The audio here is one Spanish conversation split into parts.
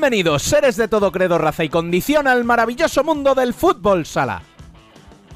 Bienvenidos, seres de todo credo, raza y condición, al maravilloso mundo del fútbol sala.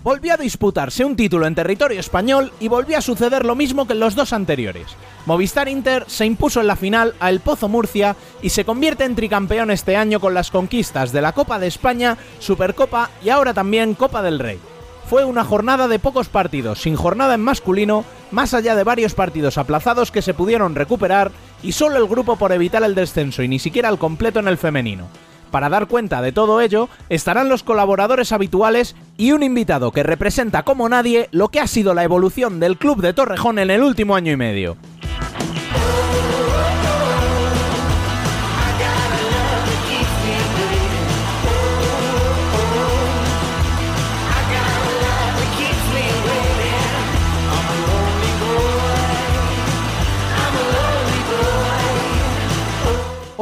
Volvió a disputarse un título en territorio español y volvió a suceder lo mismo que en los dos anteriores. Movistar Inter se impuso en la final a El Pozo Murcia y se convierte en tricampeón este año con las conquistas de la Copa de España, Supercopa y ahora también Copa del Rey. Fue una jornada de pocos partidos, sin jornada en masculino, más allá de varios partidos aplazados que se pudieron recuperar y solo el grupo por evitar el descenso y ni siquiera el completo en el femenino. Para dar cuenta de todo ello, estarán los colaboradores habituales y un invitado que representa como nadie lo que ha sido la evolución del club de Torrejón en el último año y medio.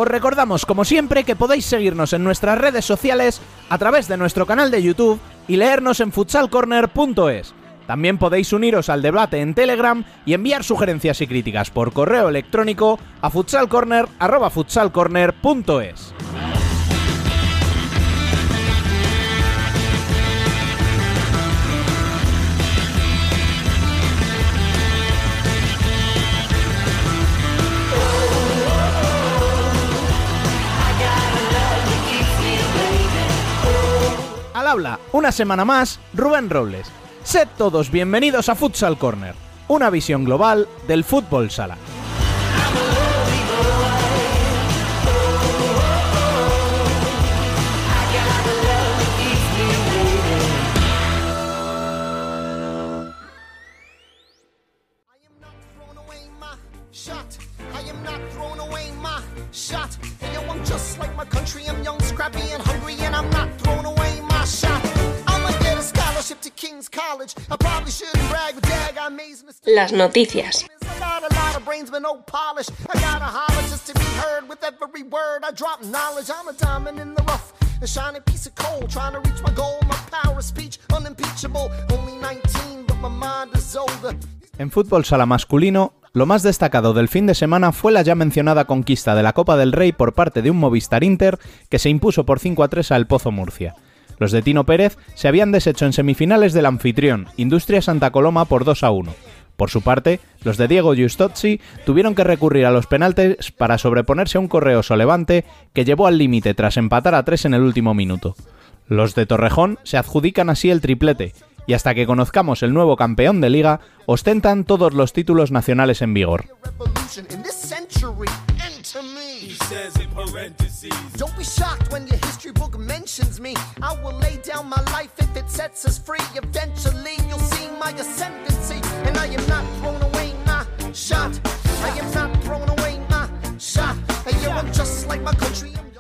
Os recordamos, como siempre, que podéis seguirnos en nuestras redes sociales a través de nuestro canal de YouTube y leernos en futsalcorner.es. También podéis uniros al debate en Telegram y enviar sugerencias y críticas por correo electrónico a futsalcorner.futsalcorner.es. habla, una semana más, Rubén Robles. Sed todos bienvenidos a Futsal Corner, una visión global del fútbol sala. Is older. En fútbol sala masculino, lo más destacado del fin de semana fue la ya mencionada conquista de la Copa del Rey por parte de un Movistar Inter que se impuso por 5 a 3 al Pozo Murcia. Los de Tino Pérez se habían deshecho en semifinales del anfitrión, Industria Santa Coloma, por 2 a 1. Por su parte, los de Diego Giustozzi tuvieron que recurrir a los penaltes para sobreponerse a un correoso levante que llevó al límite tras empatar a 3 en el último minuto. Los de Torrejón se adjudican así el triplete, y hasta que conozcamos el nuevo campeón de liga, ostentan todos los títulos nacionales en vigor. Revolution this century. Me. He says in parentheses. Don't be shocked when your history book mentions me. I will lay down my life if it sets us free. Eventually, you'll see my ascendancy. And I am not throwing away my shot. I am not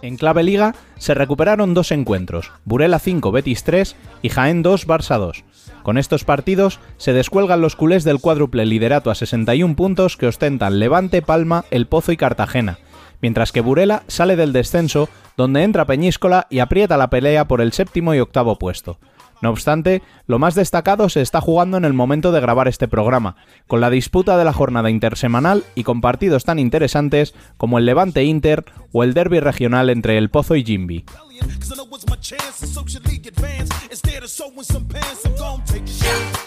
En clave liga se recuperaron dos encuentros, Burela 5 Betis 3 y Jaén 2 Barça 2. Con estos partidos se descuelgan los culés del cuádruple liderato a 61 puntos que ostentan Levante, Palma, El Pozo y Cartagena, mientras que Burela sale del descenso donde entra Peñíscola y aprieta la pelea por el séptimo y octavo puesto. No obstante, lo más destacado se está jugando en el momento de grabar este programa, con la disputa de la jornada intersemanal y con partidos tan interesantes como el Levante Inter o el derby regional entre El Pozo y Jimby.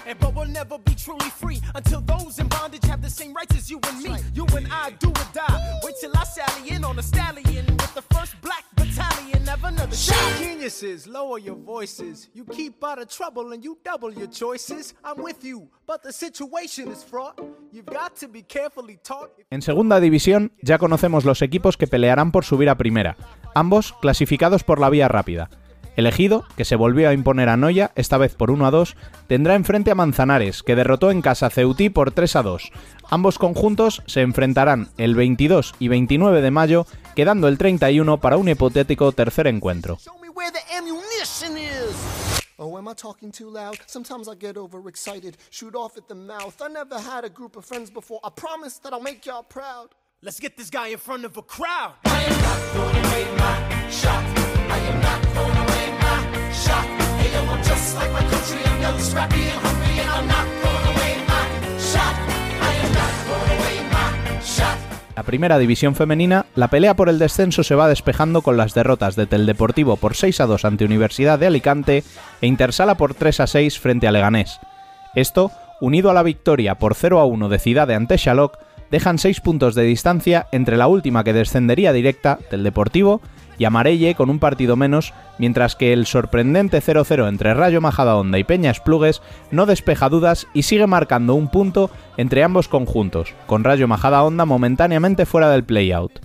And but we'll never be truly free until those in bondage have the same rights as you and me. You and I do or die. Wait till I sally in on a stallion with the first black battalion. Never another shot. Geniuses, lower your voices. You keep out of trouble and you double your choices. I'm with you, but the situation is fraught. You've got to be carefully taught. En segunda división ya conocemos los equipos que pelearán por subir a primera, ambos clasificados por la vía rápida. El Ejido, que se volvió a imponer a Noya, esta vez por 1 a 2, tendrá enfrente a Manzanares, que derrotó en casa a Ceutí por 3 a 2. Ambos conjuntos se enfrentarán el 22 y 29 de mayo, quedando el 31 para un hipotético tercer encuentro. Show me where the ammunition is. Oh, am I talking too loud? Sometimes I get overexcited, shoot off at the mouth. I never had a group of friends before. I promise that I'll make y'all proud. Let's get this guy in front of a crowd. La primera división femenina, la pelea por el descenso se va despejando con las derrotas de Teldeportivo por 6 a 2 ante Universidad de Alicante e Intersala por 3 a 6 frente a Leganés. Esto, unido a la victoria por 0 a 1 de Ciudad ante Xaloc, dejan 6 puntos de distancia entre la última que descendería directa, del Deportivo, y Amarelle con un partido menos, mientras que el sorprendente 0-0 entre Rayo Majadahonda y Peña Esplugues no despeja dudas y sigue marcando un punto entre ambos conjuntos, con Rayo Majadahonda momentáneamente fuera del playout.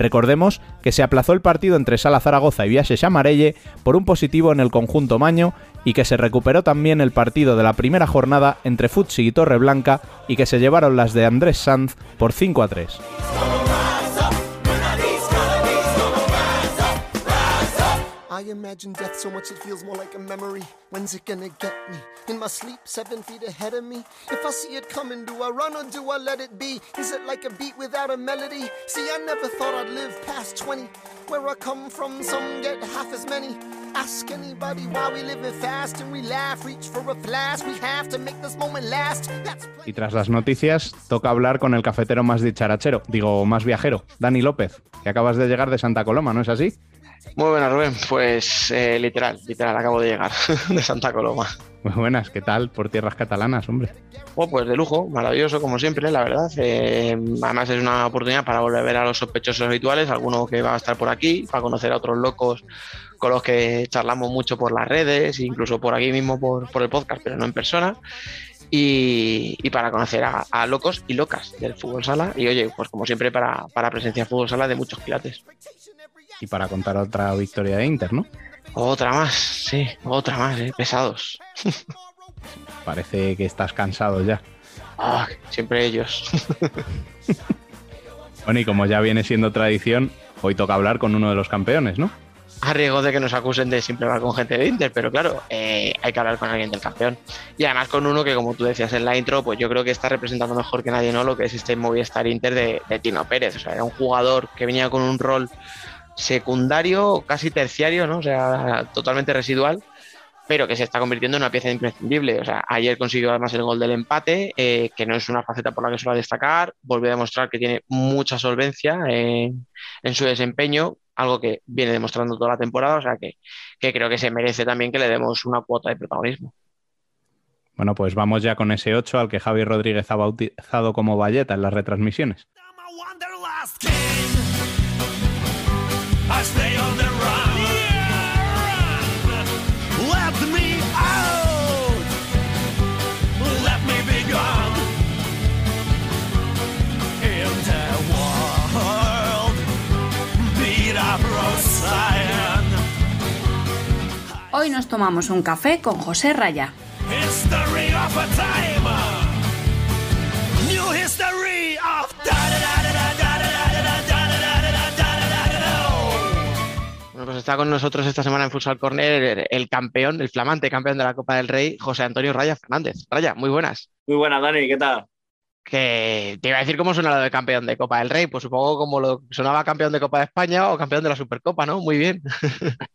Recordemos que se aplazó el partido entre Sala Zaragoza y Viajes Amarelle por un positivo en el conjunto Maño y que se recuperó también el partido de la primera jornada entre Futsi y Torreblanca y que se llevaron las de Andrés Sanz por 5 a 3. I imagine death so much it feels more like a memory. When's it gonna get me? In my sleep, seven feet ahead of me. If I see it coming, do I run or do I let it be? Is it like a beat without a melody? See, I never thought I'd live past 20. Where I come from, some get half as many. Ask anybody why we live it fast and we laugh, reach for a flash. We have to make this moment last. That's Y tras las noticias, toca hablar con el cafetero más dicharachero, digo, más viajero, Dani López, que acabas de llegar de Santa Coloma, ¿no es así? Muy buenas, Rubén. Pues eh, literal, literal, acabo de llegar de Santa Coloma. Muy buenas, ¿qué tal por tierras catalanas, hombre? Oh, pues de lujo, maravilloso, como siempre, la verdad. Eh, además, es una oportunidad para volver a ver a los sospechosos habituales, alguno que va a estar por aquí, para conocer a otros locos con los que charlamos mucho por las redes, incluso por aquí mismo por, por el podcast, pero no en persona. Y, y para conocer a, a locos y locas del fútbol sala. Y oye, pues como siempre, para, para presenciar fútbol sala de muchos quilates. Y para contar otra victoria de Inter, ¿no? Otra más, sí, otra más, eh, pesados. Parece que estás cansado ya. Ah, siempre ellos. Bueno, y como ya viene siendo tradición, hoy toca hablar con uno de los campeones, ¿no? a riesgo de que nos acusen de siempre hablar con gente de Inter, pero claro, eh, hay que hablar con alguien del campeón. Y además con uno que, como tú decías en la intro, pues yo creo que está representando mejor que nadie, ¿no? Lo que es este Movistar Inter de, de Tino Pérez. O sea, era un jugador que venía con un rol secundario, casi terciario, ¿no? O sea, totalmente residual, pero que se está convirtiendo en una pieza imprescindible. O sea, ayer consiguió además el gol del empate, eh, que no es una faceta por la que suele destacar, volvió a demostrar que tiene mucha solvencia en, en su desempeño, algo que viene demostrando toda la temporada, o sea que, que creo que se merece también que le demos una cuota de protagonismo. Bueno, pues vamos ya con ese 8 al que Javi Rodríguez ha bautizado como Valleta en las retransmisiones. Hoy nos tomamos un café con José Raya. Bueno, pues está con nosotros esta semana en Futsal Corner el campeón, el flamante campeón de la Copa del Rey, José Antonio Raya Fernández. Raya, muy buenas. Muy buenas, Dani, ¿qué tal? Que te iba a decir cómo suena lo de campeón de Copa del Rey, pues supongo como lo sonaba campeón de Copa de España o campeón de la Supercopa, ¿no? Muy bien.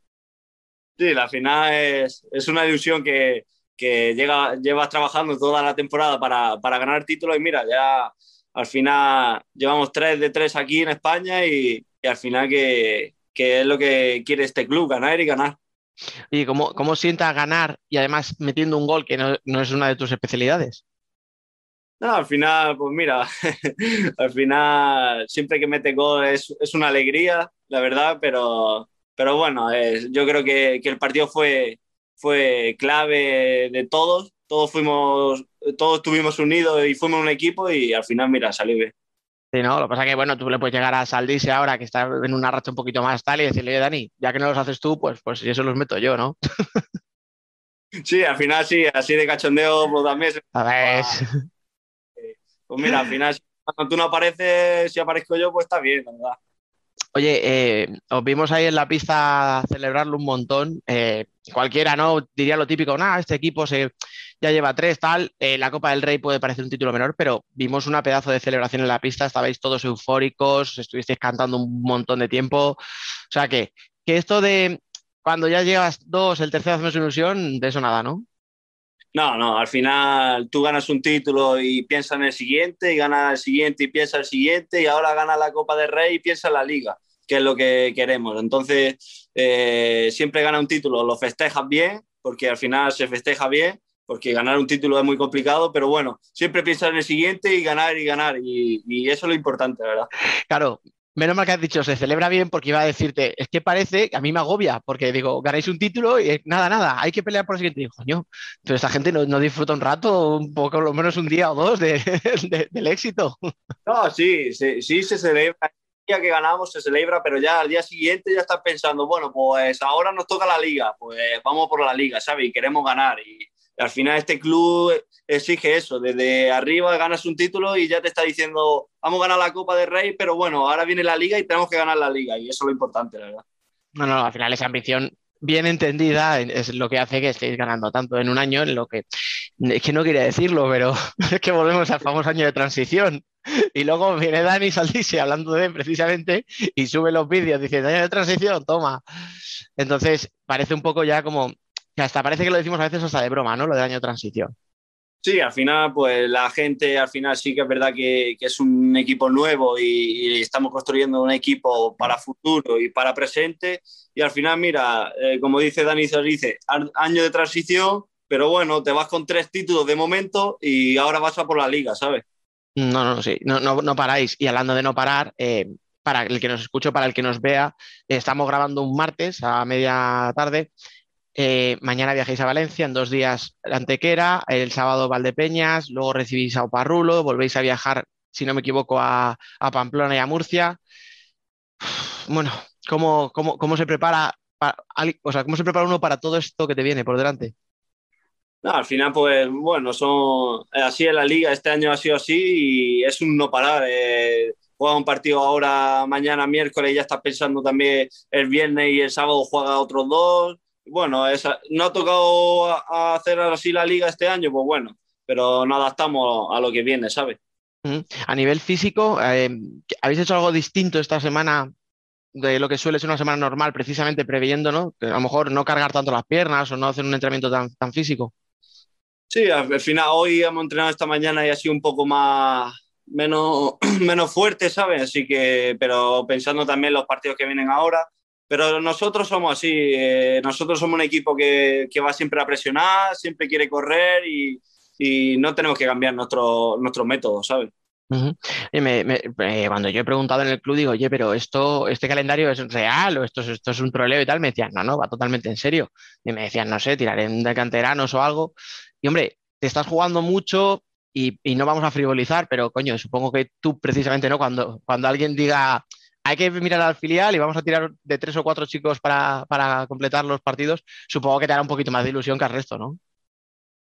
Sí, la final es, es una ilusión que, que llega, llevas trabajando toda la temporada para, para ganar el título y mira, ya al final llevamos tres de tres aquí en España y, y al final que, que es lo que quiere este club, ganar y ganar. ¿Y cómo, cómo sientas ganar y además metiendo un gol que no, no es una de tus especialidades? No, al final, pues mira, al final siempre que mete gol es, es una alegría, la verdad, pero, pero bueno, es, yo creo que, que, el partido fue, fue clave de todos, todos fuimos, todos estuvimos unidos y fuimos un equipo y al final, mira, salió bien. Sí, no, lo que pasa es que, bueno, tú le puedes llegar a Saldise ahora, que está en una racha un poquito más tal, y decirle, oye, Dani, ya que no los haces tú, pues, pues eso los meto yo, ¿no? Sí, al final sí, así de cachondeo, pues también. A ver. Pues mira, al final, cuando tú no apareces, si aparezco yo, pues está bien, la verdad. Oye, eh, os vimos ahí en la pista celebrarlo un montón. Eh, cualquiera, ¿no? Diría lo típico, nada, este equipo se, ya lleva tres, tal. Eh, la Copa del Rey puede parecer un título menor, pero vimos una pedazo de celebración en la pista, estabais todos eufóricos, estuvisteis cantando un montón de tiempo. O sea que, que esto de cuando ya llevas dos, el tercero hacemos ilusión, de eso nada, ¿no? No, no, al final tú ganas un título y piensas en el siguiente, y ganas el siguiente y piensas el siguiente, y ahora ganas la Copa del Rey y piensas en la Liga, que es lo que queremos. Entonces, eh, siempre gana un título, lo festejas bien, porque al final se festeja bien, porque ganar un título es muy complicado, pero bueno, siempre piensas en el siguiente y ganar y ganar, y, y eso es lo importante, ¿verdad? Claro, Menos mal que has dicho, se celebra bien porque iba a decirte, es que parece, a mí me agobia, porque digo, ganáis un título y nada, nada, hay que pelear por el siguiente. Y digo, coño, pero esta gente no, no, disfruta un rato, un poco, lo menos un día o dos de, de, del éxito. No, sí, sí, sí se celebra. El día que ganamos se celebra, pero ya al día siguiente ya estás pensando, bueno, pues ahora nos toca la liga, pues vamos por la liga, ¿sabes? Y queremos ganar. Y, al final este club exige eso, desde arriba ganas un título y ya te está diciendo, vamos a ganar la Copa de Rey, pero bueno, ahora viene la liga y tenemos que ganar la liga y eso es lo importante, la verdad. No, no, al final esa ambición bien entendida es lo que hace que estéis ganando tanto en un año, en lo que es que no quería decirlo, pero es que volvemos al famoso año de transición. Y luego viene Dani Saldice hablando de precisamente y sube los vídeos diciendo año de transición, toma. Entonces parece un poco ya como que hasta parece que lo decimos a veces hasta de broma, ¿no? Lo del año de transición. Sí, al final, pues la gente, al final sí que es verdad que, que es un equipo nuevo y, y, estamos construyendo un equipo para futuro y para presente. Y al final, mira, eh, como dice Dani dice, año de transición, pero bueno, te vas con tres títulos de momento y ahora vas a por la liga, ¿sabes? No, no, sí, no, no, no paráis. Y hablando de no parar, eh, para el que nos escuche, para el que nos vea, estamos grabando un martes a media tarde eh, mañana viajáis a Valencia, en dos días Antequera, el sábado Valdepeñas, luego recibís a Oparrulo, volvéis a viajar, si no me equivoco, a, Pamplona y a Murcia. Bueno, ¿cómo, cómo, cómo se prepara para, o sea, cómo se prepara uno para todo esto que te viene por delante? No, al final, pues bueno, son así en la liga, este año ha sido así y es un no parar. Eh, juega un partido ahora, mañana, miércoles, ya estás pensando también el viernes y el sábado juega otros dos bueno, esa, no ha tocado a hacer así la liga este año, pues bueno, pero nos adaptamos a lo que viene, ¿sabes? A nivel físico, eh, ¿habéis hecho algo distinto esta semana de lo que suele ser una semana normal, precisamente previendo, ¿no? Que a lo mejor no cargar tanto las piernas o no hacer un entrenamiento tan, tan físico. Sí, al final hoy hemos entrenado esta mañana y ha sido un poco más menos, menos fuerte, ¿sabes? Así que, pero pensando también en los partidos que vienen ahora, pero nosotros somos así, eh, nosotros somos un equipo que, que, va siempre a presionar, siempre quiere correr y, y no tenemos que cambiar nuestro, nuestro método, ¿sabes? Uh -huh. me, me, eh, cuando yo he preguntado en el club, digo, oye, pero esto, este calendario es real o esto, es, esto es un troleo y tal, me decían, no, no, va totalmente en serio. Y me decían, no sé, tiraré de canteranos o algo. Y hombre, te estás jugando mucho y, y no vamos a frivolizar, pero coño, supongo que tú precisamente, ¿no? Cuando, cuando alguien diga, hay que mirar al filial y vamos a tirar de tres o cuatro chicos para, para, completar los partidos, supongo que te hará un poquito más de ilusión que al resto, ¿no?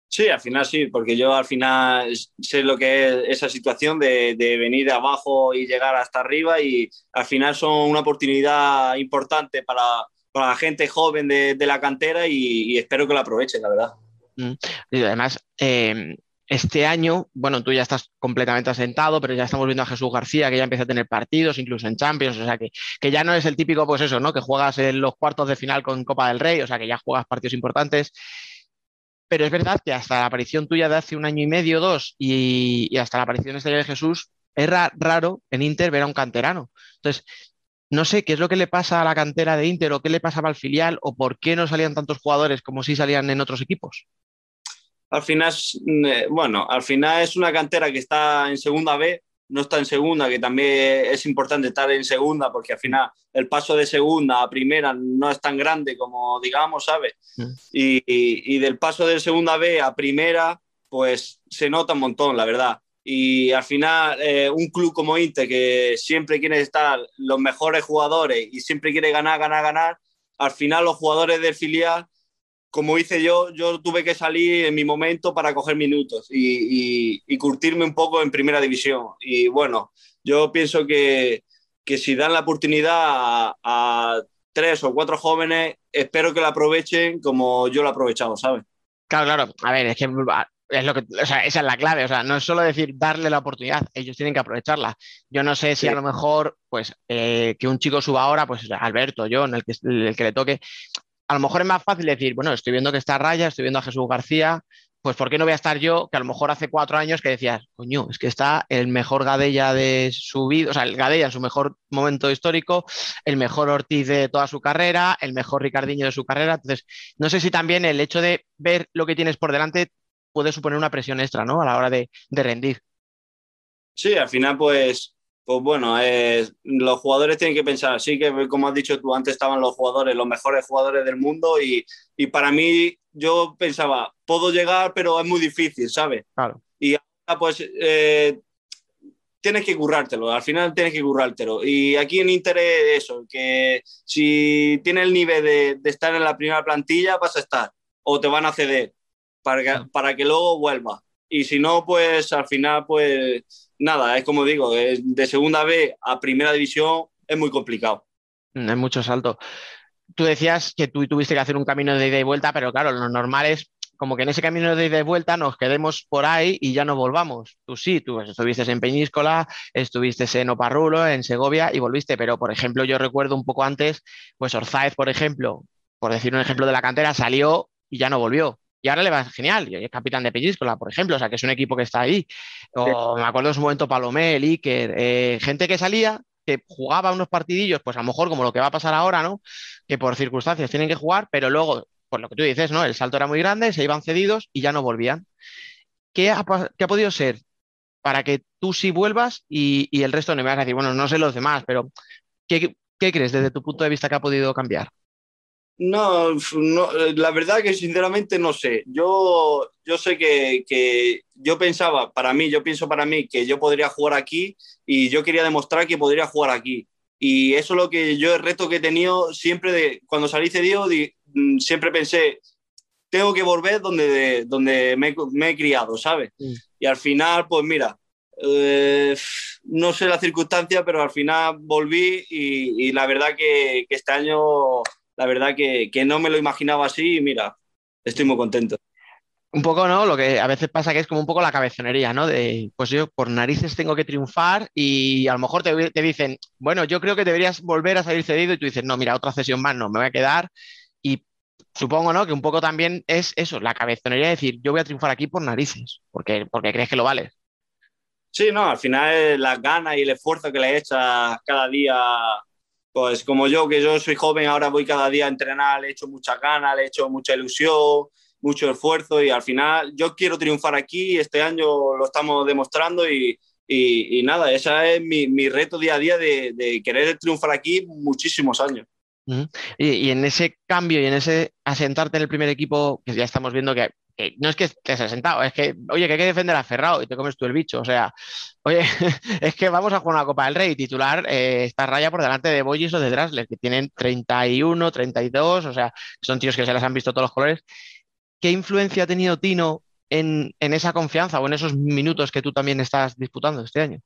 Sí, al final sí, porque yo al final sé lo que es esa situación de, de, venir de abajo y llegar hasta arriba y al final son una oportunidad importante para, para la gente joven de, de la cantera y, y, espero que la aprovechen, la verdad. Mm. Y además, eh, este año, bueno, tú ya estás completamente asentado, pero ya estamos viendo a Jesús García que ya empieza a tener partidos, incluso en Champions, o sea que, que ya no es el típico, pues eso, ¿no? Que juegas en los cuartos de final con Copa del Rey, o sea que ya juegas partidos importantes. Pero es verdad que hasta la aparición tuya de hace un año y medio, dos, y, hasta la aparición este de Jesús, es ra raro en Inter ver a un canterano. Entonces, no sé qué es lo que le pasa a la cantera de Inter o qué le pasaba al filial o por qué no salían tantos jugadores como si salían en otros equipos al final, eh, bueno, al final es una cantera que está en segunda B, no está en segunda, que también es importante estar en segunda, porque al final el paso de segunda a primera no es tan grande como digamos, ¿sabes? Mm. Y, y, y, del paso de segunda B a primera, pues se nota un montón, la verdad. Y al final, eh, un club como Inter, que siempre quiere estar los mejores jugadores y siempre quiere ganar, ganar, ganar, al final los jugadores del filial como hice yo, yo tuve que salir en mi momento para coger minutos y, y, y curtirme un poco en primera división. Y bueno, yo pienso que, que si dan la oportunidad a, a, tres o cuatro jóvenes, espero que la aprovechen como yo la he aprovechado, ¿sabes? Claro, claro. A ver, es que es lo que, o sea, esa es la clave. O sea, no es solo decir darle la oportunidad, ellos tienen que aprovecharla. Yo no sé si sí. a lo mejor, pues, eh, que un chico suba ahora, pues Alberto, yo, en el que, el que le toque, a lo mejor es más fácil decir, bueno, estoy viendo que está Raya, estoy viendo a Jesús García, pues ¿por qué no voy a estar yo, que a lo mejor hace cuatro años que decías, coño, es que está el mejor Gadella de su vida, o sea, el Gadella en su mejor momento histórico, el mejor Ortiz de toda su carrera, el mejor Ricardiño de su carrera. Entonces, no sé si también el hecho de ver lo que tienes por delante puede suponer una presión extra, ¿no? A la hora de, de rendir. Sí, al final, pues, pues bueno, eh, los jugadores tienen que pensar, sí que como has dicho tú, antes estaban los jugadores, los mejores jugadores del mundo y, y para mí yo pensaba, puedo llegar, pero es muy difícil, ¿sabes? Claro. Y ahora pues eh, tienes que currártelo, al final tienes que currártelo. Y aquí en Inter es eso, que si tienes el nivel de, de estar en la primera plantilla, vas a estar o te van a ceder para que, para que luego vuelva. Y si no, pues al final, pues nada, es como digo, de segunda B a primera división es muy complicado. Mm, Es mucho salto. Tú decías que tú tuviste que hacer un camino de ida y vuelta, pero claro, lo normal es como que en ese camino de ida y vuelta nos quedemos por ahí y ya no volvamos. Tú sí, tú estuviste en Peñíscola, estuviste en Oparrulo, en Segovia y volviste, pero por ejemplo, yo recuerdo un poco antes, pues Orzáez, por ejemplo, por decir un ejemplo de la cantera, salió y ya no volvió. Y ahora le va genial, y es capitán de Peñíscola, por ejemplo, o sea, que es un equipo que está ahí. O me acuerdo en su momento Palomé, el Iker, eh, gente que salía, que jugaba unos partidillos, pues a lo mejor como lo que va a pasar ahora, ¿no? Que por circunstancias tienen que jugar, pero luego, por lo que tú dices, ¿no? El salto era muy grande, se iban cedidos y ya no volvían. ¿Qué ha, qué ha podido ser para que tú sí vuelvas y, y el resto no me vas a decir, bueno, no sé los demás, pero ¿qué, qué crees desde tu punto de vista que ha podido cambiar? No, no, la verdad que sinceramente no sé. Yo, yo sé que, que yo pensaba, para mí, yo pienso para mí que yo podría jugar aquí y yo quería demostrar que podría jugar aquí. Y eso es lo que yo, el reto que he tenido siempre de, cuando salí cedido, di- mm, siempre pensé, tengo que volver donde, donde me, he- me he criado, ¿sabes? Mm. Y al final, pues mira, eh, no sé la circunstancia, pero al final volví y, y la verdad que, que este año la verdad que, que no me lo imaginaba así y mira, estoy muy contento. Un poco, ¿no? Lo que a veces pasa que es como un poco la cabezonería, ¿no? De, pues yo por narices tengo que triunfar y a lo mejor te, te dicen, bueno, yo creo que deberías volver a salir cedido y tú dices, no, mira, otra sesión más, no, me voy a quedar y supongo, ¿no? Que un poco también es eso, la cabezonería de decir, yo voy a triunfar aquí por narices, porque, porque crees que lo vales. Sí, no, al final las ganas y el esfuerzo que le echas cada día, pues como yo, que yo soy joven, ahora voy cada día a entrenar, le echo mucha ganas, le echo mucha ilusión, mucho esfuerzo y al final yo quiero triunfar aquí, este año lo estamos demostrando y, y, nada, ese es mi, mi, reto día a día de, querer triunfar aquí muchísimos años. Y, y, en ese cambio y en ese asentarte en el primer equipo, que ya estamos viendo que, no es que estés asentado, es que, oye, que hay que defender a Ferrao y te comes tú el bicho. O sea, oye, es que vamos a jugar una Copa del Rey titular, eh, raya por delante de Boyis o de Drasler, que tienen 31, 32, o sea, son tíos que se les han visto todos los colores. ¿Qué influencia ha tenido Tino en, en esa confianza o en esos minutos que tú también estás disputando este año?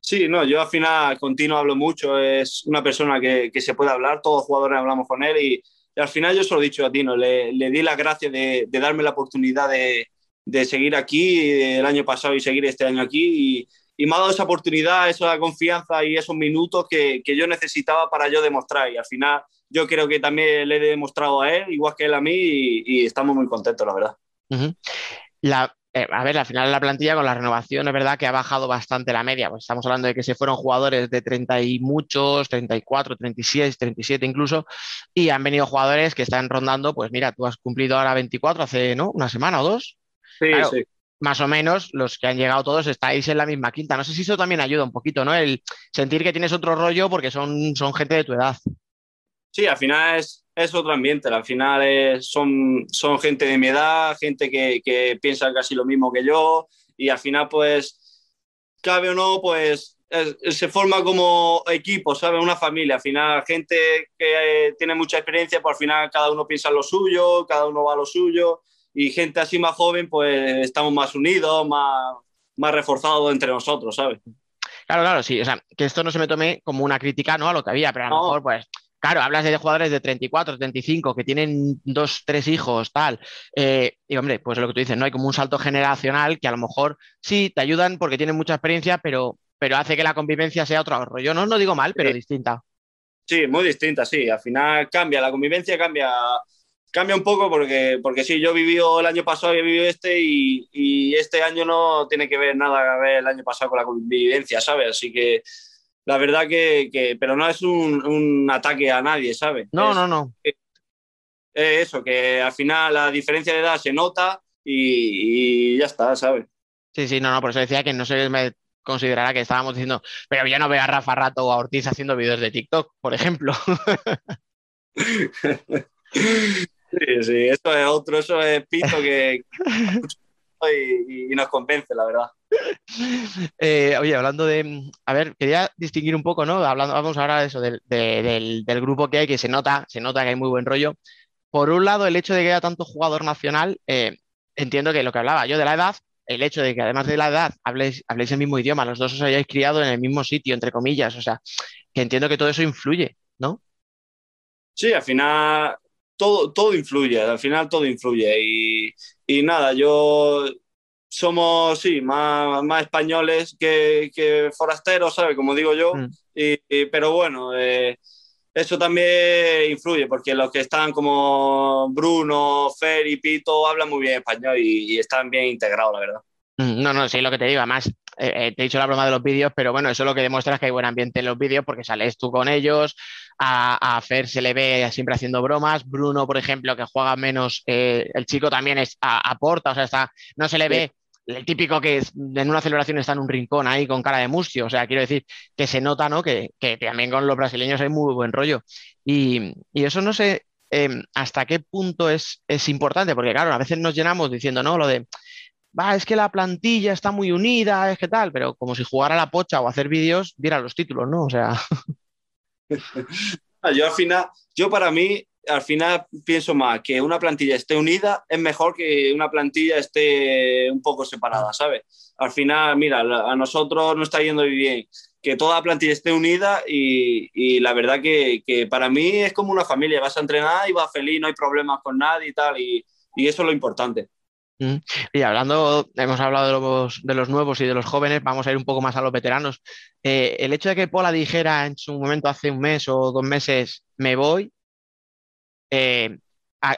Sí, no, yo al final continuo hablo mucho, es una persona que, que, se puede hablar, todos los jugadores hablamos con él y, y al final yo se lo he dicho a Tino, le, le di las gracias de, darme la oportunidad de, de, seguir aquí el año pasado y seguir este año aquí y, me ha dado esa oportunidad, esa confianza y esos minutos que, que, yo necesitaba para yo demostrar y al final yo creo que también le he demostrado a él, igual que él a mí y, estamos muy contentos, la verdad. La, eh, a ver, al final la plantilla con la renovación es verdad que ha bajado bastante la media. Pues estamos hablando de que se fueron jugadores de 30 y muchos, 34, 36, 37 incluso, y han venido jugadores que están rondando, pues mira, tú has cumplido ahora 24 hace, ¿no? Una semana o dos. Sí, claro, sí. Más o menos los que han llegado todos estáis en la misma quinta. No sé si eso también ayuda un poquito, ¿no? El sentir que tienes otro rollo porque son, son gente de tu edad. Sí, al final es, es otro ambiente, al final es, son, son gente de mi edad, gente que, que, piensa casi lo mismo que yo y al final pues, cabe o no, pues es, se forma como equipo, ¿sabes? Una familia, al final gente que eh, tiene mucha experiencia, pues al final cada uno piensa en lo suyo, cada uno va a lo suyo y gente así más joven pues estamos más unidos, más, más reforzados entre nosotros, ¿sabes? Claro, claro, sí, o sea, que esto no se me tome como una crítica, ¿no? A lo que había, pero a lo no. mejor pues Claro, hablas de jugadores de 34, 35 que tienen dos, tres hijos, tal. Eh, y hombre, pues lo que tú dices, ¿no? Hay como un salto generacional que a lo mejor sí te ayudan porque tienen mucha experiencia, pero, pero hace que la convivencia sea otro rollo. No, no digo mal, pero sí. distinta. Sí, muy distinta, sí. Al final cambia, la convivencia cambia. cambia un poco porque, porque sí, yo vivido el año pasado y he vivido este y, y este año no tiene que ver nada a ver el año pasado con la convivencia, ¿sabes? Así que la verdad que, que pero no es un, un ataque a nadie, ¿sabes? No, Es- no, no. es eso, que al final la diferencia de edad se nota y, y ya está, ¿sabes? Sí, sí, no, no, por eso decía que no se me considerará que estábamos diciendo, pero yo no veo a Rafa Rato o a Ortiz haciendo vídeos de TikTok, por ejemplo. Sí, sí, eso es otro, eso es pito que y, y nos convence, la verdad. Eh, oye, hablando de. A ver, quería distinguir un poco, ¿no? Hablando, vamos ahora de eso, del, de- del, del grupo que hay, que se nota, se nota que hay muy buen rollo. Por un lado, el hecho de que haya tanto jugador nacional, eh, entiendo que lo que hablaba yo de la edad, el hecho de que además de la edad habléis, habléis el mismo idioma, los dos os hayáis criado en el mismo sitio, entre comillas, o sea, que entiendo que todo eso influye, ¿no? Sí, al final todo, todo influye, al final todo influye. Y, y nada, yo somos, sí, más, más españoles que, que forasteros, ¿sabes? Como digo yo. Mm. Y, y- pero bueno, eh, eso también influye, porque los que están como Bruno, Fer y Pito hablan muy bien español y, y están bien integrados, la verdad. Mm, No, no, sí, lo que te digo. Además, eh, eh, te he dicho la broma de los vídeos, pero bueno, eso lo que demuestra es que hay buen ambiente en los vídeos porque sales tú con ellos. A, a Fer se le ve siempre haciendo bromas. Bruno, por ejemplo, que juega menos, eh, el chico también es, aporta, o sea, está, no se le ve el típico que en una celebración está en un rincón ahí con cara de mustio. O sea, quiero decir que se nota, ¿no? Que, también con los brasileños hay muy buen rollo. Y, eso no sé eh, hasta qué punto es, es importante, porque claro, a veces nos llenamos diciendo, no, lo de va, es que la plantilla está muy unida, es que tal, pero como si jugara la pocha o hacer vídeos, viera los títulos, ¿no? O sea, Ah, Yo al final, yo para mí, al final pienso más que una plantilla esté unida es mejor que una plantilla esté un poco separada, ¿sabes? Al final, mira, a nosotros nos está yendo bien que toda la plantilla esté unida y, la verdad que, que para mí es como una familia, vas a entrenar y vas feliz, no hay problemas con nadie y tal, y, eso es lo importante. y hablando, hemos hablado de los, de los nuevos y de los jóvenes, vamos a ir un poco más a los veteranos. Eh, el hecho de que Pola dijera en su momento hace un mes o dos meses, me voy, eh,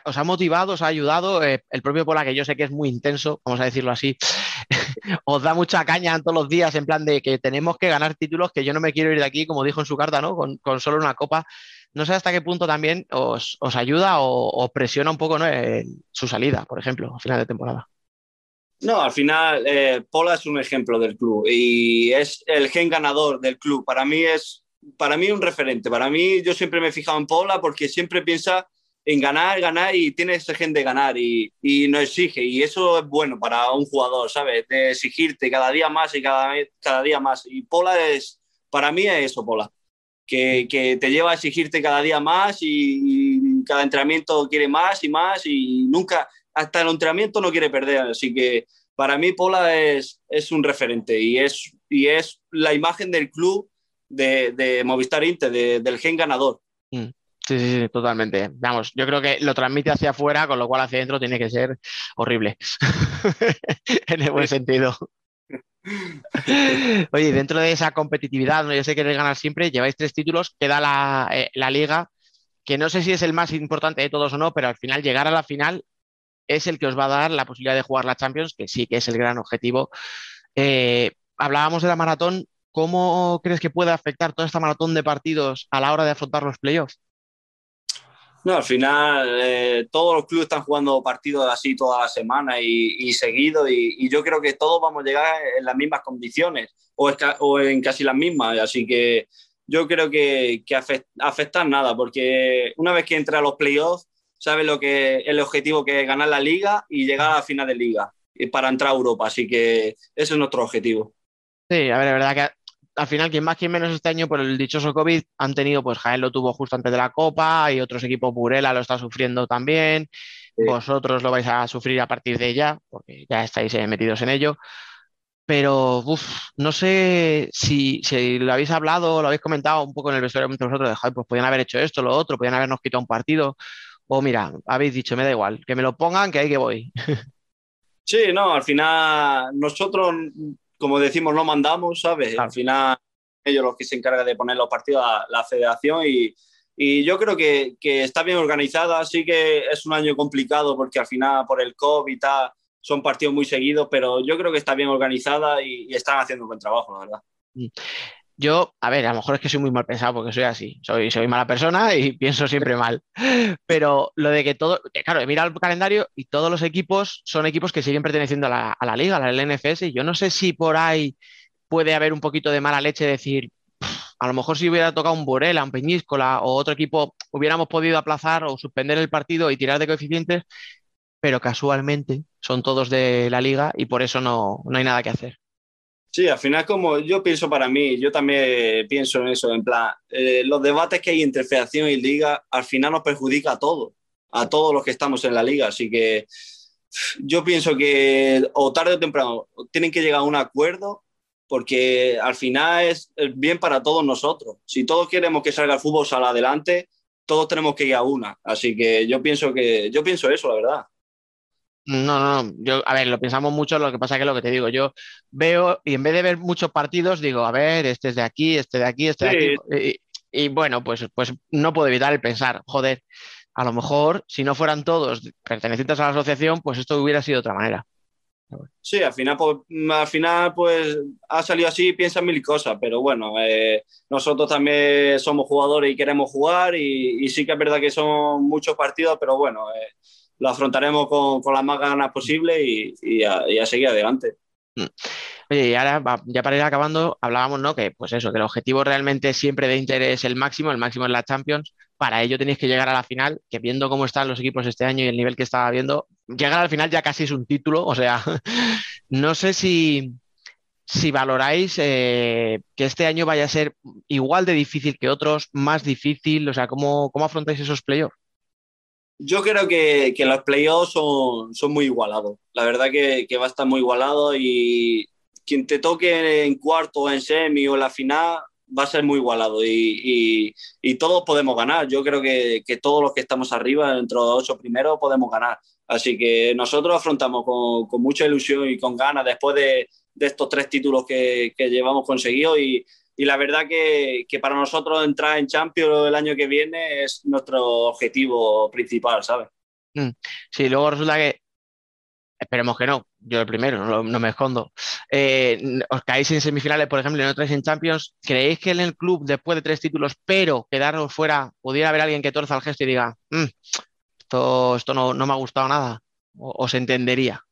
¿os ha motivado, os ha ayudado? Eh, el propio Pola, que yo sé que es muy intenso, vamos a decirlo así, os da mucha caña todos los días en plan de que tenemos que ganar títulos, que yo no me quiero ir de aquí, como dijo en su carta, ¿no? Con, con solo una copa. No sé hasta qué punto también os, os ayuda o os presiona un poco, ¿no? en su salida, por ejemplo, a final de temporada. No, al final eh, Pola es un ejemplo del club y es el gen ganador del club. Para mí es para mí un referente. Para mí yo siempre me he fijado en Pola porque siempre piensa en ganar, ganar y tiene ese gen de ganar y, y no exige. Y eso es bueno para un jugador, ¿sabes? De exigirte cada día más y cada, cada día más. Y Pola es, para mí es eso, Pola. Que, que te lleva a exigirte cada día más y, cada entrenamiento quiere más y más y nunca, hasta el entrenamiento no quiere perder. Así que para mí Pola es, es un referente y es, y es la imagen del club de, de Movistar Inter, de- del gen ganador. Sí, sí, sí, totalmente. Vamos, yo creo que lo transmite hacia afuera, con lo cual hacia adentro tiene que ser horrible. en el buen sentido. Oye, dentro de esa competitividad, ¿no? yo sé que queréis ganar siempre, lleváis tres títulos, queda la, eh, la liga, que no sé si es el más importante de todos o no, pero al final llegar a la final es el que os va a dar la posibilidad de jugar la Champions, que sí que es el gran objetivo. Eh, hablábamos de la maratón, ¿cómo crees que puede afectar toda esta maratón de partidos a la hora de afrontar los playoffs? No, al final eh, todos los clubes están jugando partidos así toda la semana y, seguido y, yo creo que todos vamos a llegar en las mismas condiciones o, en casi las mismas. Así que yo creo que, que afect- afectar nada porque una vez que entra a los playoffs sabes lo que el objetivo que es ganar la liga y llegar a la final de liga y para entrar a Europa. Así que ese es nuestro objetivo. Sí, a ver, es verdad que al final, quien más, quien menos este año por el dichoso COVID han tenido, pues Jaén lo tuvo justo antes de la Copa y otros equipos, Burela lo está sufriendo también. Sí. Vosotros lo vais a sufrir a partir de ya, porque ya estáis eh, metidos en ello. Pero, uf, no sé si, si lo habéis hablado, lo habéis comentado un poco en el vestuario entre vosotros, de, "Joder, pues podían haber hecho esto, lo otro, podían habernos quitado un partido. O mira, habéis dicho, me da igual, que me lo pongan, que ahí que voy. Sí, no, al final nosotros, como decimos, no mandamos, ¿sabes? Claro. Al final ellos los que se encargan de poner los partidos a la federación y, Y yo creo que, que, está bien organizada, sí que es un año complicado porque al final por el COVID y tal son partidos muy seguidos, pero yo creo que está bien organizada y, y están haciendo un buen trabajo, la verdad. Yo, a ver, a lo mejor es que soy muy mal pensado porque soy así, soy, soy mala persona y pienso siempre mal. Pero lo de que todo, claro, mira el calendario y todos los equipos son equipos que siguen perteneciendo a la, a la liga, a la LNFS. Y yo no sé si por ahí puede haber un poquito de mala leche, decir, a lo mejor si hubiera tocado un Borela, un Peñíscola o otro equipo, hubiéramos podido aplazar o suspender el partido y tirar de coeficientes, pero casualmente son todos de la liga y por eso no, no hay nada que hacer. Sí, al final como yo pienso para mí, yo también pienso en eso, en plan, eh, los debates que hay entre federación y liga al final nos perjudica a todos, a todos los que estamos en la liga, así que yo pienso que o tarde o temprano tienen que llegar a un acuerdo porque al final es bien para todos nosotros. Si todos queremos que salga el fútbol sala adelante, todos tenemos que ir a una. Así que yo pienso que yo pienso eso, la verdad. No, no, no. Yo, a ver, lo pensamos mucho, lo que pasa que es lo que te digo, yo veo y en vez de ver muchos partidos, digo, a ver, este es de aquí, este de aquí, este sí. de aquí. Y, y, bueno, pues, pues no puedo evitar el pensar, joder, a lo mejor si no fueran todos pertenecientes a la asociación, pues esto hubiera sido de otra manera. Sí, al final, pues, al final, pues ha salido así, piensan mil cosas, pero bueno, eh, nosotros también somos jugadores y queremos jugar y, y, sí que es verdad que son muchos partidos, pero bueno, eh, lo afrontaremos con, con, las más ganas posible y, y, a, a, seguir adelante. Oye, y ahora, ya para ir acabando, hablábamos, ¿no? Que pues eso, que el objetivo realmente siempre de Inter es el máximo, el máximo es la Champions. Para ello tenéis que llegar a la final, que viendo cómo están los equipos este año y el nivel que estaba viendo, llegar al final ya casi es un título. O sea, no sé si, si valoráis eh, que este año vaya a ser igual de difícil que otros, más difícil, o sea, ¿cómo, cómo afrontáis esos playoffs? Yo creo que, que los playoffs son, son, muy igualados. La verdad que, que, va a estar muy igualado y quien te toque en cuarto en semi o en la final va a ser muy igualado y, y, y todos podemos ganar. Yo creo que, que, todos los que estamos arriba, dentro de los ocho primeros, podemos ganar. Así que nosotros afrontamos con, con mucha ilusión y con ganas después de, de estos tres títulos que, que llevamos conseguidos y, y la verdad que, que, para nosotros entrar en Champions el año que viene es nuestro objetivo principal, ¿sabes? Sí, luego resulta que, esperemos que no, yo el primero, no, me escondo, eh, os caéis en semifinales, por ejemplo, y no traéis en Champions, ¿creéis que en el club, después de tres títulos, pero quedaros fuera, pudiera haber alguien que torza el gesto y diga, mmm, esto, esto no, no, me ha gustado nada? ¿O, o se entendería?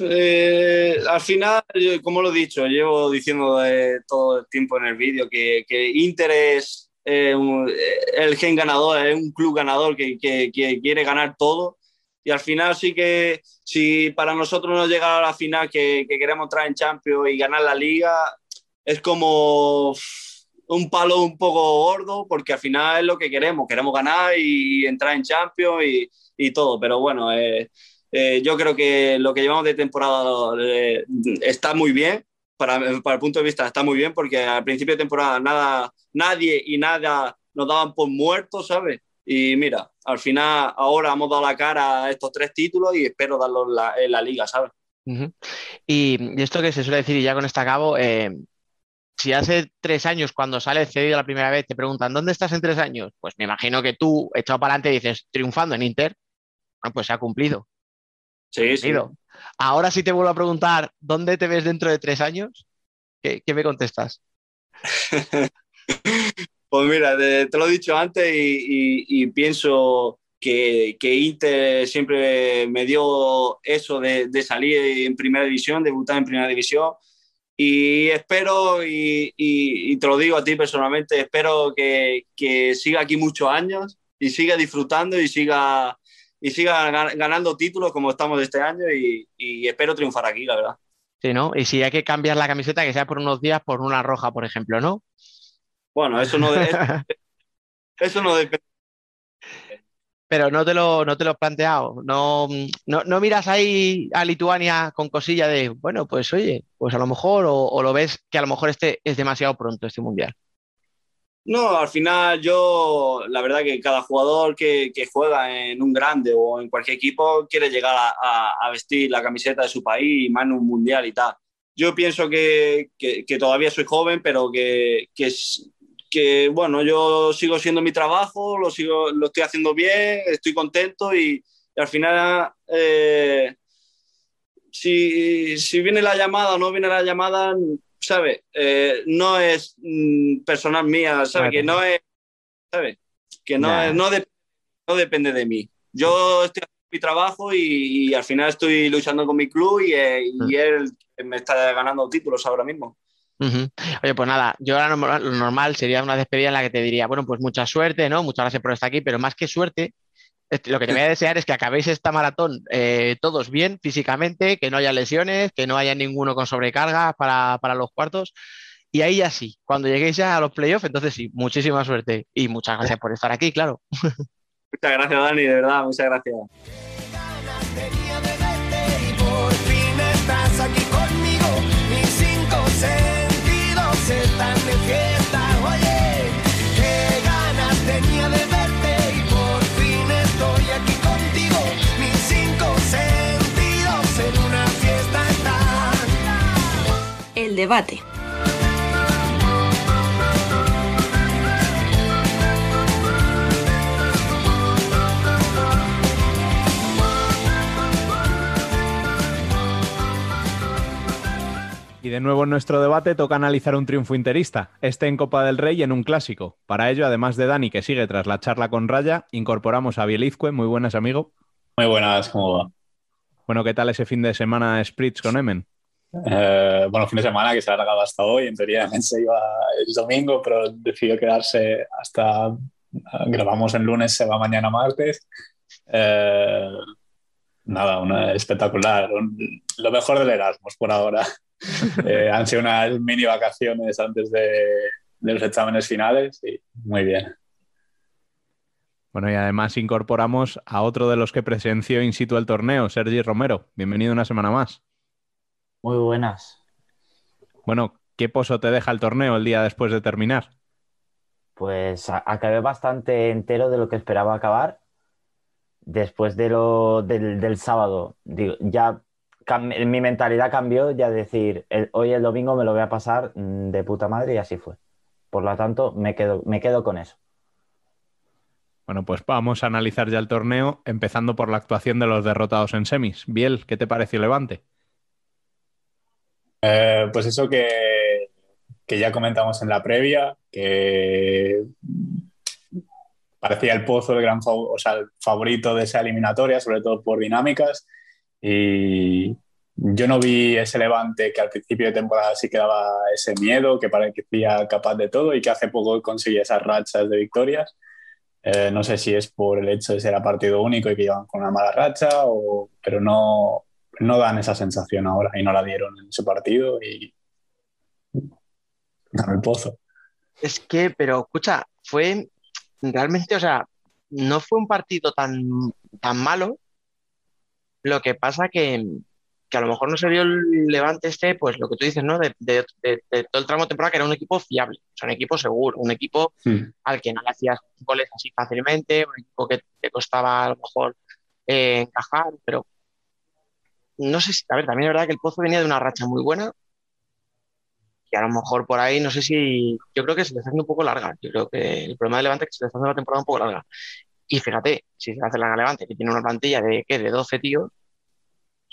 Eh, al final, como lo he dicho, llevo diciendo todo el tiempo en el vídeo que, que, Inter es eh, un, el gen ganador, es un club ganador que, que, que, quiere ganar todo. Y al final sí que si para nosotros no llega a la final que, queremos entrar en Champions y ganar la liga, es como un palo un poco gordo porque al final es lo que queremos, queremos ganar y entrar en Champions y, y todo. Pero bueno, eh, eh, yo creo que lo que llevamos de temporada eh, está muy bien. Para, el punto de vista está muy bien porque al principio de temporada nada, nadie y nada nos daban por muertos, ¿sabes? Y mira, al final ahora hemos dado la cara a estos tres títulos y espero darlos en la, liga, ¿sabes? Uh y, esto que se suele decir, y ya con esto acabo, eh, si hace tres años cuando sales cedido la primera vez te preguntan, ¿dónde estás en tres años? Pues me imagino que tú, echado para adelante, dices, triunfando en Inter, ah, pues se ha cumplido. Sí, sí. Ahora sí te vuelvo a preguntar, ¿dónde te ves dentro de tres años? ¿Qué, qué me contestas? pues mira, te, te, lo he dicho antes y, y, y pienso que, que, Inter siempre me dio eso de, de, salir en primera división, debutar en primera división. Y espero, y, y te lo digo a ti personalmente, espero que, que siga aquí muchos años y siga disfrutando y siga y siga ganando títulos como estamos este año y, y, espero triunfar aquí, la verdad. Sí, ¿no? Y si hay que cambiar la camiseta, que sea por unos días por una roja, por ejemplo, ¿no? Bueno, eso no, de, eso no depende. Pero no te lo, no te lo has planteado. No, no, no, miras ahí a Lituania con cosilla de, bueno, pues oye, pues a lo mejor, o, o lo ves que a lo mejor este es demasiado pronto, este mundial. No, al final yo, la verdad que cada jugador que, juega en un grande o en cualquier equipo quiere llegar a, vestir la camiseta de su país más en un mundial y tal. Yo pienso que, que, todavía soy joven, pero que, que, bueno, yo sigo siendo mi trabajo, lo, sigo, lo estoy haciendo bien, estoy contento y, y al final, eh, si, si, viene la llamada o no viene la llamada, ¿sabes? Eh, no es mm, personal mía, ¿sabes? Que no es, ¿sabes? Que no, es, no, de, no, depende de mí. Yo estoy haciendo mi trabajo y, y al final estoy luchando con mi club y, eh, y él me está ganando títulos ahora mismo. Uh -huh. Oye, pues nada, yo ahora lo normal sería una despedida en la que te diría, bueno, pues mucha suerte, ¿no? Muchas gracias por estar aquí, pero más que suerte, lo que te voy a desear es que acabéis esta maratón eh, todos bien físicamente, que no haya lesiones, que no haya ninguno con sobrecarga para, para los cuartos. Y ahí ya sí, cuando lleguéis ya a los playoffs, entonces sí, muchísima suerte y muchas gracias por estar aquí, claro. Muchas gracias, Dani, de verdad, muchas gracias. aquí conmigo, mis cinco sentidos están de fiesta. Oye, qué ganas tenía de debate. Y de nuevo en nuestro debate toca analizar un triunfo interista, este en Copa del Rey y en un clásico. Para ello, además de Dani, que sigue tras la charla con Raya, incorporamos a Bielizque. Muy buenas, amigo. Muy buenas, ¿cómo va? Bueno, ¿qué tal ese fin de semana Spritz con Emen? Eh, bueno, fin de semana que se ha alargado hasta hoy. En teoría se iba el domingo, pero decidió quedarse hasta. Grabamos el lunes, se va mañana martes. Eh, nada, una espectacular. Un, lo mejor del Erasmus por ahora. eh, han sido unas mini vacaciones antes de, de, los exámenes finales y muy bien. Bueno, y además incorporamos a otro de los que presenció in situ el torneo, Sergi Romero. Bienvenido una semana más. Muy buenas. Bueno, ¿qué pozo te deja el torneo el día después de terminar? Pues acabé bastante entero de lo que esperaba acabar. Después de lo, del, del sábado, digo, ya mi mentalidad cambió ya decir, el, hoy el domingo me lo voy a pasar de puta madre y así fue. Por lo tanto, me quedo, me quedo con eso. Bueno, pues vamos a analizar ya el torneo, empezando por la actuación de los derrotados en semis. Biel, ¿qué te pareció Levante? Eh, pues eso que, que ya comentamos en la previa, que parecía el pozo el gran o sea, el favorito de esa eliminatoria, sobre todo por dinámicas. Y yo no vi ese levante que al principio de temporada sí que daba ese miedo, que parecía capaz de todo y que hace poco conseguía esas rachas de victorias. Eh, no sé si es por el hecho de ser a partido único y que llevan con una mala racha, o, pero no, no dan esa sensación ahora y no la dieron en ese partido y ganó el pozo. Es que, pero escucha, fue realmente, o sea, no fue un partido tan, tan malo. Lo que pasa que, que a lo mejor no se vio el Levante este, pues lo que tú dices, ¿no? De, de, de, de todo el tramo de temporada, que era un equipo fiable, o sea, un equipo seguro, un equipo sí. al que no le hacías goles así fácilmente, un equipo que te costaba a lo mejor eh, encajar, pero no sé si, a ver, también es verdad que el Pozo venía de una racha muy buena, y a lo mejor por ahí, no sé si, yo creo que se le está haciendo un poco larga, yo creo que el problema de Levante es que se le está haciendo la temporada un poco larga, y fíjate, si se hace la Levante, que tiene una plantilla de, ¿qué? De 12 tíos,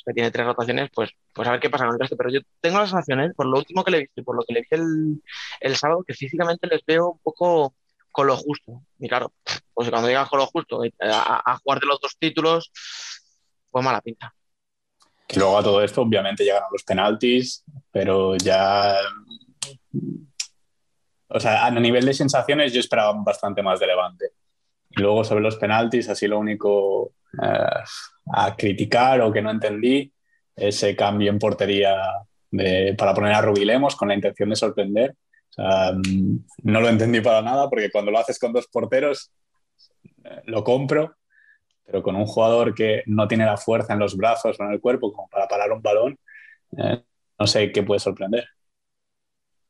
que tiene tres rotaciones, pues, pues a ver qué pasa con el resto. Pero yo tengo las sensaciones, por lo último que le he visto y por lo que le vi el, el sábado, que físicamente les veo un poco con lo justo. Y claro, pues cuando llegas con lo justo a, a jugar de los dos títulos, pues mala pinta. Y luego a todo esto, obviamente llegaron los penaltis, pero ya. O sea, a nivel de sensaciones, yo esperaba bastante más de Levante. Y luego sobre los penaltis, así lo único eh, a criticar o que no entendí, ese cambio en portería de, para poner a Rubilemos con la intención de sorprender. O sea, no lo entendí para nada porque cuando lo haces con dos porteros, eh, lo compro, pero con un jugador que no tiene la fuerza en los brazos o en el cuerpo como para parar un balón, eh, no sé qué puede sorprender.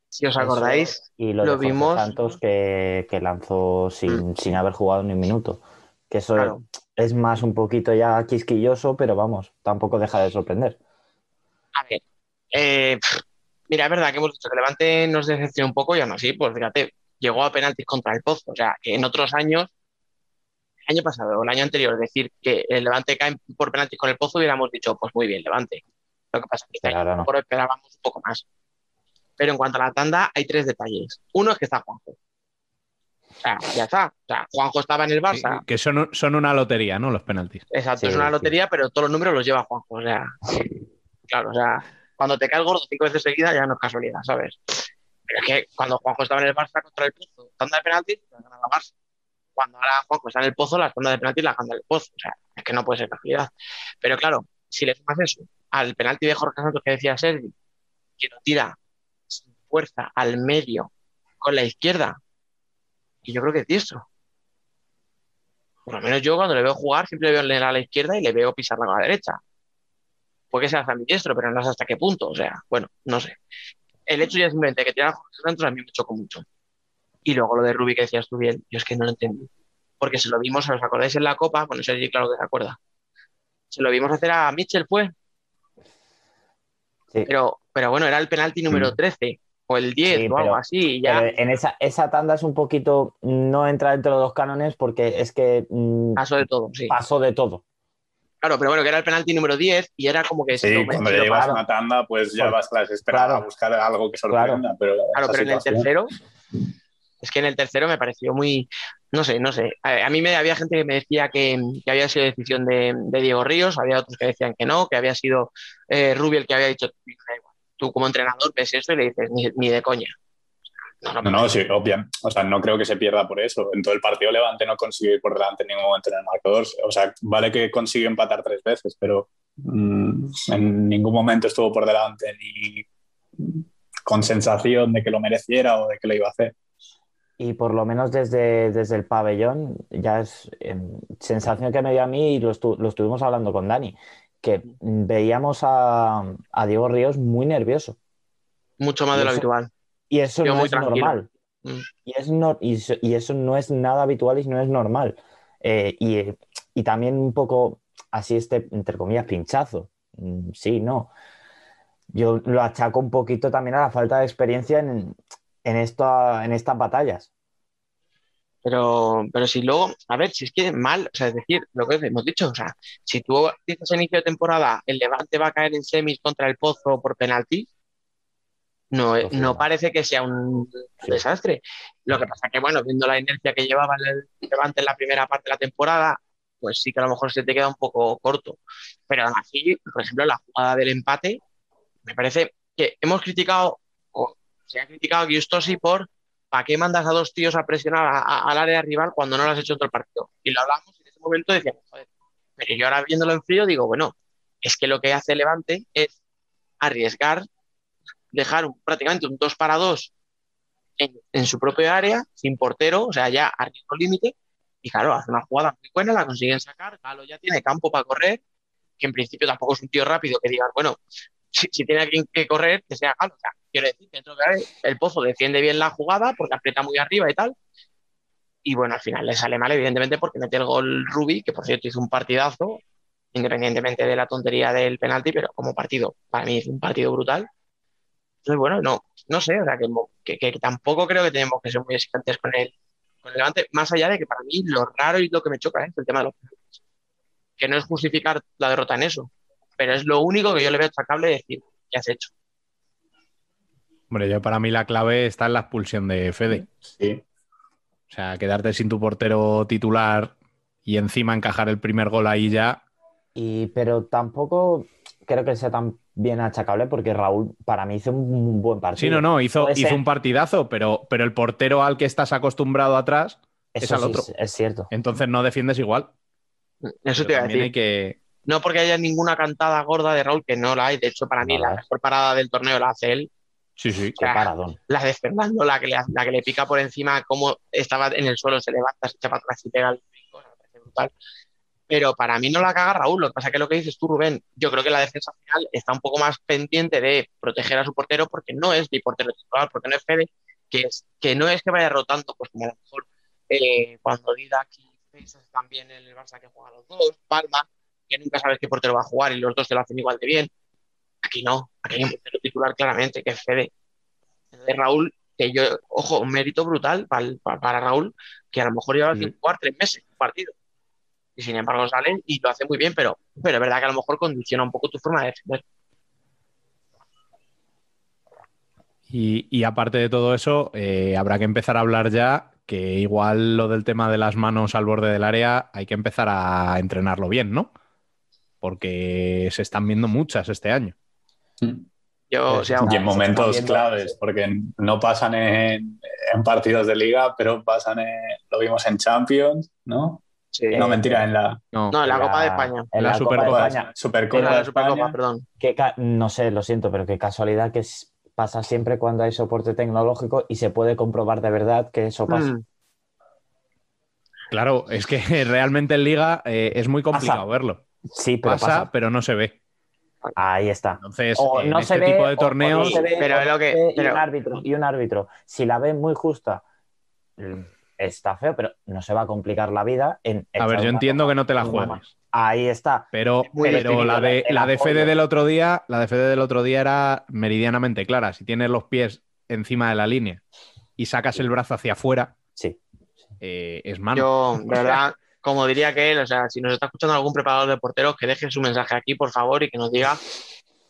Si os acordáis, Eso, y lo, vimos. Santos que, que lanzó sin, Mm. sin haber jugado ni un minuto. Que eso Claro. es más un poquito ya quisquilloso, pero vamos, tampoco deja de sorprender. A ver, eh, mira, es verdad que hemos dicho que Levante nos decepcionó un poco y aún así, pues fíjate, llegó a penaltis contra el Pozo. O sea, que en otros años, año pasado o el año anterior, decir que el Levante cae por penaltis con el Pozo, hubiéramos dicho, pues muy bien, Levante. Lo que pasa es que este ahora no. a lo mejor esperábamos un poco más. Pero en cuanto a la tanda, hay tres detalles. Uno es que está Juanjo. O sea, ya está. O sea, Juanjo estaba en el Barça. Que son, son una lotería, ¿no? Los penaltis. Exacto, Sí, es una sí. lotería, pero todos los números los lleva Juanjo. O sea, claro, o sea, cuando te cae el gordo cinco veces seguida ya no es casualidad, ¿sabes? Pero es que cuando Juanjo estaba en el Barça contra el Pozo, tanda de penaltis, la ganaba el Barça. Cuando ahora Juanjo está en el Pozo, las tandas de penaltis las gana el Pozo. O sea, es que no puede ser casualidad. Pero claro, si le sumas eso al penalti de Jorge Santos que decía Sergi, que lo tira sin fuerza al medio con la izquierda, y yo creo que es diestro. Por lo menos yo cuando le veo jugar siempre le veo leer a la izquierda y le veo pisar la derecha. Puede que sea ambidiestro, pero no sé hasta qué punto. O sea, bueno, no sé. El hecho ya simplemente que tirar a Jorge Santos a mí me chocó mucho. Y luego lo de Rubi que decías tú bien, yo es que no lo entendí. Porque se lo vimos, ¿os acordáis en la Copa? Bueno, Sergi claro que se acuerda. Se lo vimos hacer a Mitchell, fue. Sí. Pero, pero bueno, era el penalti número Mm. 13 o el 10 Sí, o algo pero- así. Ya Pero en esa, esa tanda es un poquito, no entra dentro de los cánones porque es que mm, pasó de todo, sí. pasó de todo. Claro, pero bueno, que era el penalti número 10 y era como que... si Sí, lo- cuando llevas paraba- una tanda, pues ya Claro. vas desesperada Claro. a buscar algo que sorprenda. Pero, Claro, pero en el tercero, es que en el tercero me pareció muy, no sé, no sé. A, a mí me había gente que me decía que, que había sido decisión de, de Diego Ríos, había otros que decían que no, que había sido eh, Rubio el que había dicho, tú como entrenador ves eso y le dices, ni, ni de coña. No, no, No, no, sí, obvio. O sea, no creo que se pierda por eso. En todo el partido Levante no consigue ir por delante en ningún momento en el marcador. O sea, vale que consigue empatar tres veces, pero mm, en ningún momento estuvo por delante ni con sensación de que lo mereciera o de que lo iba a hacer. Y por lo menos desde, desde el pabellón, ya es em, sensación que me dio a mí y lo, estu- lo estuvimos hablando con Dani, que veíamos a, a Diego Ríos muy nervioso. mucho más de lo habitual. Y eso Yo no es tranquilo. normal. Mm. Y, es no, y eso no es nada habitual y no es normal. Eh, y, y también un poco así este, entre comillas, pinchazo. Mm, Sí, no. Yo lo achaco un poquito también a la falta de experiencia en, en, esta, en estas batallas. Pero, pero si luego, a ver, si es que mal, o sea, es decir, lo que hemos dicho, o sea, si tú dices a inicio de temporada, el Levante va a caer en semis contra el Pozo por penalti, no, firma. no parece que sea un Sí. desastre. Lo que pasa que, bueno, viendo la inercia que llevaba el Levante en la primera parte de la temporada, pues sí que a lo mejor se te queda un poco corto. Pero aún así, por ejemplo, la jugada del empate, me parece que hemos criticado, o se ha criticado a Giustosi por ¿para qué mandas a dos tíos a presionar al área rival cuando no lo has hecho en todo el partido? Y lo hablamos y en ese momento decíamos, joder, pero yo ahora viéndolo en frío digo, bueno, es que lo que hace Levante es arriesgar, dejar prácticamente un 2 para 2 en, en su propio área, sin portero, o sea, ya a riesgo límite, y claro, hace una jugada muy buena, la consiguen sacar, Galo ya tiene campo para correr, que en principio tampoco es un tío rápido que digas, bueno, si, tiene alguien que correr, que sea Galo, quiero decir, dentro de el Pozo defiende bien la jugada porque aprieta muy arriba y tal, y bueno, al final le sale mal, evidentemente, porque mete el gol Rubi, que por cierto hizo un partidazo, independientemente de la tontería del penalti, pero como partido, para mí es un partido brutal. Entonces, bueno, no, no sé, o sea, que, que- tampoco creo que tenemos que ser muy exigentes con el, con el Levante, más allá de que para mí lo raro y lo que me choca es el tema de los penaltis. Que no es justificar la derrota en eso, pero es lo único que yo le veo achacable decir, ¿qué has hecho? Hombre, yo para mí la clave está en la expulsión de Fede. Sí. O sea, quedarte sin tu portero titular y encima encajar el primer gol ahí ya. Y, pero tampoco creo que sea tan bien achacable porque Raúl para mí hizo un buen partido. Sí, no, no, hizo, hizo un partidazo, pero, pero el portero al que estás acostumbrado atrás es Eso al sí otro. es- es cierto. Entonces no defiendes igual. Eso Pero te iba a decir. hay que. No porque haya ninguna cantada gorda de Raúl, que no la hay. De hecho, para mí No la mejor parada del torneo la hace él. Sí, sí. Qué paradón. La de Fernando, la que le, la que le pica por encima, como estaba en el suelo, se levanta, se echa para atrás y pega el brutal. Pero para mí no la caga Raúl. Lo que pasa es que lo que dices tú, Rubén, yo creo que la defensa final está un poco más pendiente de proteger a su portero porque no es mi portero titular, porque no es Fede, que, es, que no es que vaya rotando, pues como a lo mejor eh, cuando y Pesas también en el Barça que juegan los dos, Palma, que nunca sabes qué portero va a jugar y los dos te lo hacen igual de bien. Aquí no, aquí hay un portero titular claramente, que es Fede. Entonces, Raúl, que yo, ojo, un mérito brutal para, para Raúl, que a lo mejor lleva sin jugar tres meses un partido. Y sin embargo sale y lo hace muy bien, pero, pero es verdad que a lo mejor condiciona un poco tu forma de defender. Y, y aparte de todo eso, eh, habrá que empezar a hablar ya que igual lo del tema de las manos al borde del área hay que empezar a entrenarlo bien, ¿no? Porque se están viendo muchas este año. Yo, o sea, y en momentos claves, porque no pasan en, en partidos de liga, pero pasan en, lo vimos en Champions, ¿no? sí. no, mentira, en la No, en la En Copa de España. En La la, Copa de Supercopa. España. Supercopa de la Supercopa, España. perdón. No sé, lo siento, pero qué casualidad que pasa siempre cuando hay soporte tecnológico y se puede comprobar de verdad que eso pasa. Mm, claro, es que realmente en liga eh, es muy complicado verlo. Sí, pero Pasa, pasa. pero no se ve. Ahí está. Entonces, O en no este se ve, tipo de torneos, no se ve, Pero lo que- y un árbitro y un árbitro, si la ve muy justa, está feo, pero no se va a complicar la vida en a ver, yo entiendo que no te la juegues. Ahí está. Pero, pero la de, la de. Fede del otro día, la de Fede del otro día era meridianamente clara. Si tienes los pies encima de la línea y sacas el brazo hacia afuera, Sí. eh, es mano. Yo, verdad, como diría que él, o sea, si nos está escuchando algún preparador de porteros, que deje su mensaje aquí, por favor, y que nos diga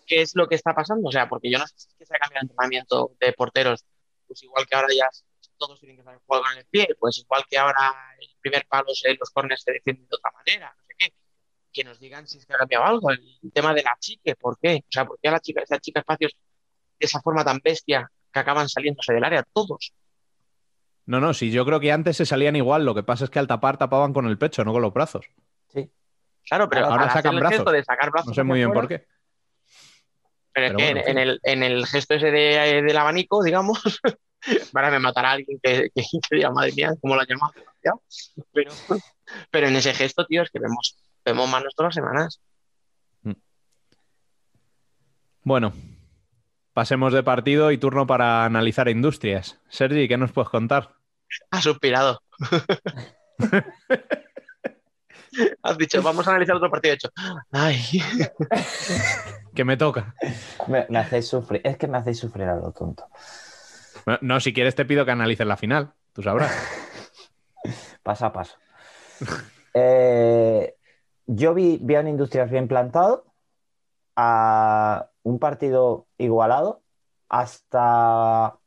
qué es lo que está pasando. O sea, porque yo no sé si es que se ha cambiado el entrenamiento de porteros, pues igual que ahora ya todos tienen que saber jugar con el pie, pues igual que ahora el primer palo, los corners se defienden de otra manera, no sé qué. Que nos digan si es que ha cambiado algo. El tema de la chique, ¿por qué? O sea, ¿por qué a la chica, esa chica espacios de esa forma tan bestia que acaban saliéndose del área todos? No, no, sí, yo creo que antes se salían igual. Lo que pasa es que al tapar tapaban con el pecho, no con los brazos. Sí. Claro, pero Ahora sacan brazos. gesto de sacar brazos No sé muy bien por qué. Pero es que bueno, en, sí. en el, en el gesto ese de, del abanico, digamos, ahora me matará alguien que, que, que diga, madre mía, ¿cómo llamado? desgraciado". Pero, pero en ese gesto, tío, es que vemos, vemos manos todas las semanas. Bueno, pasemos de partido y turno para analizar industrias. Sergi, ¿qué nos puedes contar? Ha suspirado. Has dicho, vamos a analizar otro partido hecho. Ay, Que me toca. Me, me hacéis sufrir. Es que me hacéis sufrir a lo tonto. No, No, si quieres te pido que analices la final. Tú sabrás. Paso a paso. Eh, yo vi, vi a un Industrias bien plantado, a un partido igualado, hasta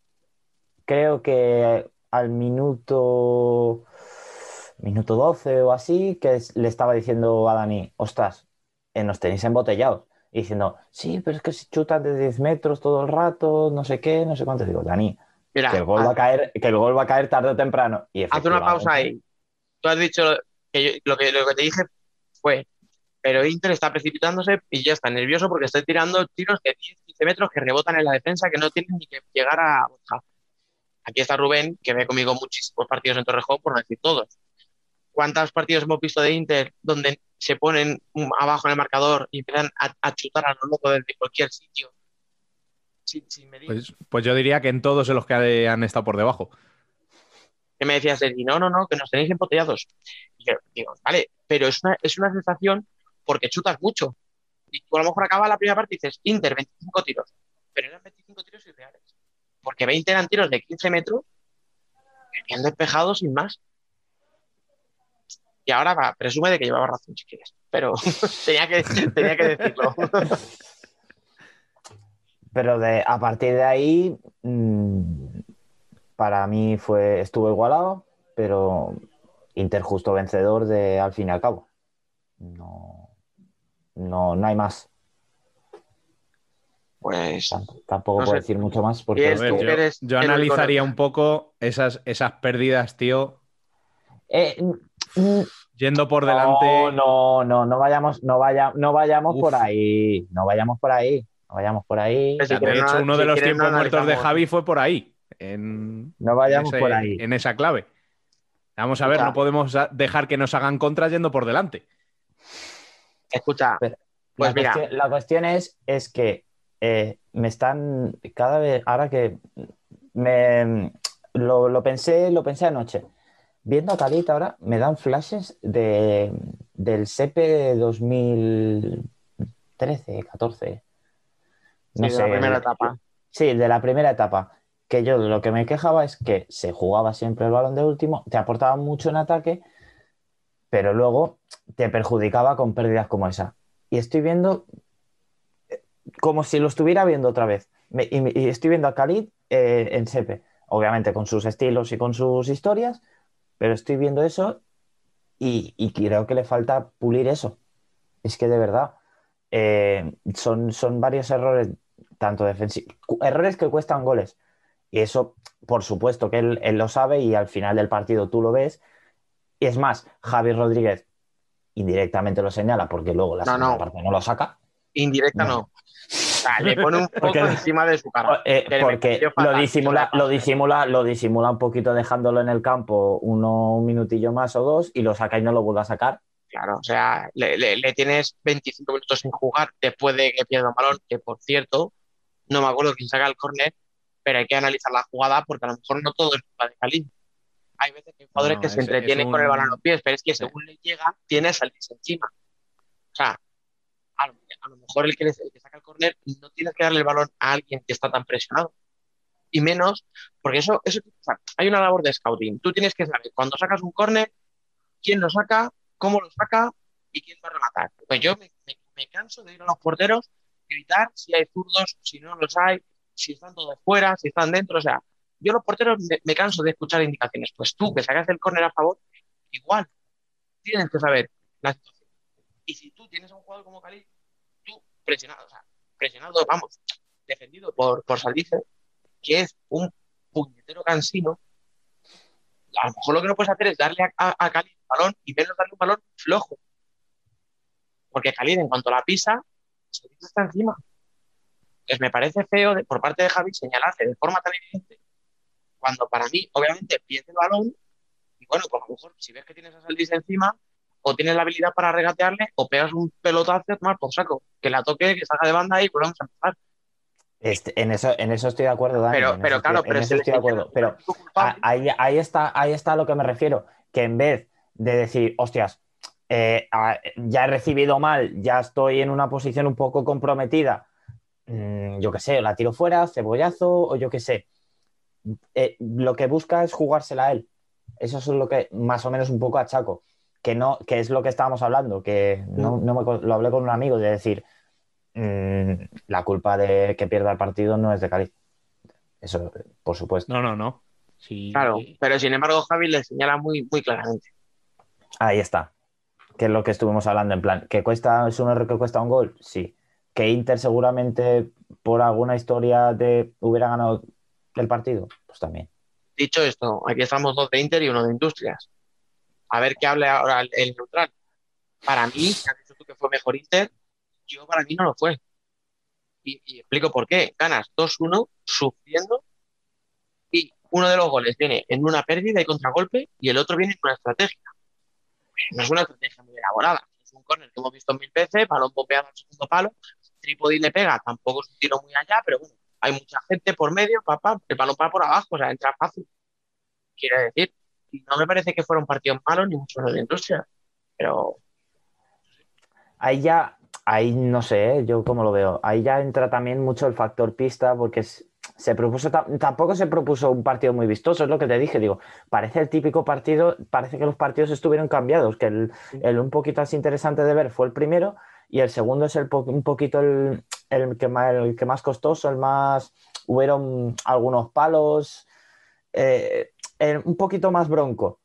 creo que al minuto, minuto 12 o así, que es- le estaba diciendo a Dani, ostras, eh, nos tenéis embotellados. Y diciendo, sí, pero es que si chutan de 10 metros todo el rato, no sé qué, no sé cuánto. Digo, Dani, mira, que el gol va a caer, que el gol va a caer tarde o temprano. Y haz una pausa ahí. Tú has dicho que yo- lo, que, lo que te dije fue, pero Inter está precipitándose y ya está nervioso porque está tirando tiros de 10, 15 metros que rebotan en la defensa que no tienen ni que llegar a. Aquí está Rubén, que ve conmigo muchísimos partidos en Torrejón, por no decir todos. ¿Cuántos partidos hemos visto de Inter donde se ponen abajo en el marcador y empiezan a, a chutar a lo loco desde cualquier sitio? Sin, sin medir. Pues, pues yo diría que en todos en los que han estado por debajo. que me decía Sergi, no, no, no, que nos tenéis embotellados. Y yo digo, vale, pero es una, es una sensación porque chutas mucho. Y tú a lo mejor acaba la primera parte y dices, Inter, 25 tiros. Pero eran 25 tiros irreales. Porque 20 eran tiros de 15 metros que habían despejado sin más. Y ahora va, presume de que llevaba razón si quieres. Pero tenía, que, tenía que decirlo. Pero de, a partir de ahí, mm, para mí fue, estuvo igualado, pero Inter justo vencedor de al fin y al cabo. No, no, no hay más. Pues Tamp- Tampoco No puedo sé. decir mucho más porque es A ver, tú yo, eres analizaría un poco esas, esas pérdidas, tío, Eh, yendo por delante. no, no, no, no vayamos, no vaya, no vayamos Uf. por ahí, no vayamos por ahí, no vayamos por ahí, Pues si de hecho, no- uno si de los tiempos muertos de. Javi fue por ahí. En, no vayamos en ese- por ahí. en esa clave. Vamos a ver, Escucha. no podemos dejar que nos hagan contra yendo por delante. Escucha, Pero- pues la, mira, cuestión, la cuestión es, es que eh, me están cada vez, ahora que me lo, lo pensé, lo pensé anoche. Viendo a Calita ahora, me dan flashes de, del SEPE 2013, 14. sí, de la primera etapa. Sí, de la primera etapa. que yo lo que me quejaba es que se jugaba siempre el balón de último, te aportaba mucho en ataque, pero luego te perjudicaba con pérdidas como esa. Y estoy viendo como si lo estuviera viendo otra vez. Me- y, y estoy viendo a Khalid eh, en Sepe, obviamente con sus estilos y con sus historias, pero estoy viendo eso y, y creo que le falta pulir eso. Es que de verdad, eh, son, son varios errores, tanto defensivos, errores que cuestan goles. Y eso, por supuesto, que él, él lo sabe y al final del partido tú lo ves. Y es más, Javi Rodríguez indirectamente lo señala porque luego la No, segunda no. parte no lo saca. Indirecta No. no. O sea, le pone un poco encima de su cara. Eh, porque lo disimula, lo, disimula, lo disimula un poquito dejándolo en el campo uno, un minutillo más o dos y lo saca y no lo vuelve a sacar. Claro, o sea, le, le- le tienes 25 minutos sin jugar después de que pierda un balón, que por cierto, no me acuerdo quién saca el córner, pero hay que analizar la jugada porque a lo mejor no todo es culpa de Cali. Hay veces que hay jugadores No, que se entretienen con el balón a los pies, pero es que según le llega, tiene salirse encima. O sea, a lo, mejor el que, saca el córner no tienes que darle el balón a alguien que está tan presionado. Y menos, porque eso, eso o sea, hay una labor de scouting. Tú tienes que saber cuando sacas un córner, quién lo saca, cómo lo saca y quién va a rematar. Pues yo me, canso de ir a los porteros, gritar si hay zurdos, si no los hay, si están todos fuera, si están dentro. O sea, yo los porteros me, me canso de escuchar indicaciones. Pues tú, que sacas el córner a favor, igual tienes que saber la situación. Y si tú tienes a un jugador como Cali, tú presionado, o sea, presionado, vamos, defendido por, por Saldice, que es un puñetero cansino, a lo mejor lo que no puedes hacer es darle a, a, a Cali un balón y menos darle un balón flojo. Porque Cali, en cuanto la pisa, Saldice está encima. Entonces me parece feo por parte de Javi señalarse de forma tan evidente cuando para mí, obviamente, pierde el balón y bueno, pues a lo mejor si ves que tienes a Saldice encima, o tienes la habilidad para regatearle, o pegas un pelotazo a tomar por saco. Que la toque, que salga de banda y volvemos a empezar. Este, en, eso, en eso estoy de acuerdo, Dani. Pero, pero claro, estoy, pero estoy de acuerdo. Pero ahí, ahí, está, ahí está a lo que me refiero. Que en vez de decir, hostias, eh, ya he recibido mal, ya estoy en una posición un poco comprometida, mm, yo qué sé, la tiro fuera, cebollazo, o yo qué sé. Eh, lo que busca es jugársela a él. Eso es lo que más o menos un poco achaco. Que, no, que es lo que estábamos hablando, que no, no me lo hablé con un amigo de decir, mm, la culpa de que pierda el partido no es de Cali. Eso, por supuesto. No, no, no. Sí. Claro, pero sin embargo Javi le señala muy, muy claramente. Ahí está. Que es lo que estuvimos hablando, en plan, ¿que cuesta, es un error que cuesta un gol? Sí. ¿Que Inter seguramente por alguna historia de hubiera ganado el partido? Pues también. Dicho esto, aquí estamos dos de Inter y uno de Industrias. A ver qué hable ahora el, neutral. Para mí, que has dicho tú que fue mejor Inter, yo para mí no lo fue. Y, y explico por qué. Ganas 2-1 sufriendo y uno de los goles viene en una pérdida y contragolpe y el otro viene en una estrategia. No es una estrategia muy elaborada. Es un córner que hemos visto mil veces, balón bombeado al segundo palo, Tripodi le pega, tampoco es un tiro muy allá, pero bueno, hay mucha gente por medio, papá, el balón va por abajo, o sea, entra fácil. Quiere decir, y no me parece que fuera un partido malo ni mucho menos de industria, pero Ahí ya, ahí no sé, ¿eh? yo cómo lo veo. Ahí ya entra también mucho el factor pista, porque es- se propuso, ta- tampoco se propuso un partido muy vistoso, es lo que te dije, digo, parece el típico partido, parece que los partidos estuvieron cambiados, que el, el un poquito más interesante de ver fue el primero y el segundo es el po- un poquito el, el que más, el que más costoso, el más, hubieron algunos palos, eh, un poquito más bronco.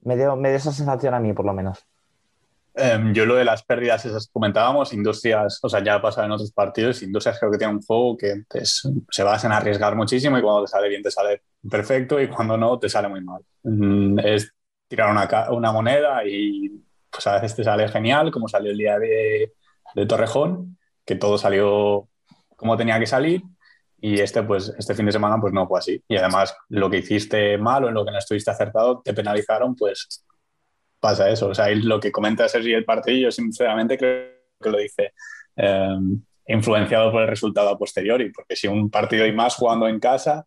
Me dio, me dio esa sensación a mí, por lo menos. Em, yo lo de las pérdidas esas comentábamos, Industrias, o sea, ya ha pasado en otros partidos, Industrias creo que tiene un juego que es- se basa en arriesgar muchísimo y cuando te sale bien te sale perfecto y cuando no te sale muy mal. Mm, Es tirar una, una moneda y pues a veces te sale genial, como salió el día de, de Torrejón, que todo salió como tenía que salir y este, pues, este fin de semana pues no fue así. Y además lo que hiciste mal o en lo que no estuviste acertado te penalizaron, pues pasa eso. O sea, lo que comenta Sergi el partido, yo sinceramente creo que lo dice eh, influenciado por el resultado a posteriori, porque si un partido y más jugando en casa,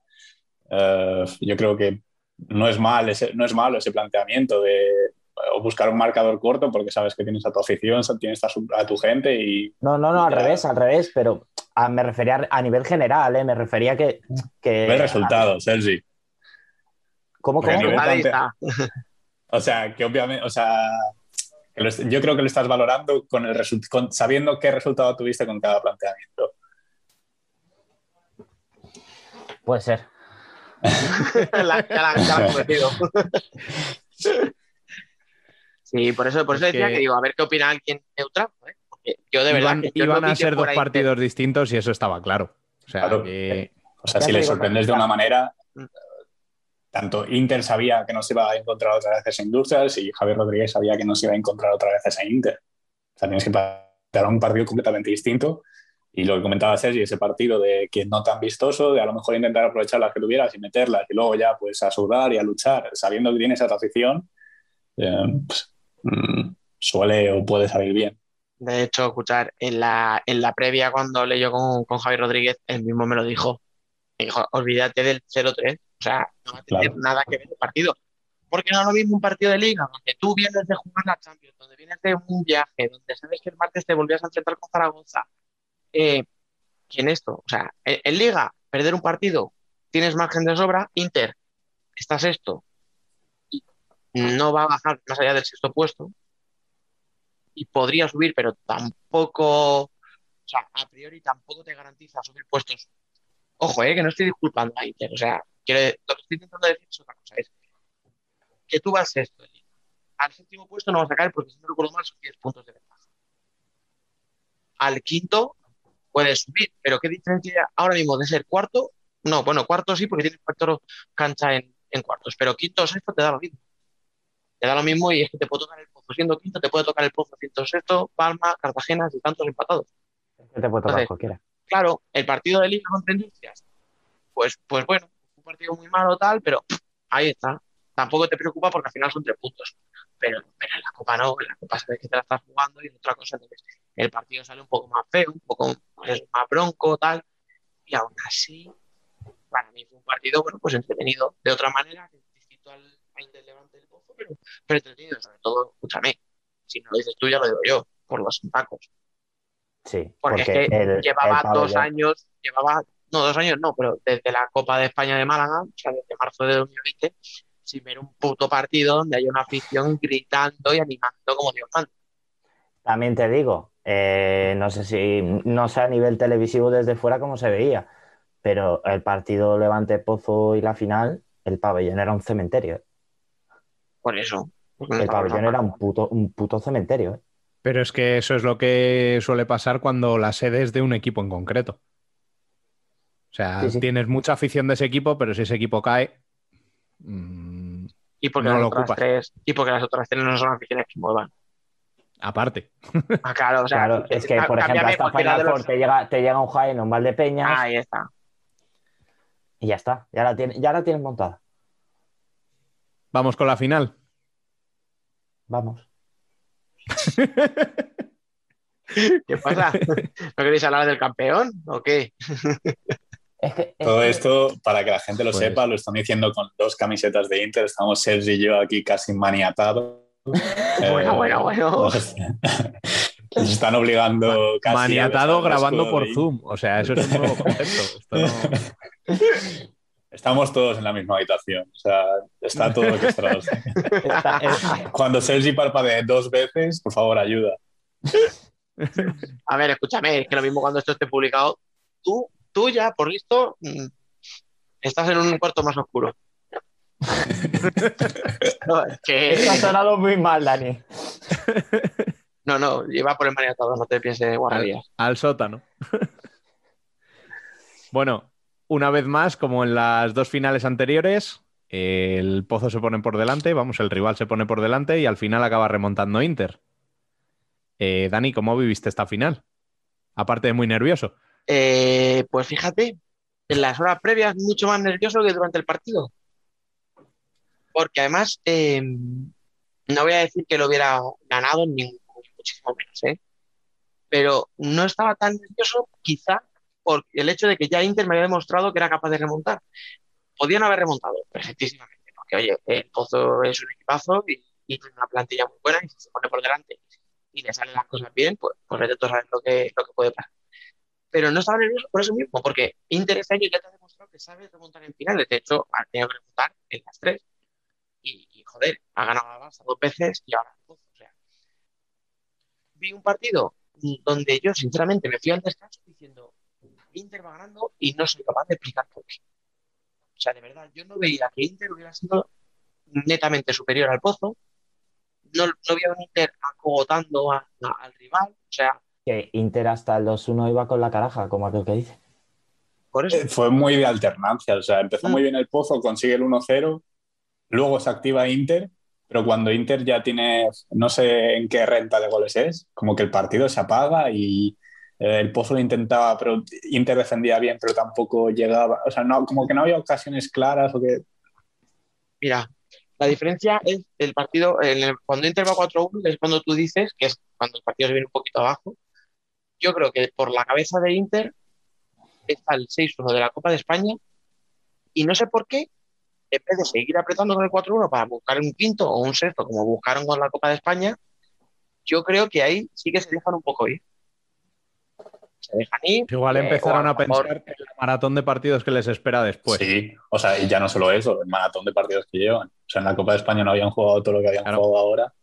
eh, yo creo que no es, mal ese, no es malo ese planteamiento de o buscar un marcador corto porque sabes que tienes a tu afición, tienes a, su- a tu gente y No, no, no, al Ya. revés, al revés, pero a- me refería a nivel general, ¿eh? me refería que... que Ve resultados, Sergi. ¿Cómo, cómo? Ahí está. O sea, que obviamente, o sea, que lo est- yo creo que lo estás valorando con el con- sabiendo qué resultado tuviste con cada planteamiento. Puede ser. La- ya la, ya la. Sí, por eso, por eso Es decía que- que... digo, a ver qué opina alguien neutral. ¿eh? Yo de verdad Iban, que yo iban no a ser dos partidos distintos y eso estaba claro. O sea, Claro. que- O sea, si le sorprendes de una manera, Mm. tanto Inter sabía que no se iba a encontrar otra vez esa Industrias y Javier Rodríguez sabía que no se iba a encontrar otra vez esa Inter. O sea, tienes que plantear un partido completamente distinto. Y lo que comentaba Sergi, ese partido de que no tan vistoso, de a lo mejor intentar aprovechar las que tuvieras y meterlas y luego ya pues a sudar y a luchar, sabiendo que tienes esa afición, eh, pues, mm, suele o puede salir bien. De hecho, escuchar, en la, en la previa cuando hablé yo con, con Javier Rodríguez, él mismo me lo dijo. Me dijo, olvídate del 0-3. O sea, no va a tener Claro. nada que ver el partido. Porque no es lo mismo un partido de liga, donde tú vienes de jugar la Champions, donde vienes de un viaje, donde sabes que el martes te volvías a enfrentar con Zaragoza. Eh, que en esto, o sea, en, en liga, perder un partido, tienes margen de sobra, Inter, estás esto, y no va a bajar más allá del sexto puesto, y podría subir, pero tampoco, o sea, a priori tampoco te garantiza subir puestos. Ojo, eh, que no estoy disculpando a Inter, o sea, lo que estoy intentando decir es otra cosa, es que tú vas en liga. al séptimo puesto no vas a caer porque si no recuerdo mal son 10 puntos de ventaja. Al quinto puedes subir, pero ¿qué diferencia ahora mismo de ser cuarto? No, bueno, cuarto sí, porque tienes factor cancha en, en cuartos, pero quinto o sexto te da lo mismo. Te da lo mismo y es que te puede tocar el pozo. Siendo quinto, te puede tocar el pozo ciento sexto, Palma, Cartagena y tantos empatados. Te puede tocar Entonces, cualquiera. Claro, el partido de Liga contra Industrias, pues, pues bueno, un partido muy malo tal, pero pff, ahí está. Tampoco te preocupa porque al final son tres puntos. Pero, pero en la Copa no, en la Copa sabes que te la estás jugando y es otra cosa. Entonces, el partido sale un poco más feo, un poco pues, más bronco, tal. Y aún así, para mí fue un partido, bueno, pues entretenido. De otra manera, distinto al, al del Levante del pero, pero entretenido. Sobre todo, escúchame, si no lo dices tú, ya lo digo yo, por los tacos. Sí, Porque, porque, es que el, llevaba el dos años, llevaba, no, dos años no, pero desde la Copa de España de Málaga, o sea, desde marzo de 2020, sin ver un puto partido donde haya una afición gritando y animando como Dios manda. También te digo, eh, no sé si, no sé a nivel televisivo desde fuera cómo se veía, pero el partido Levante Pozo y la final, el pabellón era un cementerio. Por eso. El pabellón era un puto, un puto cementerio. ¿eh? Pero es que eso es lo que suele pasar cuando la sede es de un equipo en concreto. O sea, Sí, sí. tienes mucha afición de ese equipo, pero si ese equipo cae. Y porque, no las lo otras ocupas. tres, y porque las otras tres no son aficiones que muevan. aparte. Ah, claro, o sea, Claro, es que, por ejemplo, hasta Final los- Four te llega, te llega un Jaén, un Valdepeñas Ahí está. y ya está, ya la, tiene, ya la tienes montada. Vamos con la final. Vamos. ¿Qué pasa? ¿No queréis hablar del campeón o qué? Es que, es Todo esto, para que la gente lo Pues- sepa, lo están diciendo con dos camisetas de Inter. Estamos Sergi y yo aquí casi maniatados. Bueno, Eh, bueno, bueno. Nos, nos están obligando casi. a Maniatado grabando por de. Zoom. O sea, eso es un nuevo concepto. Esto no- Estamos todos en la misma habitación. O sea, está todo orquestado. está- es- Cuando Sergi parpadee dos veces, por favor, ayuda. A ver, escúchame, es que lo mismo cuando esto esté publicado, tú, tú ya, por listo, mm, estás en un cuarto más oscuro. no, es que- Esto ha sonado muy mal, Dani. no, no, lleva por el maniatado, no te pienses guarrerías. al sótano. bueno, una vez más, como en las dos finales anteriores, el Pozo se pone por delante, vamos, el rival se pone por delante y al final acaba remontando Inter. Eh, Dani, ¿cómo viviste esta final? Aparte de muy nervioso. Eh, pues fíjate, en las horas previas mucho más nervioso que durante el partido. Porque además, eh, no voy a decir que lo hubiera ganado, ni muchísimo menos, ¿eh? Pero no estaba tan nervioso, quizá por el hecho de que ya Inter me había demostrado que era capaz de remontar. Podían haber remontado perfectísimamente, porque oye, el Pozo es un equipazo y, tiene una plantilla muy buena y si se pone por delante y le salen las cosas bien, pues, pues vete tú a saber lo que, lo que puede pasar. pero no estaba nervioso por eso mismo, porque Inter este año ya te ha demostrado que sabe remontar en finales. De hecho, ha tenido que remontar en las tres. Y, joder, ha ganado a Barça dos veces y ahora. O sea, vi un partido donde yo, sinceramente, me fui al descanso diciendo, Inter va ganando y no soy capaz de explicar por qué. O sea, de verdad, yo no veía que Inter hubiera sido netamente superior al Pozo. No, no veía un Inter acogotando a- a- al rival. O sea, Que Inter hasta el 2-1 iba con la caraja, como aquel que dice. por eso. Eh, Fue muy de alternancia, o sea, empezó Mm. muy bien el Pozo, consigue el 1-0, luego se activa Inter, pero cuando Inter ya tiene, no sé en qué renta de goles es, como que el partido se apaga y eh, el Pozo lo intentaba, pero Inter defendía bien, pero tampoco llegaba, o sea, no, como que no había ocasiones claras o que... Mira, la diferencia es el partido, cuando Inter va 4-1, que es cuando tú dices, que es cuando el partido se viene un poquito abajo. Yo creo que por la cabeza de Inter está el 6-1 de la Copa de España y no sé por qué, en vez de seguir apretando con el 4-1 para buscar un quinto o un sexto, como buscaron con la Copa de España, yo creo que ahí sí que se dejan un poco ir. Se dejan ir. Igual empezaron a pensar en la maratón de partidos que les espera después. sí, o sea, y ya no solo eso, el maratón de partidos que llevan. O sea, en la Copa de España no habían jugado todo lo que habían Claro. jugado ahora.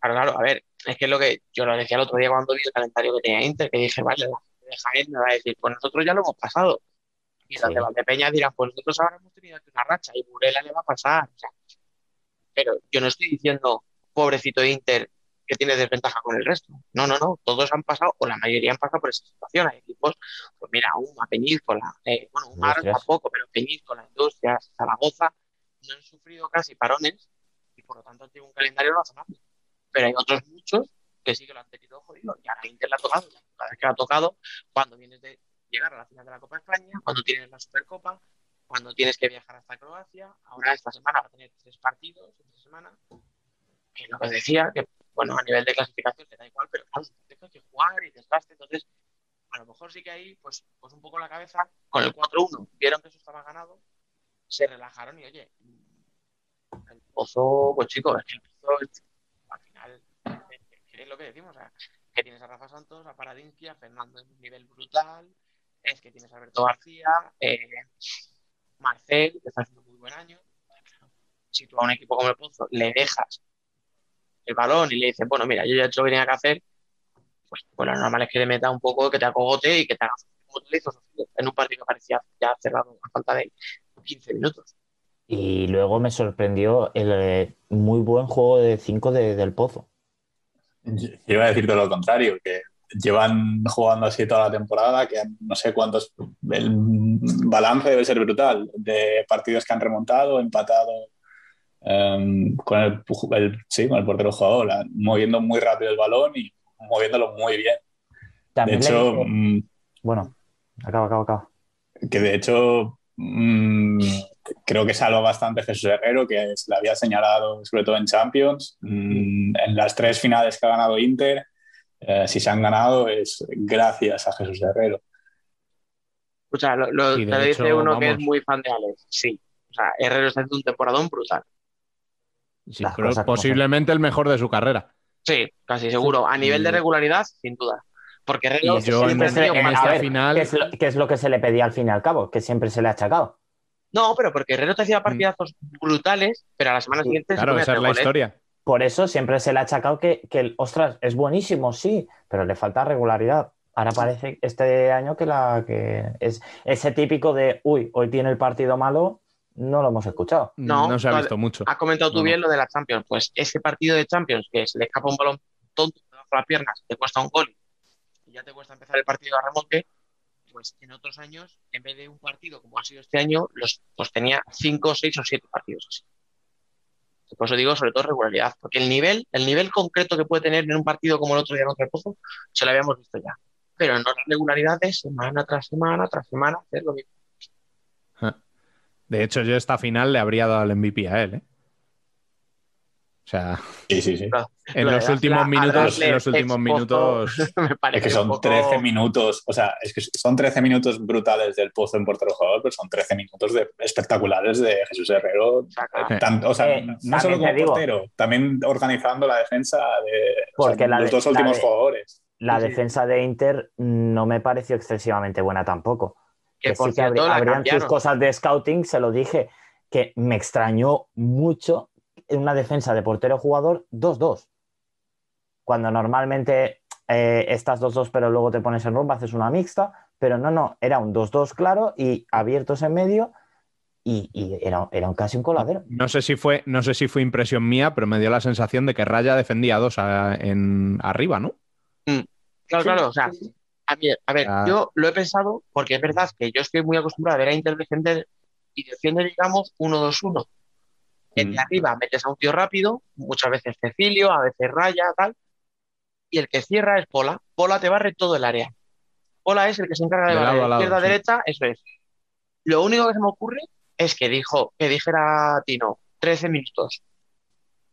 Claro, claro, a ver, es que es lo que yo lo decía el otro día cuando vi el calendario que tenía Inter, que dije, vale, la gente de Jaén me va a decir, pues nosotros ya lo hemos pasado. Y los Sí. de Valdepeña dirán, pues nosotros ahora hemos tenido aquí una racha y Burela le va a pasar. O sea, pero yo no estoy diciendo, pobrecito Inter, que tiene desventaja con el resto. No, no, no, todos han pasado, o la mayoría han pasado por esa situación. Hay equipos, pues mira, una Peñíscola, eh, bueno, un Mar Industrias. tampoco, pero Peñíscola, Industrias, Zaragoza, no han sufrido casi parones y por lo tanto han tenido un calendario razonable pero hay otros muchos que sí que lo han tenido jodido. Y ahora Inter la ha tocado. Cada vez que la ha tocado, cuando vienes de llegar a la final de la Copa de España, cuando tienes la Supercopa, cuando tienes que viajar hasta Croacia, ahora esta semana va a tener tres partidos, esta semana, que lo que decía, que bueno, a nivel de clasificación te da igual, pero claro, tienes que jugar y desgaste, entonces a lo mejor sí que ahí, pues, pues un poco la cabeza, con el 4-1, vieron que eso estaba ganado, se relajaron y oye, el pozo, pues chicos, el pozo al final es, lo que decimos, que tienes a Rafa Santos, a Paradinsky, a Fernando en un nivel brutal, es que tienes a Alberto García, eh, Marcel, que está haciendo muy buen año. Si tú a un equipo como el Pozo le dejas el balón y le dices, bueno, mira, yo ya he hecho lo que tenía que hacer, pues, pues lo normal es que le meta un poco, que te acogote y que te haga como te lo hizo Sofía, en un partido que parecía ya cerrado a falta de 15 minutos. Y luego me sorprendió el eh, muy buen juego de 5 del Pozo. Yo iba a decir todo lo contrario, que llevan jugando así toda la temporada, que no sé cuántos. El balance debe ser brutal de partidos que han remontado, empatado em, con, el, el- sí, con el portero jugador, la- moviendo muy rápido el balón y moviéndolo muy bien. De hecho, mm, bueno, acaba, acaba, acaba. que de hecho mm, creo que salva bastante Jesús Herrero, que se le había señalado sobre todo en Champions. Mm, en las tres finales que ha ganado Inter, eh, si se han ganado es gracias a Jesús Herrero. O sea, lo, lo- te dice hecho, uno que es muy fan de Alex. Sí. O sea, Herrero está haciendo un temporadón brutal. Sí, pero posiblemente el mejor de su carrera. Sí, casi seguro. A nivel de regularidad, sin duda. Porque en siempre tenido en más- esta ver, final- ¿qué es, lo, qué es lo que se le pedía al fin y al cabo? Que siempre se le ha achacado. No, pero porque Herrero te hacía partidazos brutales, pero a la semana Sí, siguiente se Claro, comía esa es la goles. historia. Por eso siempre se le ha achacado que, que el, ostras, es buenísimo, sí, pero le falta regularidad. Ahora parece este año que, la, que es ese típico de, uy, hoy tiene el partido malo, no lo hemos escuchado. No, No, se ha visto mucho. Has comentado tú No, no. bien lo de la Champions. Pues ese partido de Champions que se le escapa un balón tonto debajo de las piernas, te cuesta un gol y ya te cuesta empezar el partido a remonte, pues en otros años, en vez de un partido como ha sido este año, los, pues tenía cinco, seis o siete partidos así. Por eso digo, sobre todo regularidad, porque el nivel, el nivel concreto que puede tener en un partido como el otro día contra el Pozo, se lo habíamos visto ya. Pero no la regularidad de semana tras semana tras semana hacer lo mismo. De hecho, yo esta final le habría dado el MVP a él. ¿eh? O sea, Sí, sí, sí. en los últimos minutos, en los últimos minutos. me parece Es que son poco- 13 minutos, o sea, es que son 13 minutos brutales del pozo en portero jugador, pero son 13 minutos de, espectaculares de Jesús Herrero. Saca. Tan- o sea, Eh, no solo como digo. portero, también organizando la defensa de o sea, Porque la los de- dos la últimos de- jugadores. la Sí, sí. defensa de Inter no me pareció excesivamente buena tampoco. Que Que por sí que habrían cambiaron. sus cosas de scouting, se lo dije, que me extrañó mucho en una defensa de portero-jugador 2-2. Cuando normalmente eh, estás 2-2, pero luego te pones en rompa, haces una mixta, pero no, no, era un 2-2 claro y abiertos en medio y, y era, era un- casi un coladero. No sé si fue, no sé si fue impresión mía, pero me dio la sensación de que Raya defendía a dos a- en, arriba, ¿no? Claro, claro, o sea, a, mí- a ver, Ah. yo lo he pensado porque es verdad que yo estoy muy acostumbrado a ver a Inter defender y defiende, digamos, 1-2-1. El de Mm. arriba metes a un tío rápido, muchas veces Cecilio, a veces Raya, tal, y el que cierra es Pola. Pola te barre todo el área. Pola es el que se encarga de De barrer izquierda, sí. derecha, eso es. Lo único que se me ocurre es que dijo, que dijera Tino, 13 minutos.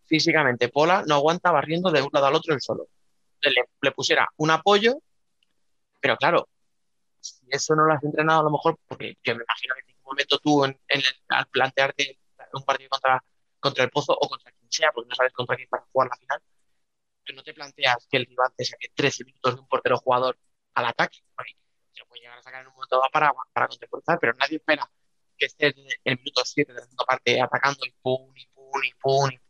Físicamente, Pola no aguanta barriendo de un lado al otro el solo. Le, le pusiera un apoyo, pero claro, si eso no lo has entrenado a lo mejor, porque yo me imagino que en ningún momento tú en, en el- al plantearte un partido contra, contra el Pozo o contra quien sea, porque no sabes contra quién vas a jugar la final, tú no te planteas que el rival te saque 13 minutos de un portero jugador al ataque, porque se puede llegar a sacar en un momento dado para, para contrarrestar, pero nadie espera que estés en el minuto 7 de la segunda parte atacando y pum, y pum, y pum, y pum.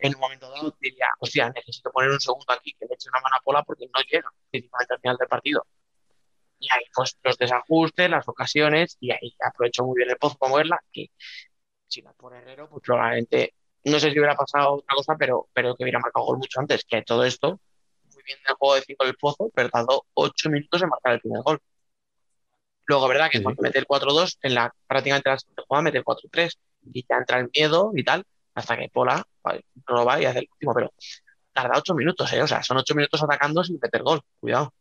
En un momento dado diría, hostia, necesito poner un segundo aquí que le eche una mano a Pola porque no llega principalmente al final del partido. Y ahí pues los desajustes, las ocasiones, y ahí aprovecho muy bien el pozo para moverla, que si no por Herrero, pues probablemente, no sé si hubiera pasado otra cosa, pero, pero que hubiera marcado gol mucho antes, que todo esto, muy bien del juego de 5 del pozo, pero tardó 8 minutos en marcar el primer gol. Luego, verdad que Sí, cuando mete el 4-2, en la prácticamente la siguiente jugada mete el 4-3 y ya entra el miedo y tal, hasta que Pola va y hace el último, pero tarda 8 minutos, ¿eh? O sea, son 8 minutos atacando sin meter gol, cuidado.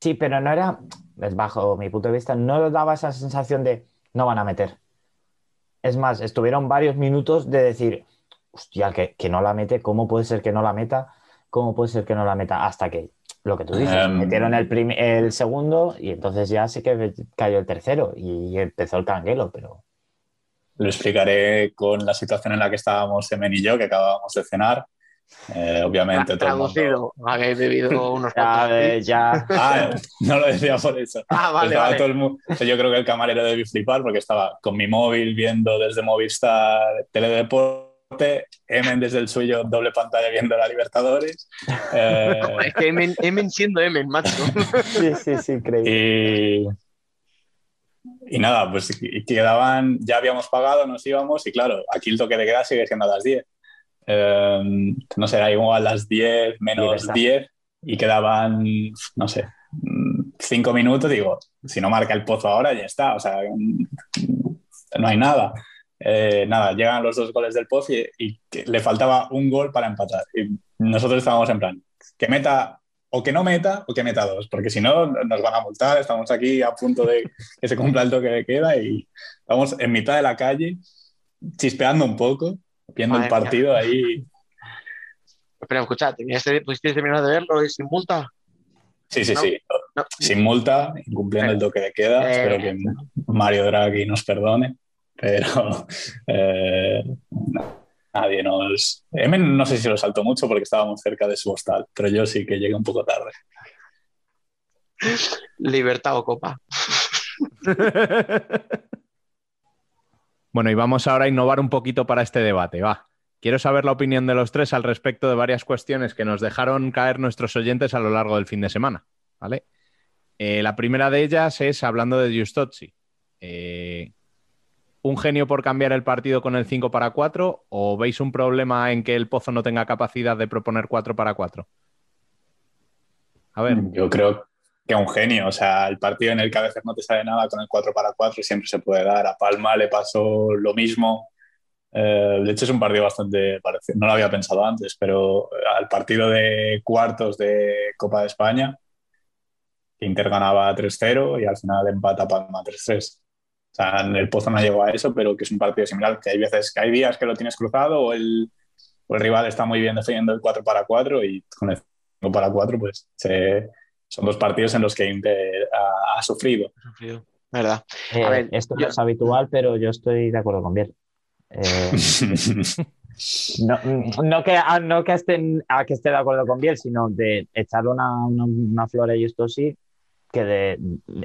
Sí, pero no era, es bajo mi punto de vista, no daba esa sensación de no van a meter. Es más, estuvieron varios minutos de decir, hostia, que, que no la mete, ¿cómo puede ser que no la meta? ¿Cómo puede ser que no la meta? Hasta que, lo que tú dices, Em. metieron el, el segundo y entonces ya sí que cayó el tercero y empezó el canguelo, pero Lo explicaré con la situación en la que estábamos Emen y yo, que acabábamos de cenar. Eh, obviamente todo el mundo- Traducido, habéis bebido unos ya, eh, ya Ah, no lo decía por eso. Ah, vale, Estaba vale. todo el mu- o sea, yo creo que el camarero debí flipar porque estaba con mi móvil viendo desde Movistar Teledeporte, Emen desde el suyo doble pantalla viendo la Libertadores. Eh, Es que Emen, Emen siendo Emen, macho. sí, sí, sí, increíble. y, y nada, pues quedaban, ya habíamos pagado, nos íbamos y claro, aquí el toque de queda sigue siendo a las 10. Eh, no será igual a las 10 menos Libertad. 10 y quedaban, no sé, 5 minutos. Digo, si no marca el pozo ahora, ya está. O sea, mm, no hay nada. Eh, nada, llegan los dos goles del pozo y, y que le faltaba un gol para empatar. Y nosotros estábamos en plan, que meta o que no meta o que meta dos, porque si no nos van a multar. Estamos aquí a punto de que se cumpla el toque de queda y vamos en mitad de la calle, chispeando un poco, viendo Madre el partido ahí. Pero escucha, ¿tenías, ¿pudiste terminar de verlo y sin multa? Sí, sí, No. sí. No. Sin multa, incumpliendo el toque de queda. Eh. Espero que Mario Draghi nos perdone, pero eh, nadie nos. Emen no sé si lo saltó mucho porque estábamos cerca de su hostal, pero yo sí que llegué un poco tarde. Libertad o copa. Bueno, y vamos ahora a innovar un poquito para este debate, va. Quiero saber la opinión de los tres al respecto de varias cuestiones que nos dejaron caer nuestros oyentes a lo largo del fin de semana, ¿vale? Eh, la primera de ellas es hablando de Giustozzi. Eh, ¿Un genio por cambiar el partido con el 5 para 4 o veis un problema en que el Pozo no tenga capacidad de proponer 4 para 4? A ver, Yo creo que un genio. O sea, el partido en el que a veces no te sale nada con el 4 para 4 siempre se puede dar. A Palma le pasó lo mismo. Eh, de hecho, es un partido bastante parecido. No lo había pensado antes, pero al partido de cuartos de Copa de España, Inter ganaba 3-0 y al final empata Palma 3-3. O sea, en el Pozo no llegó a eso, pero que es un partido similar, que hay veces que hay días que lo tienes cruzado o el, o el rival está muy bien defendiendo el 4 para 4 y con el 5 para 4 pues se, son dos partidos en los que Inter ha, ha sufrido. Sufrido. ¿Verdad? Eh, A ver, esto yo- no es habitual, pero yo estoy de acuerdo con Biel. Eh, No, no que, a- no que, estén, a que esté de acuerdo con Biel, sino de echarle una, una, una flor a esto sí, que de-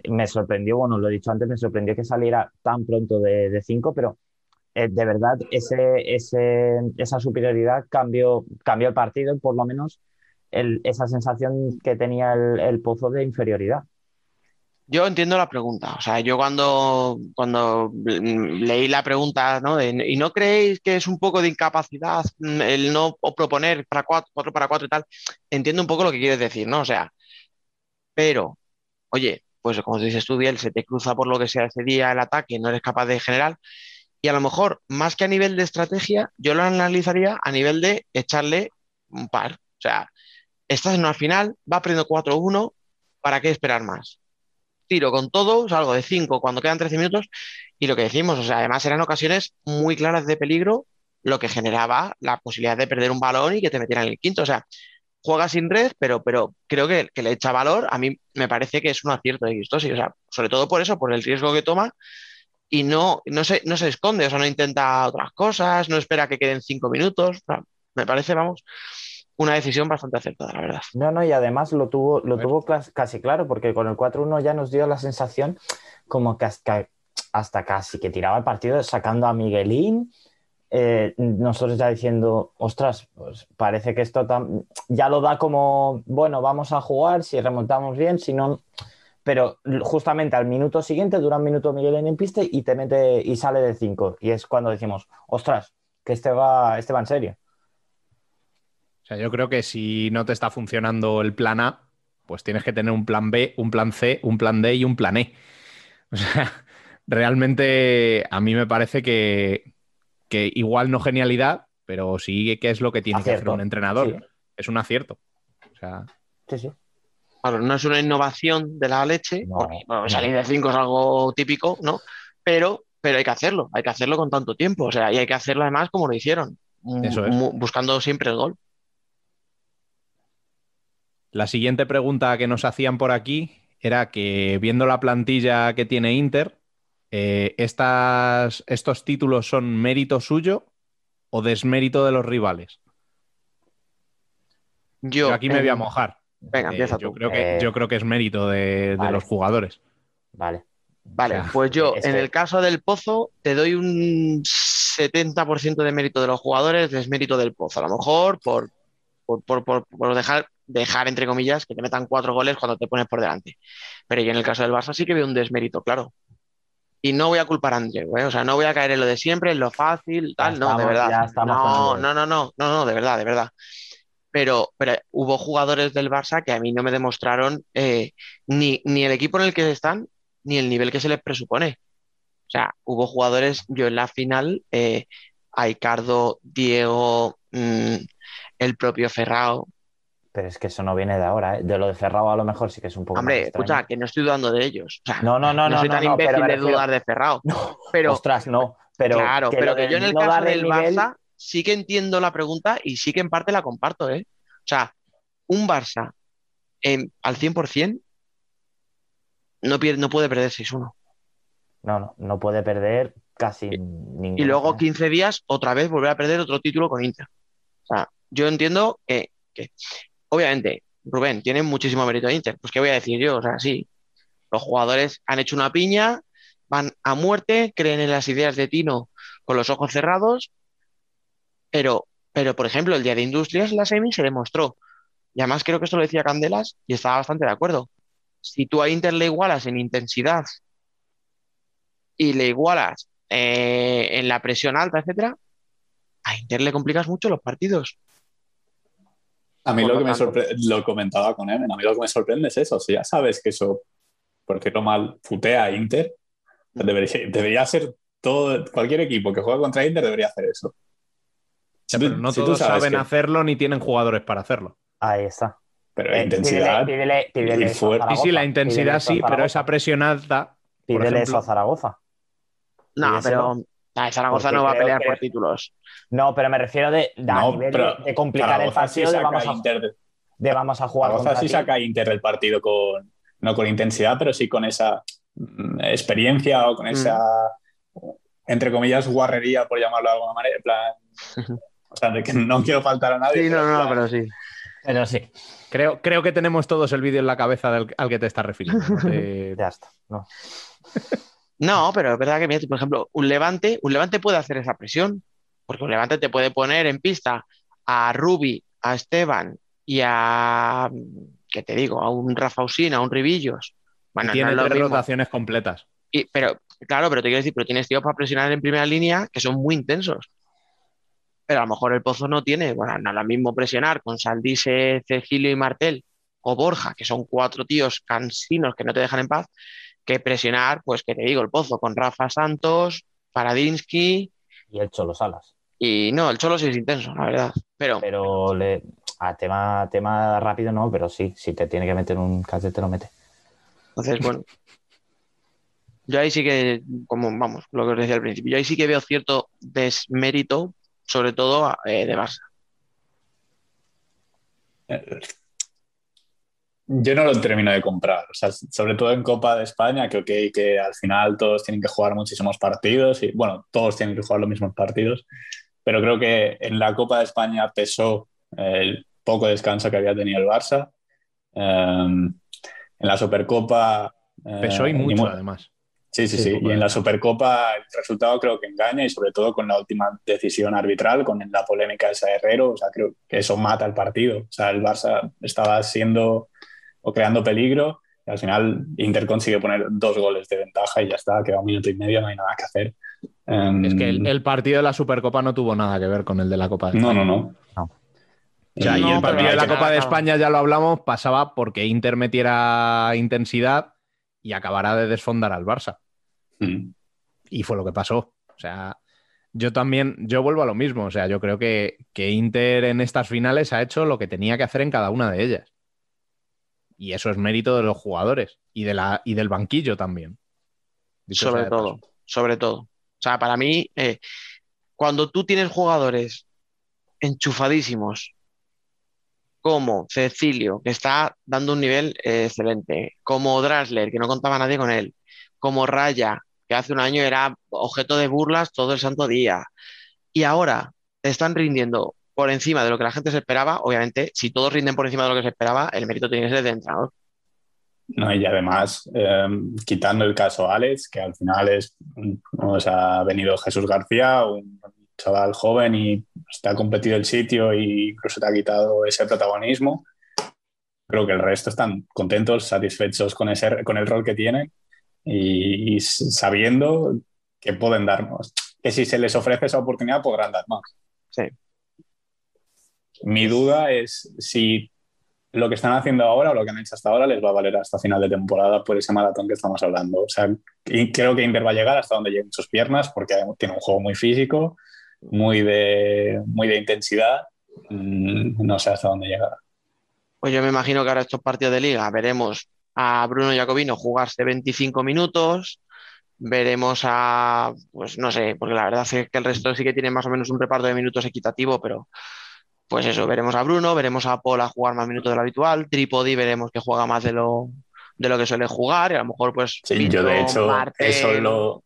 me sorprendió, bueno, lo he dicho antes, me sorprendió que saliera tan pronto de 5, pero eh, de verdad ese, ese, esa superioridad cambió, cambió el partido, por lo menos el- esa sensación que tenía el, el pozo de inferioridad. Yo entiendo la pregunta. O sea, yo cuando, cuando leí la pregunta, ¿no? de, ¿y no creéis que es un poco de incapacidad el no proponer para cuatro, cuatro para cuatro y tal? Entiendo un poco lo que quieres decir, ¿no? O sea, pero, oye, pues como dices tú, Biel, se te cruza por lo que sea ese día el ataque, no eres capaz de generar. Y a lo mejor, más que a nivel de estrategia, yo lo analizaría a nivel de echarle un par. O sea, estás en una final, va perdiendo 4-1, ¿para qué esperar más? Tiro con todo, salgo de 5 cuando quedan 13 minutos y lo que decimos, o sea, además eran ocasiones muy claras de peligro, lo que generaba la posibilidad de perder un balón y que te metieran en el quinto. O sea, juega sin red, pero, pero creo que, que le echa valor. A mí me parece que es un acierto de Guistosi, o sea, sobre todo por eso, por el riesgo que toma y no, no, se, no se esconde, o sea, no intenta otras cosas, no espera que queden 5 minutos. O sea, me parece, vamos, una decisión bastante acertada, la verdad. No, no, y además lo tuvo, lo tuvo casi claro, porque con el 4-1 ya nos dio la sensación como que hasta, hasta casi que tiraba el partido sacando a Miguelín. Eh, nosotros ya diciendo, ostras, pues parece que esto ya lo da como, bueno, vamos a jugar, si remontamos bien, si no. Pero justamente al minuto siguiente dura un minuto Miguelín en pista y te mete y sale de 5. Y es cuando decimos, ostras, que este va, este va en serio. O sea, yo creo que si no te está funcionando el plan A, pues tienes que tener un plan B, un plan C, un plan D y un plan E. O sea, realmente a mí me parece que, que igual no genialidad, pero sí que es lo que tiene que hacer un entrenador. sí. Es un acierto. O sea, Sí, sí. Claro, no es una innovación de la leche, No, porque bueno, no. salir de 5 es algo típico, ¿no? Pero, pero hay que hacerlo, hay que hacerlo con tanto tiempo, o sea, y hay que hacerlo además como lo hicieron, mu- Eso es. buscando siempre el gol. La siguiente pregunta que nos hacían por aquí era que viendo la plantilla que tiene Inter, eh, estas, ¿estos títulos son mérito suyo o desmérito de los rivales? Yo, Yo aquí me voy a em, mojar. Venga, Eh, empieza yo, tú. creo que, Eh, yo creo que es mérito de, los jugadores. Vale. Vale, o sea, pues yo en que- el caso del Pozo te doy un 70% de mérito de los jugadores, desmérito del Pozo, a lo mejor por, por, por- por- por dejar, dejar, entre comillas, que te metan cuatro goles cuando te pones por delante. Pero yo en el caso del Barça sí que veo un desmérito, claro. Y no voy a culpar a Andreu, ¿eh? O sea, no voy a caer en lo de siempre, en lo fácil, tal, no, de verdad. No, no, no, no, no, no, de verdad, de verdad. Pero, pero hubo jugadores del Barça que a mí no me demostraron eh, ni, ni el equipo en el que están, ni el nivel que se les presupone. O sea, hubo jugadores, yo en la final, eh, Aicardo, Diego, mm, el propio Ferrao. Pero es que eso no viene de ahora, ¿eh? De lo de Ferrao a lo mejor sí que es un poco Hombre, escucha, que no estoy dudando de ellos. O sea, No, no, no, no, soy no, tan no, imbécil de refiero- dudar de Ferrao. Pero, Ostras, no. Pero claro, que pero que yo en el no caso del nivel- Barça sí que entiendo la pregunta y sí que en parte la comparto, ¿eh? O sea, un Barça en- al 100% no, pierde, no puede perder 6-1. No, no, no puede perder casi ningún. Y luego 15 días otra vez volver a perder otro título con Inter. O sea, yo entiendo que, que, obviamente, Rubén, tiene muchísimo mérito de Inter. Pues qué voy a decir yo, o sea, sí, los jugadores han hecho una piña, van a muerte, creen en las ideas de Tino con los ojos cerrados, pero, pero por ejemplo, el día de Industrias, la semi se demostró. Y además creo que esto lo decía Candelas y estaba bastante de acuerdo. Si tú a Inter le igualas en intensidad y le igualas eh, en la presión alta, etcétera, a Inter le complicas mucho los partidos. A mí lo lo que me sorprende, lo comentaba con Emen, a mí lo que me sorprende es eso. Si ya sabes que eso, por decirlo mal, putea a Inter, debería, debería ser todo, cualquier equipo que juega contra Inter debería hacer eso. Pero no si todos saben que- hacerlo ni tienen jugadores para hacerlo. Ahí está. Pero Eh, intensidad. Pídele, pídele, pídele y eso a fuerte. Sí, sí, la intensidad sí, pero esa presión alta. Pídele ejemplo- eso a Zaragoza. No, Pídeselo. La Zaragoza no va a pelear que- por títulos. No, pero me refiero de, de a No, nivel pero de, de complicar el Zaragoza sí partido de vamos, a, Inter de- de vamos a jugar Zaragoza sí ti. saca a Inter del partido con, no con intensidad, pero sí con esa mm, experiencia o con esa, entre comillas, guarrería, por llamarlo de alguna manera. En plan, O sea, de que no quiero faltar a nadie. Sí, no, pero, no, claro, pero sí. Pero sí, Creo, creo que tenemos todos el vídeo en la cabeza del- al que te estás refiriendo. te- ya está. No. No, pero es verdad que, mira, tú, por ejemplo, un Levante, un Levante puede hacer esa presión, porque un Levante te puede poner en pista a Rubi, a Esteban y a, ¿qué te digo? A un Rafa Usina, a un Ribillos. Bueno, tiene no es lo tres mismo. rotaciones completas. Y- pero, claro, pero te quiero decir, pero tienes tíos para presionar en primera línea que son muy intensos. Pero a lo mejor el Pozo no tiene, bueno, no es lo mismo presionar con Saldise, Cecilio y Martel o Borja, que son cuatro tíos cansinos que no te dejan en paz, que presionar, pues que te digo, el Pozo con Rafa Santos, Paradinsky Y el Cholo Salas. y no, el Cholo sí es intenso, la verdad. Pero Pero le, a tema, tema rápido no, pero sí, si te tiene que meter un cachete, te lo mete. Entonces, bueno. Yo ahí sí que, como vamos, lo que os decía al principio, yo ahí sí que veo cierto desmérito, sobre todo eh, de Barça. Yo no lo termino de comprar. O sea, sobre todo en Copa de España, que, ok, que al final todos tienen que jugar muchísimos partidos y, bueno, todos tienen que jugar los mismos partidos, pero creo que en la Copa de España pesó el poco descanso que había tenido el Barça. Um, en la Supercopa... eh, Pesó y ni mucho, mu- además. Sí, sí, Sí, Y en la. Supercopa el resultado creo que engaña y sobre todo con la última decisión arbitral, con la polémica de ese Herrero, o sea, creo que eso mata el partido. O sea, el Barça estaba siendo o creando peligro y al final Inter consigue poner dos goles de ventaja y ya está, queda un minuto y medio, no hay nada que hacer. Em, Es que el, el partido de la Supercopa no tuvo nada que ver con el de la Copa de No, España. no, no. No. O sea, y el partido de la Copa de. España, ya lo hablamos, pasaba porque Inter metiera intensidad y acabara de desfondar al Barça. Mm. Y fue lo que pasó. O sea, yo también, yo vuelvo a lo mismo. O sea, yo creo que, que Inter en estas finales ha hecho lo que tenía que hacer en cada una de ellas. Y eso es mérito de los jugadores y, de la, y del banquillo también. Dicho sobre todo, paso. sobre todo. O sea, para mí, eh, cuando tú tienes jugadores enchufadísimos como Cecilio, que está dando un nivel eh, excelente, como Drasler, que no contaba nadie con él, como Raya, que hace un año era objeto de burlas todo el santo día, y ahora están rindiendo por encima de lo que la gente se esperaba, obviamente, si todos rinden por encima de lo que se esperaba, el mérito tiene que ser del entrenador. No, y además, eh, quitando el caso Alex, que al final es, o sea, ha venido Jesús García, un chaval joven y ha competido el sitio e incluso te ha quitado ese protagonismo. Creo que el resto están contentos, satisfechos con, ese, con el rol que tienen y, y sabiendo que pueden dar más. Que si se les ofrece esa oportunidad podrán dar más. Sí. Mi duda es si lo que están haciendo ahora o lo que han hecho hasta ahora les va a valer hasta final de temporada por ese maratón que estamos hablando. O sea, y creo que Inter va a llegar hasta donde lleguen sus piernas porque tiene un juego muy físico, muy de, muy de intensidad. Mm, No sé hasta dónde llegará. Pues yo me imagino que ahora estos partidos de liga veremos a Bruno Jacobino jugarse 25 minutos, veremos a, pues no sé, porque la verdad es que el resto sí que tiene más o menos un reparto de minutos equitativo, pero pues eso, veremos a Bruno, veremos a Paul a jugar más minutos de lo habitual, Tripodi veremos que juega más de lo, de lo que suele jugar y a lo mejor pues Sí, yo de Pinto, hecho, Martel, eso lo,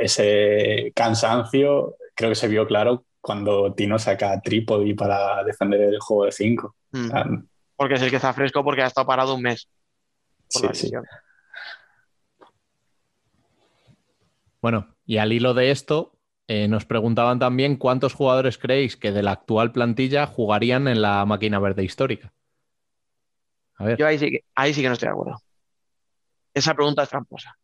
ese cansancio creo que se vio claro cuando Tino saca a Trípodi para defender el juego de 5. mm, porque es el que está fresco porque ha estado parado un mes por Sí, la sí. Bueno, y al hilo de esto, eh, nos preguntaban también cuántos jugadores creéis que de la actual plantilla jugarían en la máquina verde histórica. A ver, Yo ahí sí que, ahí sí que no estoy de acuerdo. Esa pregunta es tramposa.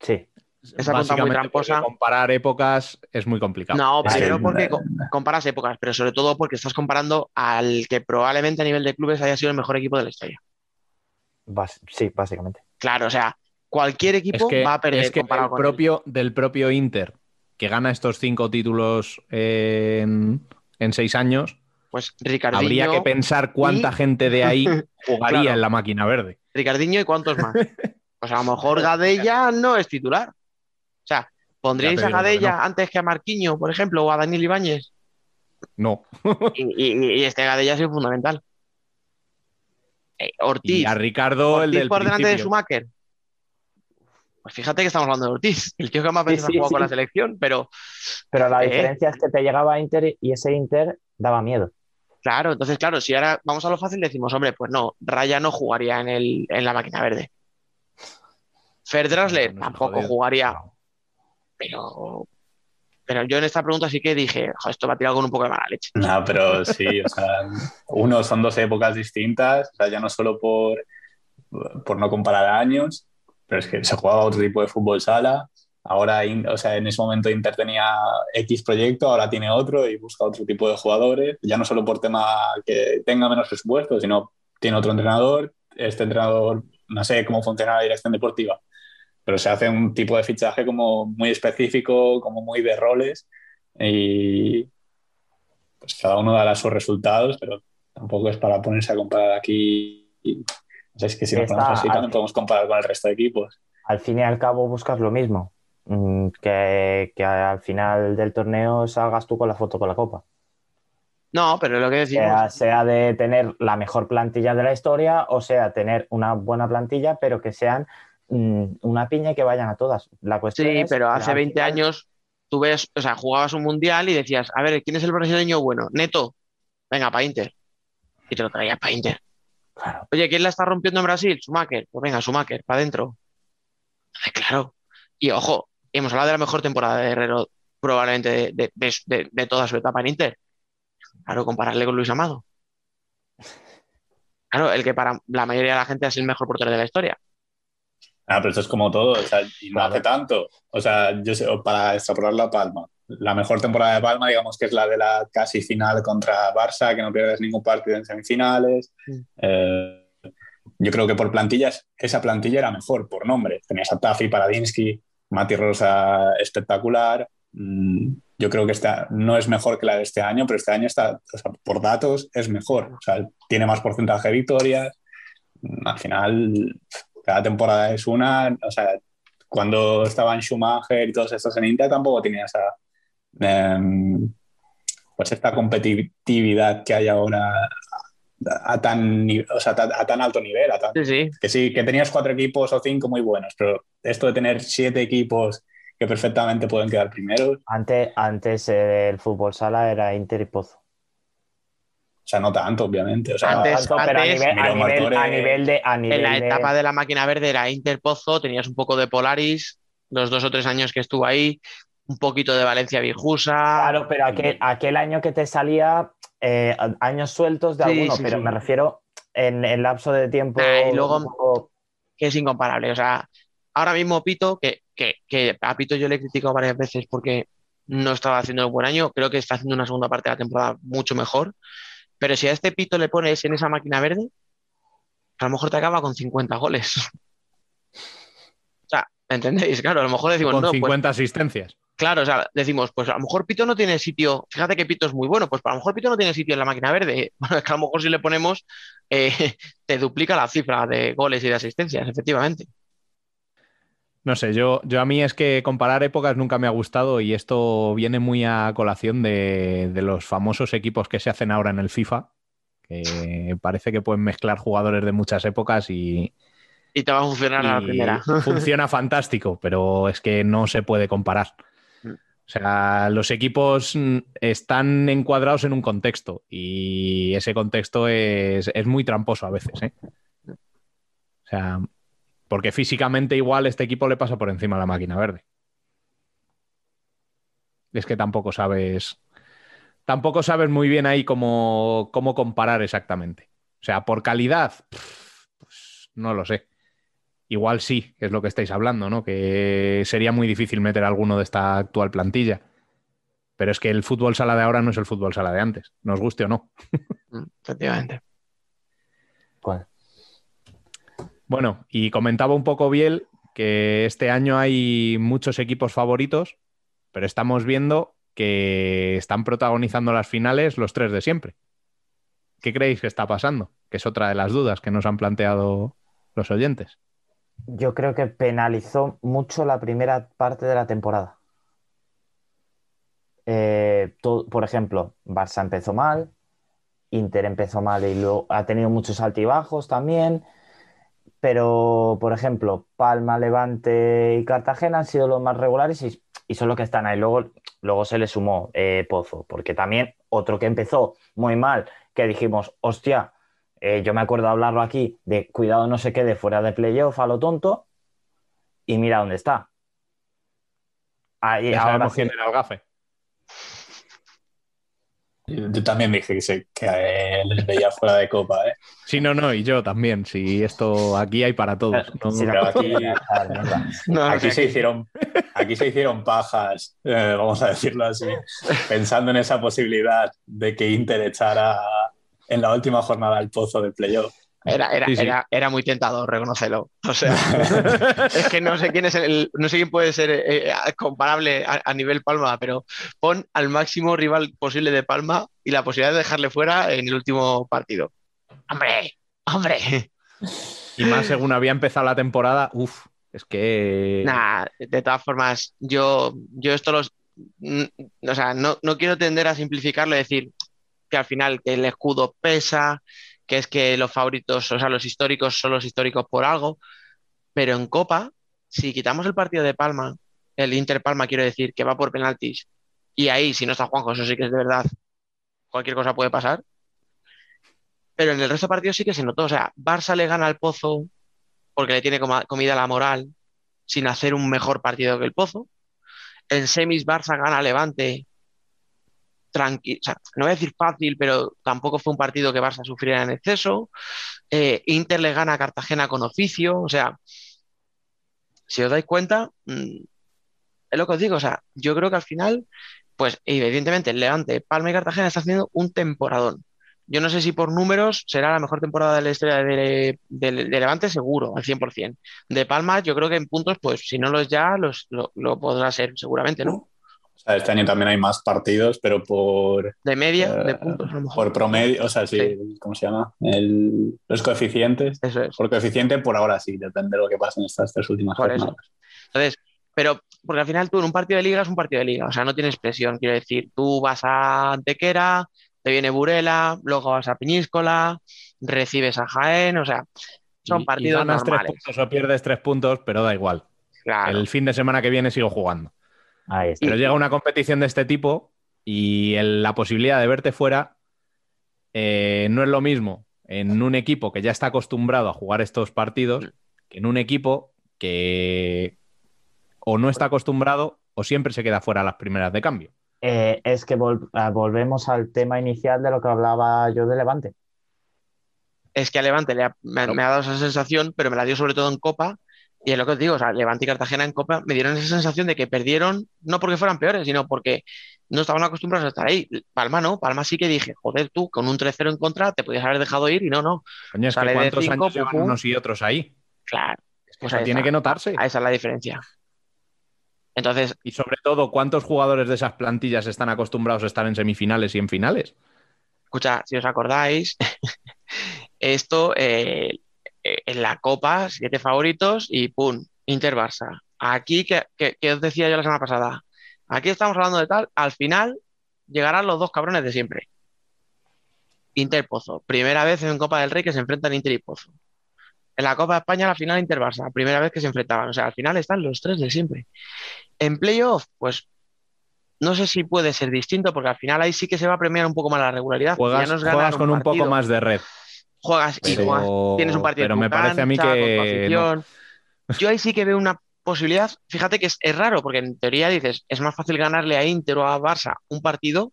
Sí. esa pregunta muy tramposa. porque comparar épocas es muy complicado. No, primero porque co- comparas épocas, pero sobre todo porque estás comparando al que probablemente a nivel de clubes haya sido el mejor equipo de la historia. Bas- sí, básicamente. Claro, o sea, cualquier Es equipo que, va a perder es que comparado del, con él. propio, del propio Inter, que gana estos cinco títulos en, en seis años, Pues Ricardinho, habría que pensar cuánta y- gente de ahí jugaría Claro. en la máquina verde. Ricardinho y cuántos más. Pues a lo mejor Gadella no es titular. O sea, ¿pondríais a Gadella no. antes que a Marquinho, por ejemplo, o a Daniel Ibáñez? No. Y, y- y este Gadella ha sido fundamental. Eh, Ortiz, Y a Ricardo, el del por delante de. Schumacher. Pues fíjate que estamos hablando de Ortiz, el tío que más veces sí, ha jugado con la selección, pero Pero la Eh. diferencia es que te llegaba a Inter y ese Inter daba miedo. claro, entonces, claro, si ahora vamos a lo fácil, decimos, hombre, pues no, Raya no jugaría en, el, en la máquina verde. Ferdrasler No, no se tampoco jugaría, pero, pero yo en esta pregunta sí que dije, "Jo, esto va a tirar con un poco de mala leche. No, pero sí, o sea, uno, son dos épocas distintas, o sea, ya no solo por, por no comparar años, pero es que se jugaba otro tipo de fútbol sala. Ahora, o sea, en ese momento Inter tenía X proyecto, ahora tiene otro y busca otro tipo de jugadores, ya no solo por tema que tenga menos presupuesto, sino tiene otro entrenador, este entrenador, no sé cómo funciona la dirección deportiva, pero se hace un tipo de fichaje como muy específico, como muy de roles y pues cada uno dará sus resultados, pero tampoco es para ponerse a comparar aquí. Es que si nos Está- ponemos así también podemos comparar con el resto de equipos. Al fin y al cabo buscas lo mismo. Mm, Que, que al final del torneo salgas tú con la foto con la copa. No, pero es lo que decimos, Sea, sea de tener la mejor plantilla de la historia o sea tener una buena plantilla, pero que sean mm, una piña y que vayan a todas. La cuestión sí, es pero hace al 20 final- años tú ves, o sea, jugabas un mundial y decías, a ver, ¿quién es el brasileño bueno? Neto, venga, para Inter. Y te lo traías para Inter. Claro. Oye, ¿quién la está rompiendo en Brasil? Schumacher. Pues venga, Schumacher, para adentro. Claro. Y ojo, hemos hablado de la mejor temporada de Herrero probablemente de, de- de- toda su etapa en Inter. Claro, compararle con Luis Amado. Claro, el que para la mayoría de la gente es el mejor portero de la historia. Ah, pero esto es como todo, o sea, y no Claro. hace tanto. O sea, yo sé, para extrapolar la Palma, la mejor temporada de Palma, digamos que es la de la casi final contra Barça, que no pierdes ningún partido en semifinales. Eh, yo creo que por plantillas, esa plantilla era mejor por nombre. Tenías a Tafi, Paradinsky, Mati Rosa espectacular. Mm, Yo creo que esta no es mejor que la de este año, pero este año está, o sea, por datos es mejor. O sea, tiene más porcentaje de victorias. Mm, Al final, cada temporada es una. O sea, cuando estaban Schumacher y todos estos en Inter tampoco tenía esa. Em, pues esta competitividad que hay ahora a, tan, o sea, a, tan alto nivel. a tan- Sí, sí. que sí, que tenías cuatro equipos o cinco muy buenos, pero esto de tener siete equipos que perfectamente pueden quedar primeros, Antes, antes eh, el fútbol sala era Inter y Pozo. o sea, no tanto, obviamente. O sea, Antes- Tanto, pero a nivel, a Miro nivel- Martore- a nivel de. A nivel En la de- etapa de la máquina verde era Inter Pozo, tenías un poco de Polaris, los dos o tres años que estuvo ahí, un poquito de Valencia Virjusa. Claro, pero aquel, aquel año que te salía eh, años sueltos de Sí, alguno, sí, pero sí. me refiero en el lapso de tiempo. Nah, y luego- poco- que es incomparable. O sea, ahora mismo Pito, que, que, que a Pito yo le he criticado varias veces porque no estaba haciendo un buen año, creo que está haciendo una segunda parte de la temporada mucho mejor. Pero si a este Pito le pones en esa máquina verde, a lo mejor te acaba con 50 goles. O sea, ¿me entendéis? Claro, a lo mejor decimos, con no, pues 50 asistencias. Claro, o sea, decimos, pues a lo mejor Pito no tiene sitio, fíjate que Pito es muy bueno, pues a lo mejor Pito no tiene sitio en la máquina verde. Bueno, es que a lo mejor si le ponemos, eh, te duplica la cifra de goles y de asistencias, efectivamente. No sé, yo, yo a mí es que comparar épocas nunca me ha gustado y esto viene muy a colación de, de los famosos equipos que se hacen ahora en el FIFA, que parece que pueden mezclar jugadores de muchas épocas y, Y te va a funcionar a la primera. funciona fantástico, pero es que no se puede comparar. O sea, los equipos mm, están encuadrados en un contexto y ese contexto es, es muy tramposo a veces. ¿eh? O sea, porque físicamente igual este equipo le pasa por encima a la máquina verde. Es que tampoco sabes. Tampoco sabes muy bien ahí cómo, cómo comparar exactamente. O sea, por calidad, pues no lo sé. Igual sí, que es lo que estáis hablando, ¿no? Que sería muy difícil meter alguno de esta actual plantilla. Pero es que el fútbol sala de ahora no es el fútbol sala de antes, nos guste o no. Mm, Efectivamente. ¿Cuál? Bueno, y comentaba un poco Biel que este año hay muchos equipos favoritos, pero estamos viendo que están protagonizando las finales los tres de siempre. ¿Qué creéis que está pasando? Que es otra de las dudas que nos han planteado los oyentes. Yo creo que penalizó mucho la primera parte de la temporada. Eh, por ejemplo, Barça empezó mal, Inter empezó mal y luego ha tenido muchos altibajos también. pero por ejemplo, Palma, Levante y Cartagena han sido los más regulares y, y son los que están ahí. Luego, luego se le sumó eh, Pozo, porque también otro que empezó muy mal, que dijimos, hostia, eh, yo me acuerdo de hablarlo aquí, de cuidado no se quede fuera de playoff a lo tonto, y mira dónde está. Ahí, Ya ahora sabemos sí. quién era el gafe. Yo también dije que, se, que eh, les veía fuera de copa, ¿eh? Sí, no, no, y yo también. Sí, esto aquí hay para todos. ¿no? Sí, Pero no, aquí-. No, Aquí se hicieron, aquí se hicieron pajas, eh, vamos a decirlo así, pensando en esa posibilidad de que Inter echara en la última jornada el pozo de playoff. Era, era, Sí, sí. Era, era muy tentador, reconócelo. O sea, es que no sé quién es el, no sé quién puede ser eh, comparable a, a nivel Palma, pero pon al máximo rival posible de Palma y la posibilidad de dejarle fuera en el último partido. ¡Hombre! ¡Hombre! Y más según había empezado la temporada, uff, es que. Nah, de todas formas, yo, yo esto los. mm, O sea, no, no quiero tender a simplificarlo y decir que al final que el escudo pesa, que es que los favoritos, o sea, los históricos son los históricos por algo, pero en Copa, si quitamos el partido de Palma, el Inter Palma, quiero decir, que va por penaltis, y ahí, si no está Juanjo, eso sí que es de verdad, cualquier cosa puede pasar. Pero en el resto de partidos sí que se notó. O sea, Barça le gana al Pozo porque le tiene comida la moral sin hacer un mejor partido que el Pozo. En semis Barça gana Levante no voy a decir fácil, pero tampoco fue un partido que Barça sufriera en exceso. Eh, Inter le gana a Cartagena con oficio, o sea, si os dais cuenta, mm, es lo que os digo, o sea, yo creo que al final, pues evidentemente el Levante, Palma y Cartagena está haciendo un temporadón. Yo no sé si por números será la mejor temporada de la historia de, Levante, seguro, al 100%. De Palma, yo creo que en puntos, pues si no lo es ya, los, lo, lo podrá ser, seguramente, ¿no? O sea, este año también hay más partidos, pero por, De media, de Eh, puntos, a lo mejor. por promedio, o sea, sí, Sí. ¿cómo se llama? El- los coeficientes. Eso es. Por coeficiente, por ahora sí, depende de lo que pase en estas tres últimas Por eso. jornadas. Entonces, pero porque al final tú en un partido de liga es un partido de liga, o sea, no tienes presión, quiero decir, tú vas a Antequera, te viene Burela, luego vas a Peñíscola, recibes a Jaén, o sea, son y- y partidos ganas tres normales. puntos o pierdes tres puntos, pero da igual. Claro. El fin de semana que viene sigo jugando. Ahí está. Pero llega una competición de este tipo y el- la posibilidad de verte fuera eh, no es lo mismo en un equipo que ya está acostumbrado a jugar estos partidos que en un equipo que o no está acostumbrado o siempre se queda fuera a las primeras de cambio. Eh, es que vol- ah, volvemos al tema inicial de lo que hablaba yo de Levante. Es que a Levante le ha- me, me ha dado esa sensación, pero me la dio sobre todo en Copa. Y es lo que os digo, o sea, Levante y Cartagena en Copa me dieron esa sensación de que perdieron, no porque fueran peores, sino porque no estaban acostumbrados a estar ahí. Palma no, Palma sí que dije, joder, tú con un 3-0 en contra te podías haber dejado ir y no, no. Coño, es Sale que cuántos cinco, años llevan unos y otros ahí. Claro, pues Eso ahí tiene que notarse. A esa es la diferencia. Entonces, Y sobre todo, ¿cuántos jugadores de esas plantillas están acostumbrados a estar en semifinales y en finales? escucha, si os acordáis, esto eh, en la Copa, siete favoritos y pum, Inter-Barça. Aquí, que, que- que os decía yo la semana pasada, aquí estamos hablando de tal, al final llegarán los dos cabrones de siempre. Inter-Pozo, primera vez en Copa del Rey que se enfrentan Inter y Pozo. En la Copa de España, la final Inter-Barça, primera vez que se enfrentaban. O sea, al final están los tres de siempre. En playoff, pues no sé si puede ser distinto, porque al final ahí sí que se va a premiar un poco más la regularidad. Juegas, Ya con un poco más de red. Juegas y juegas, tienes un partido pero me parece a mí que afición. Yo ahí sí que veo una posibilidad. Fíjate que es, es raro, porque en teoría dices, es más fácil ganarle a Inter o a Barça un partido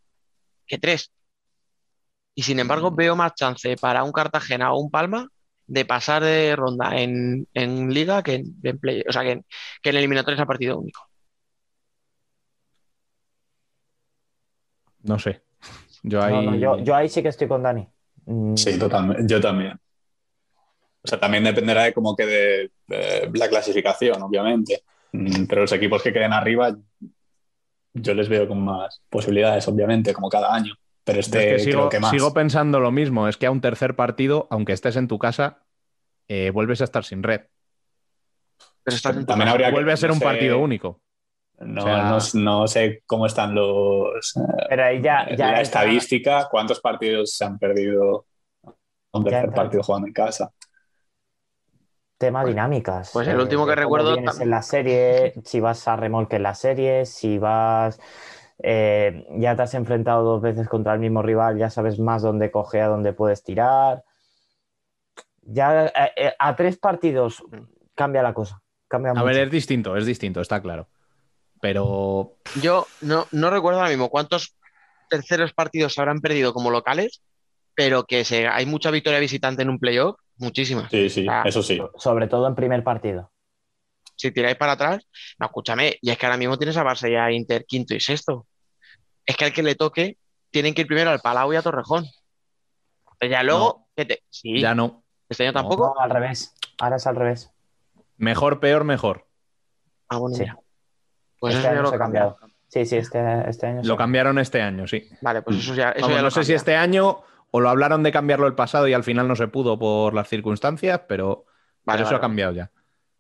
que tres. Y sin embargo, veo más chance para un Cartagena o un Palma de pasar de ronda en, en liga que en, en play, o sea, que en, que en eliminatorias a partido único. No sé. Yo No, ahí. no, yo, yo ahí sí que estoy con Dani. Mm, Sí, totalmente. Yo también. O sea, también dependerá de cómo quede eh, la clasificación, obviamente. Mm, Pero los equipos que queden arriba, yo les veo con más posibilidades, obviamente, como cada año. Pero este es que creo sigo, que más. sigo pensando lo mismo. Es que a un tercer partido, aunque estés en tu casa, eh, vuelves a estar sin red. Pero estás en tu También casa. habría que- Vuelve a ser no un sé, partido único. No, O sea- no, no sé cómo están los. eh, Pero ahí ya, ya la estadística, cuántos partidos se han perdido un tercer entra- partido jugando en casa. tema Pues- dinámicas. pues el eh, último que de cómo recuerdo vienes en la serie, si vas a remolque en la serie, si vas. eh, ya te has enfrentado dos veces contra el mismo rival, ya sabes más dónde coge, a dónde puedes tirar. Ya eh, eh, a tres partidos cambia la cosa. Cambia A mucho. ver, es distinto, es distinto, está claro. Pero Yo no, no recuerdo ahora mismo cuántos terceros partidos se habrán perdido como locales, pero que se, hay mucha victoria visitante en un playoff, muchísimas. Sí, sí, eso sí. Sobre todo en primer partido. Si tiráis para atrás, no, escúchame, y es que ahora mismo tienes a Barça ya Inter quinto y sexto. Es que al que le toque, tienen que ir primero al Palau y a Torrejón. Pero ya luego, ¿qué te- sí, ya no. este año No. tampoco. No, al revés. Ahora es al revés. Mejor, peor, mejor. Ah, bueno, Sí. mira. Pues Este eso ya año lo se ha cambiaron. cambiado. Sí, sí, este, este año. Lo sí. cambiaron este año, sí. Vale, pues eso ya, eso Vamos, ya no lo sé si este año o lo hablaron de cambiarlo el pasado y al final no se pudo por las circunstancias, pero, Vale, eso vale, ha cambiado ya.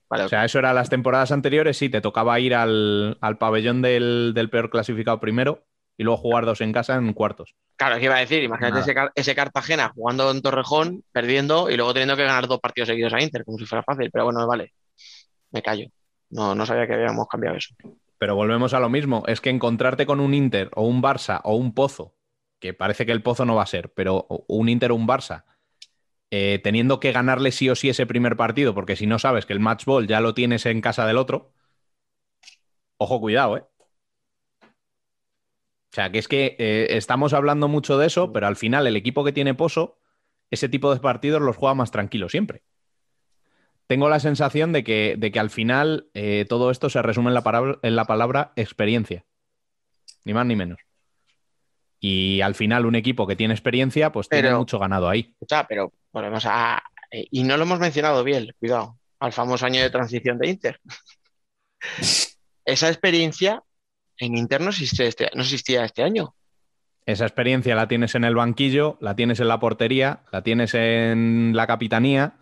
vale. O sea, eso era las temporadas anteriores, sí, te tocaba ir al, al pabellón del, del peor clasificado primero y luego jugar dos en casa en cuartos. Claro, es que iba a decir, imagínate ese, ese Cartagena jugando en Torrejón, perdiendo y luego teniendo que ganar dos partidos seguidos a Inter, como si fuera fácil. Pero bueno, vale, me callo. No, no sabía que habíamos cambiado eso. Pero volvemos a lo mismo, es que encontrarte con un Inter o un Barça o un Pozo, que parece que el Pozo no va a ser, pero un Inter o un Barça, eh, teniendo que ganarle sí o sí ese primer partido, porque si no sabes que el match ball ya lo tienes en casa del otro, ojo, cuidado, ¿eh? O sea, que es que eh, estamos hablando mucho de eso, pero al final el equipo que tiene Pozo, ese tipo de partidos los juega más tranquilo siempre. Tengo la sensación de que, de que al final eh, todo esto se resume en la, palabra, en la palabra experiencia. Ni más ni menos. Y al final un equipo que tiene experiencia, pues tiene mucho ganado ahí. Escucha, pero volvemos a. eh, y no lo hemos mencionado bien, cuidado, al famoso año de transición de Inter. Esa experiencia en Inter no, existe este- no existía este año. Esa experiencia la tienes en el banquillo, la tienes en la portería, la tienes en la capitanía,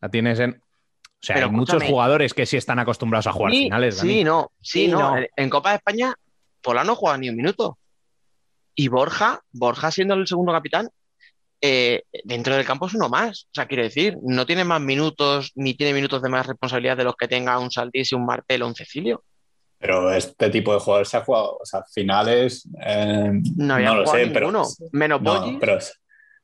la tienes en... O sea, Pero hay muchos jugadores que sí están acostumbrados a jugar Sí, finales. Dani. sí, no, sí, Sí, no. no. En- Copa de España, Pola no juega ni un minuto. Y Borja, Borja siendo el segundo capitán, eh, dentro del campo es uno más. O sea, quiere decir, no tiene más minutos ni tiene minutos de más responsabilidad de los que tenga un Saldís y un Martel o un Cecilio. Pero este tipo de jugadores se ha jugado, o sea, finales, eh, No había lo jugado sé, pero, ninguno. Menos no, pero,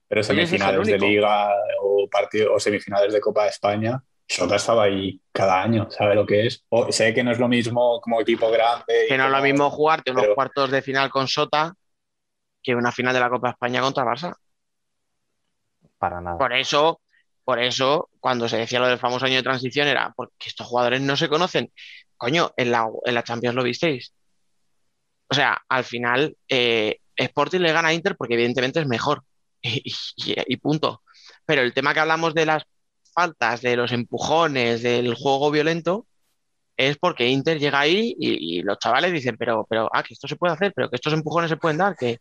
pero semifinales de. Liga o, partido, o semifinales de Copa de España, Shota estaba ahí cada año, sabe lo que es. O, sé que no es lo mismo como equipo grande. Que no es lo mismo jugarte unos pero- cuartos de final con Sota que una final de la Copa de España contra Barça. Para nada. Por eso, por eso, cuando se decía lo del famoso año de transición, era porque estos jugadores no se conocen. Coño, en la, en la Champions lo visteis. O sea, al final, eh, Sporting le gana a Inter porque evidentemente es mejor. Y, y- y punto. Pero el tema que hablamos de las faltas, de los empujones, del juego violento, es porque Inter llega ahí y, y los chavales dicen, pero, pero, ah, que esto se puede hacer, pero que estos empujones se pueden dar, que,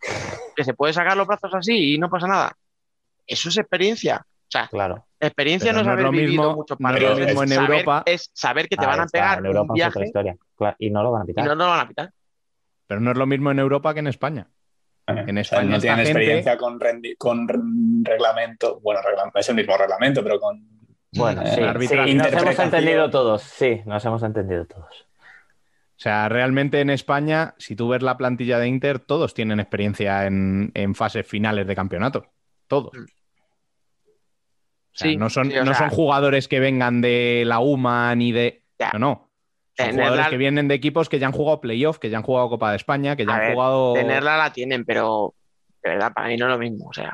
que se puede sacar los brazos así y no pasa nada. Eso es experiencia. O sea, Claro. experiencia Pero no es no haber lo vivido mismo- muchos no partidos, mismo es en saber- Europa. es saber que te Ahí van a está, pegar en un Europa es otra viaje historia. Claro, y no lo van a y pitar. no no lo van a pitar. Pero no es lo mismo en Europa que en España. Eh, En o sea, España no tienen gente- experiencia con, con reglamento. Bueno, reglamento, es el mismo reglamento, pero con. Bueno, eh, sí, arbitraje. sí, nos hemos entendido todos. Sí, nos hemos entendido todos. O sea, realmente en España, si tú ves la plantilla de Inter, todos tienen experiencia en, en fases finales de campeonato. Todos. Mm. O sea, Sí, no son, sí, o no sea- son jugadores que vengan de la UMA ni de. Ya. No, no. Son jugadores la- que vienen de equipos que ya han jugado playoff, que ya han jugado Copa de España, que ya A han ver, jugado. Tenerla la tienen, pero de verdad, para mí no es lo mismo. O sea,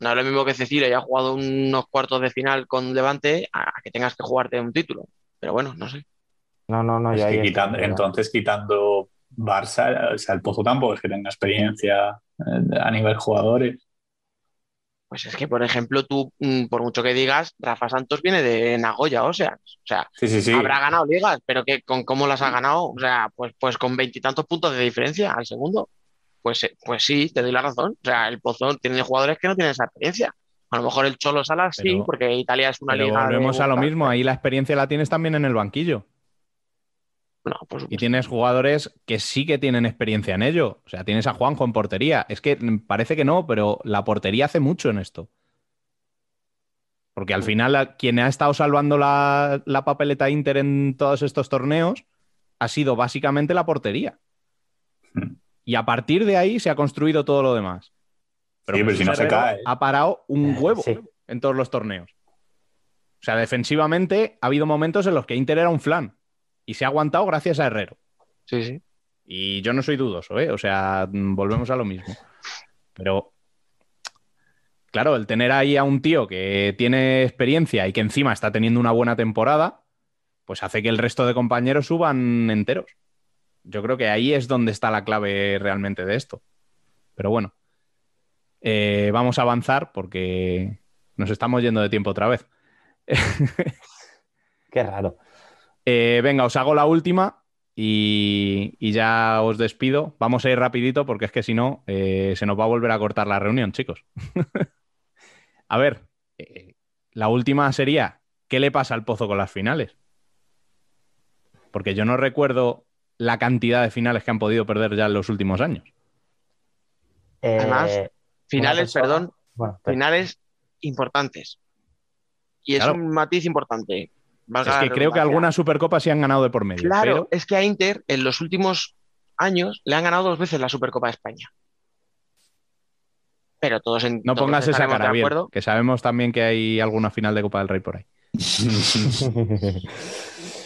no es lo mismo que Cecilio haya jugado unos cuartos de final con Levante a que tengas que jugarte un título. Pero bueno, no sé. No, no, no. Es que estoy quitando, entonces, quitando Barça, o sea, el Pozo tampoco es que tenga experiencia eh, a nivel jugadores. Pues es que, por ejemplo, tú, mm, por mucho que digas, Rafa Santos viene de Nagoya, o sea, o sea, Sí, sí, sí. habrá ganado ligas, pero que con cómo las ha ganado, o sea, pues, pues con veintitantos puntos de diferencia al segundo. Pues, eh, pues sí, te doy la razón. O sea, el Pozón tiene jugadores que no tienen esa experiencia. A lo mejor el Cholo Salas sí, porque Italia es una Pero liga. de volvemos a lo mismo. Ahí la experiencia la tienes también en el banquillo. No, pues, Y tienes jugadores que sí que tienen experiencia en ello. O sea, tienes a Juanjo en portería. Es que mm, parece que no, pero la portería hace mucho en esto. Porque al final la- quien ha estado salvando la, la papeleta Inter en todos estos torneos ha sido básicamente la portería. Hmm. Y a partir de ahí se ha construido todo lo demás. Sí, pero Jesús si no se Herrero cae. Ha parado un Eh, huevo sí. en todos los torneos. O sea, defensivamente ha habido momentos en los que Inter era un flan y se ha aguantado gracias a Herrero. Sí, sí. Y yo no soy dudoso, ¿eh? O sea, volvemos a lo mismo. Pero, claro, el tener ahí a un tío que tiene experiencia y que encima está teniendo una buena temporada, pues hace que el resto de compañeros suban enteros. Yo creo que ahí es donde está la clave realmente de esto. Pero bueno, eh, vamos a avanzar porque nos estamos yendo de tiempo otra vez. Qué raro. Eh, venga, os hago la última y, y ya os despido. Vamos a ir rapidito porque es que si no, eh, se nos va a volver a cortar la reunión, chicos. a ver, eh, la última sería, ¿qué le pasa al Pozo con las finales? Porque yo no recuerdo la cantidad de finales que han podido perder ya en los últimos años. Eh, Además, Finales, perdón, Bueno, pero- finales importantes. Y es un matiz importante. valga Es que creo que algunas supercopas sí han ganado de por medio. Claro, pero- es que a Inter en los últimos años le han ganado dos veces la Supercopa de España. Pero todos en No todos pongas esa cara de bien, acuerdo. que sabemos también que hay alguna final de Copa del Rey por ahí.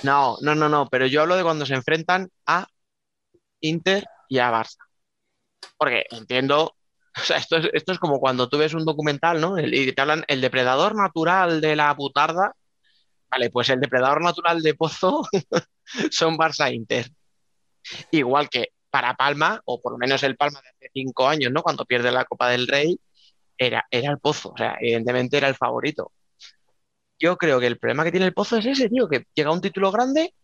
No, no, no, no, pero yo hablo de cuando se enfrentan a Inter y a Barça. Porque entiendo, o sea, esto es, esto es como cuando tú ves un documental, ¿no? Y te hablan el depredador natural de la putarda. Vale, pues el depredador natural de Pozo son Barça e Inter. Igual que para Palma, o por lo menos el Palma de hace cinco años, ¿no? Cuando pierde la Copa del Rey, era, era el Pozo, o sea, evidentemente era el favorito. Yo creo que el problema que tiene el Pozo es ese, tío, que llega un título grande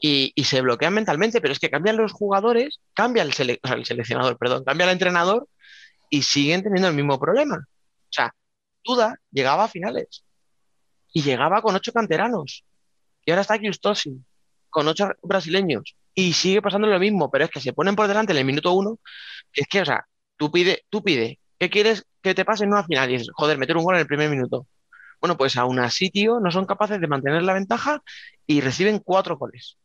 y, se bloquean mentalmente, pero es que cambian los jugadores, cambia el, sele- o sea, el seleccionador, perdón, cambia el entrenador y siguen teniendo el mismo problema. O sea, Duda llegaba a finales y llegaba con ocho canteranos. Y ahora está Giustosi con ocho brasileños y sigue pasando lo mismo, pero es que se ponen por delante en el minuto uno. Es que, o sea, tú pide, tú pide, ¿qué quieres que te pase en una final? Y es, joder, meter un gol en el primer minuto. Bueno, pues aún así, tío, no son capaces de mantener la ventaja y reciben cuatro goles.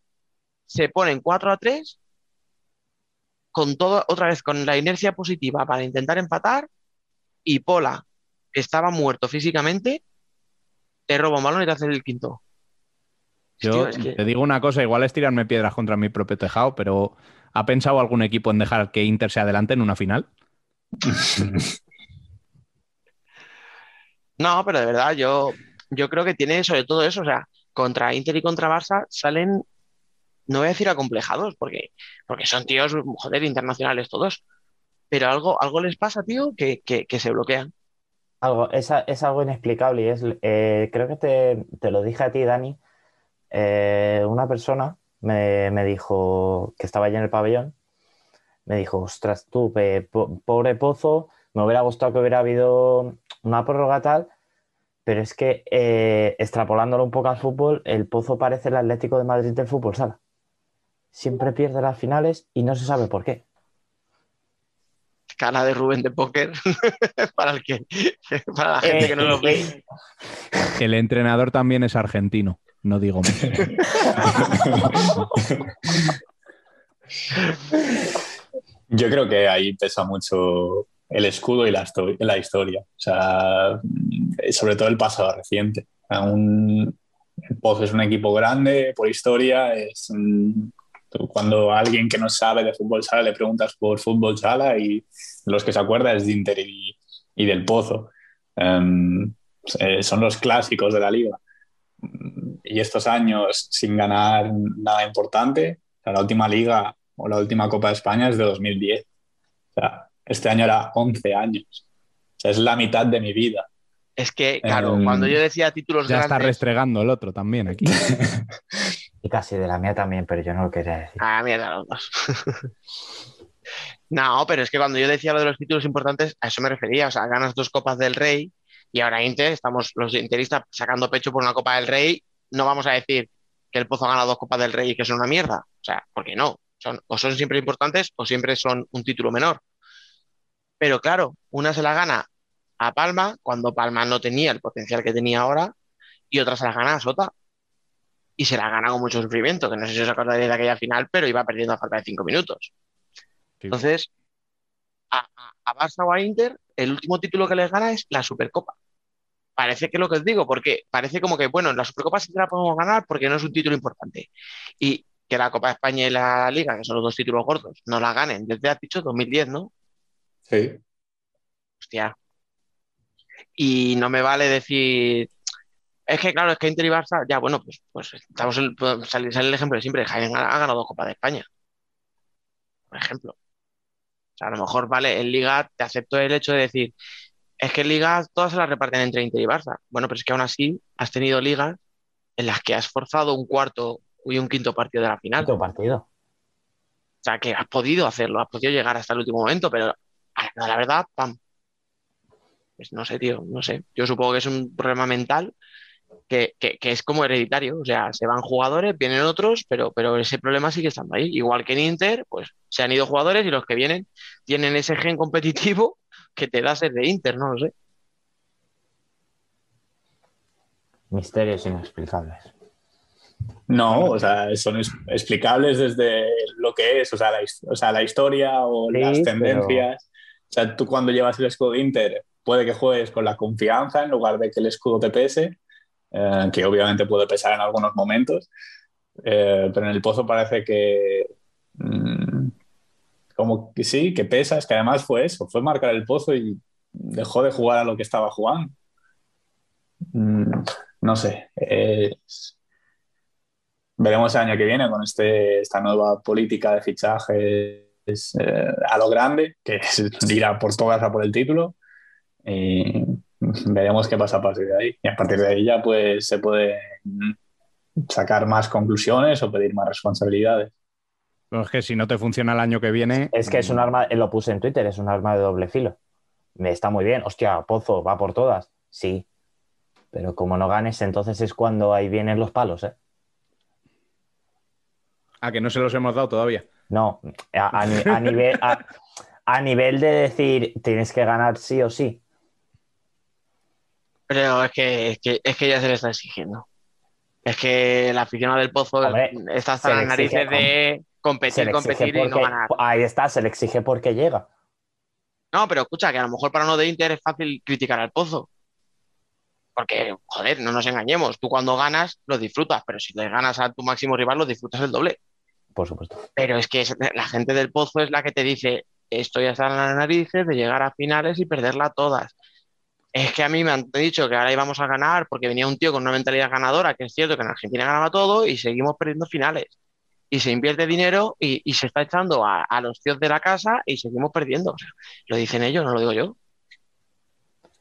Se ponen 4 a 3 con todo, otra vez con la inercia positiva para intentar empatar y Pola, que estaba muerto físicamente, te roba un balón y te hace el quinto. Yo Tío, es que- te digo una cosa, igual es tirarme piedras contra mi propio tejado, pero ¿ha pensado algún equipo en dejar que Inter se adelante en una final? No, pero de verdad, yo, yo creo que tiene sobre todo eso, o sea, contra Inter y contra Barça salen, no voy a decir acomplejados, porque, porque son tíos, joder, internacionales todos, pero algo, algo les pasa, tío, que, que, se bloquean. Algo, es, es algo inexplicable y es, eh, creo que te, te lo dije a ti, Dani. eh, una persona me, me dijo que estaba allí en el pabellón, me dijo, ostras, tú, pobre Pozo, me hubiera gustado que hubiera habido una prórroga tal, pero es que eh, extrapolándolo un poco al fútbol, el Pozo parece el Atlético de Madrid del fútbol sala. Siempre pierde las finales y no se sabe por qué. Cara de Rubén de póker, para el que, para la gente que no lo ve. El entrenador también es argentino, no digo más. Yo creo que ahí pesa mucho el escudo y la, histo- la historia. O sea, sobre todo el pasado reciente. Un- el Pozo es un equipo grande por historia. Es un- cuando alguien que no sabe de fútbol sala le preguntas por fútbol sala y los que se acuerdan es de Inter y, y del Pozo. Em, eh, son los clásicos de la liga. Y estos años sin ganar nada importante, o sea, la última liga o la última Copa de España es de 2010. O sea, este año era 11 años. O sea, es la mitad de mi vida. Es que, claro, Em, cuando yo decía títulos Ya está grandes, restregando el otro también aquí. Y casi de la mía también, pero yo no lo quería decir. Ah, mierda, los dos. No, pero es que cuando yo decía lo de los títulos importantes, a eso me refería. O sea, ganas dos Copas del Rey y ahora Inter, estamos los interistas sacando pecho por una Copa del Rey. No vamos a decir que el Pozo ha ganado dos Copas del Rey y que son una mierda. O sea, ¿por qué no? Son, o son siempre importantes o siempre son un título menor. Pero claro, una se la gana a Palma cuando Palma no tenía el potencial que tenía ahora y otra se la gana a Sota. Y se la gana con mucho sufrimiento, que no sé si os acordaréis de aquella final, pero iba perdiendo a falta de cinco minutos. Sí. Entonces, a, a- a Barça o a Inter, el último título que les gana es la Supercopa. Parece que es lo que os digo, porque parece como que, bueno, la Supercopa sí que la podemos ganar porque no es un título importante. Y que la Copa de España y la Liga, que son los dos títulos gordos, no la ganen desde, has dicho, 2010, ¿no? Sí. Hostia. Y no me vale decir. Es que, claro, es que Inter y Barça, ya, bueno, pues, pues estamos en- pues, sale, sale el ejemplo de siempre. Jaén ha, ha ganado dos Copas de España. Por ejemplo. O sea, a lo mejor, vale, en Liga te acepto el hecho de decir, es que en Liga todas se las reparten entre Inter y Barça. Bueno, pero es que aún así has tenido ligas en las que has forzado un cuarto y un quinto partido de la final. Otro partido. O sea, que has podido hacerlo, has podido llegar hasta el último momento, pero a la, la verdad, pam. Pues no sé, tío, no sé. Yo supongo que es un problema mental que, que- que es como hereditario. O sea, se van jugadores, vienen otros, pero, pero ese problema sigue estando ahí. Igual que en Inter, pues se han ido jugadores y los que vienen tienen ese gen competitivo que te da ser de Inter, no lo sé. Misterios inexplicables. No, o sea, son es- explicables desde lo que es, o sea, la, o sea, la historia o Sí, las pero- tendencias. Sea, tú cuando llevas el escudo de Inter, puede que juegues con la confianza en lugar de que el escudo te pese, eh, que obviamente puede pesar en algunos momentos, eh, pero en el pozo parece que mm, como que sí, que pesa, es que además fue eso, fue marcar el pozo y dejó de jugar a lo que estaba jugando. Mm, no sé, veremos el año que viene con este, esta nueva política de fichajes eh, a lo grande, que es ir a por todas a por el título. Y veremos qué pasa a partir de ahí. Y a partir de ahí ya pues se puede mm, sacar más conclusiones o pedir más responsabilidades. Pero es que si no te funciona el año que viene. Es que es un arma, lo puse en Twitter, es un arma de doble filo. Me está muy bien. Hostia, Pozo, va por todas. Sí. Pero como no ganes, entonces es cuando ahí vienen los palos, ¿eh? A que no se los hemos dado todavía. No, a, a ni- a nivel, a, a nivel de decir tienes que ganar sí o sí. Pero es que, es que, es que ya se le está exigiendo. Es que el aficionado del Pozo Hombre, está hasta las exige narices de competir, competir y no ganar. ahí está, se le exige porque llega. No, pero escucha, que a lo mejor para uno de Inter es fácil criticar al Pozo. Porque, joder, no nos engañemos. Tú cuando ganas lo disfrutas, pero si le ganas a tu máximo rival lo disfrutas el doble. Por supuesto. Pero es que la gente del Pozo es la que te dice, estoy hasta las narices de llegar a finales y perderla todas. Es que a mí me han dicho que ahora íbamos a ganar porque venía un tío con una mentalidad ganadora, que es cierto que en Argentina ganaba todo y seguimos perdiendo finales. Y se invierte dinero y, y se está echando a, a los tíos de la casa y seguimos perdiendo. O sea, lo dicen ellos, no lo digo yo.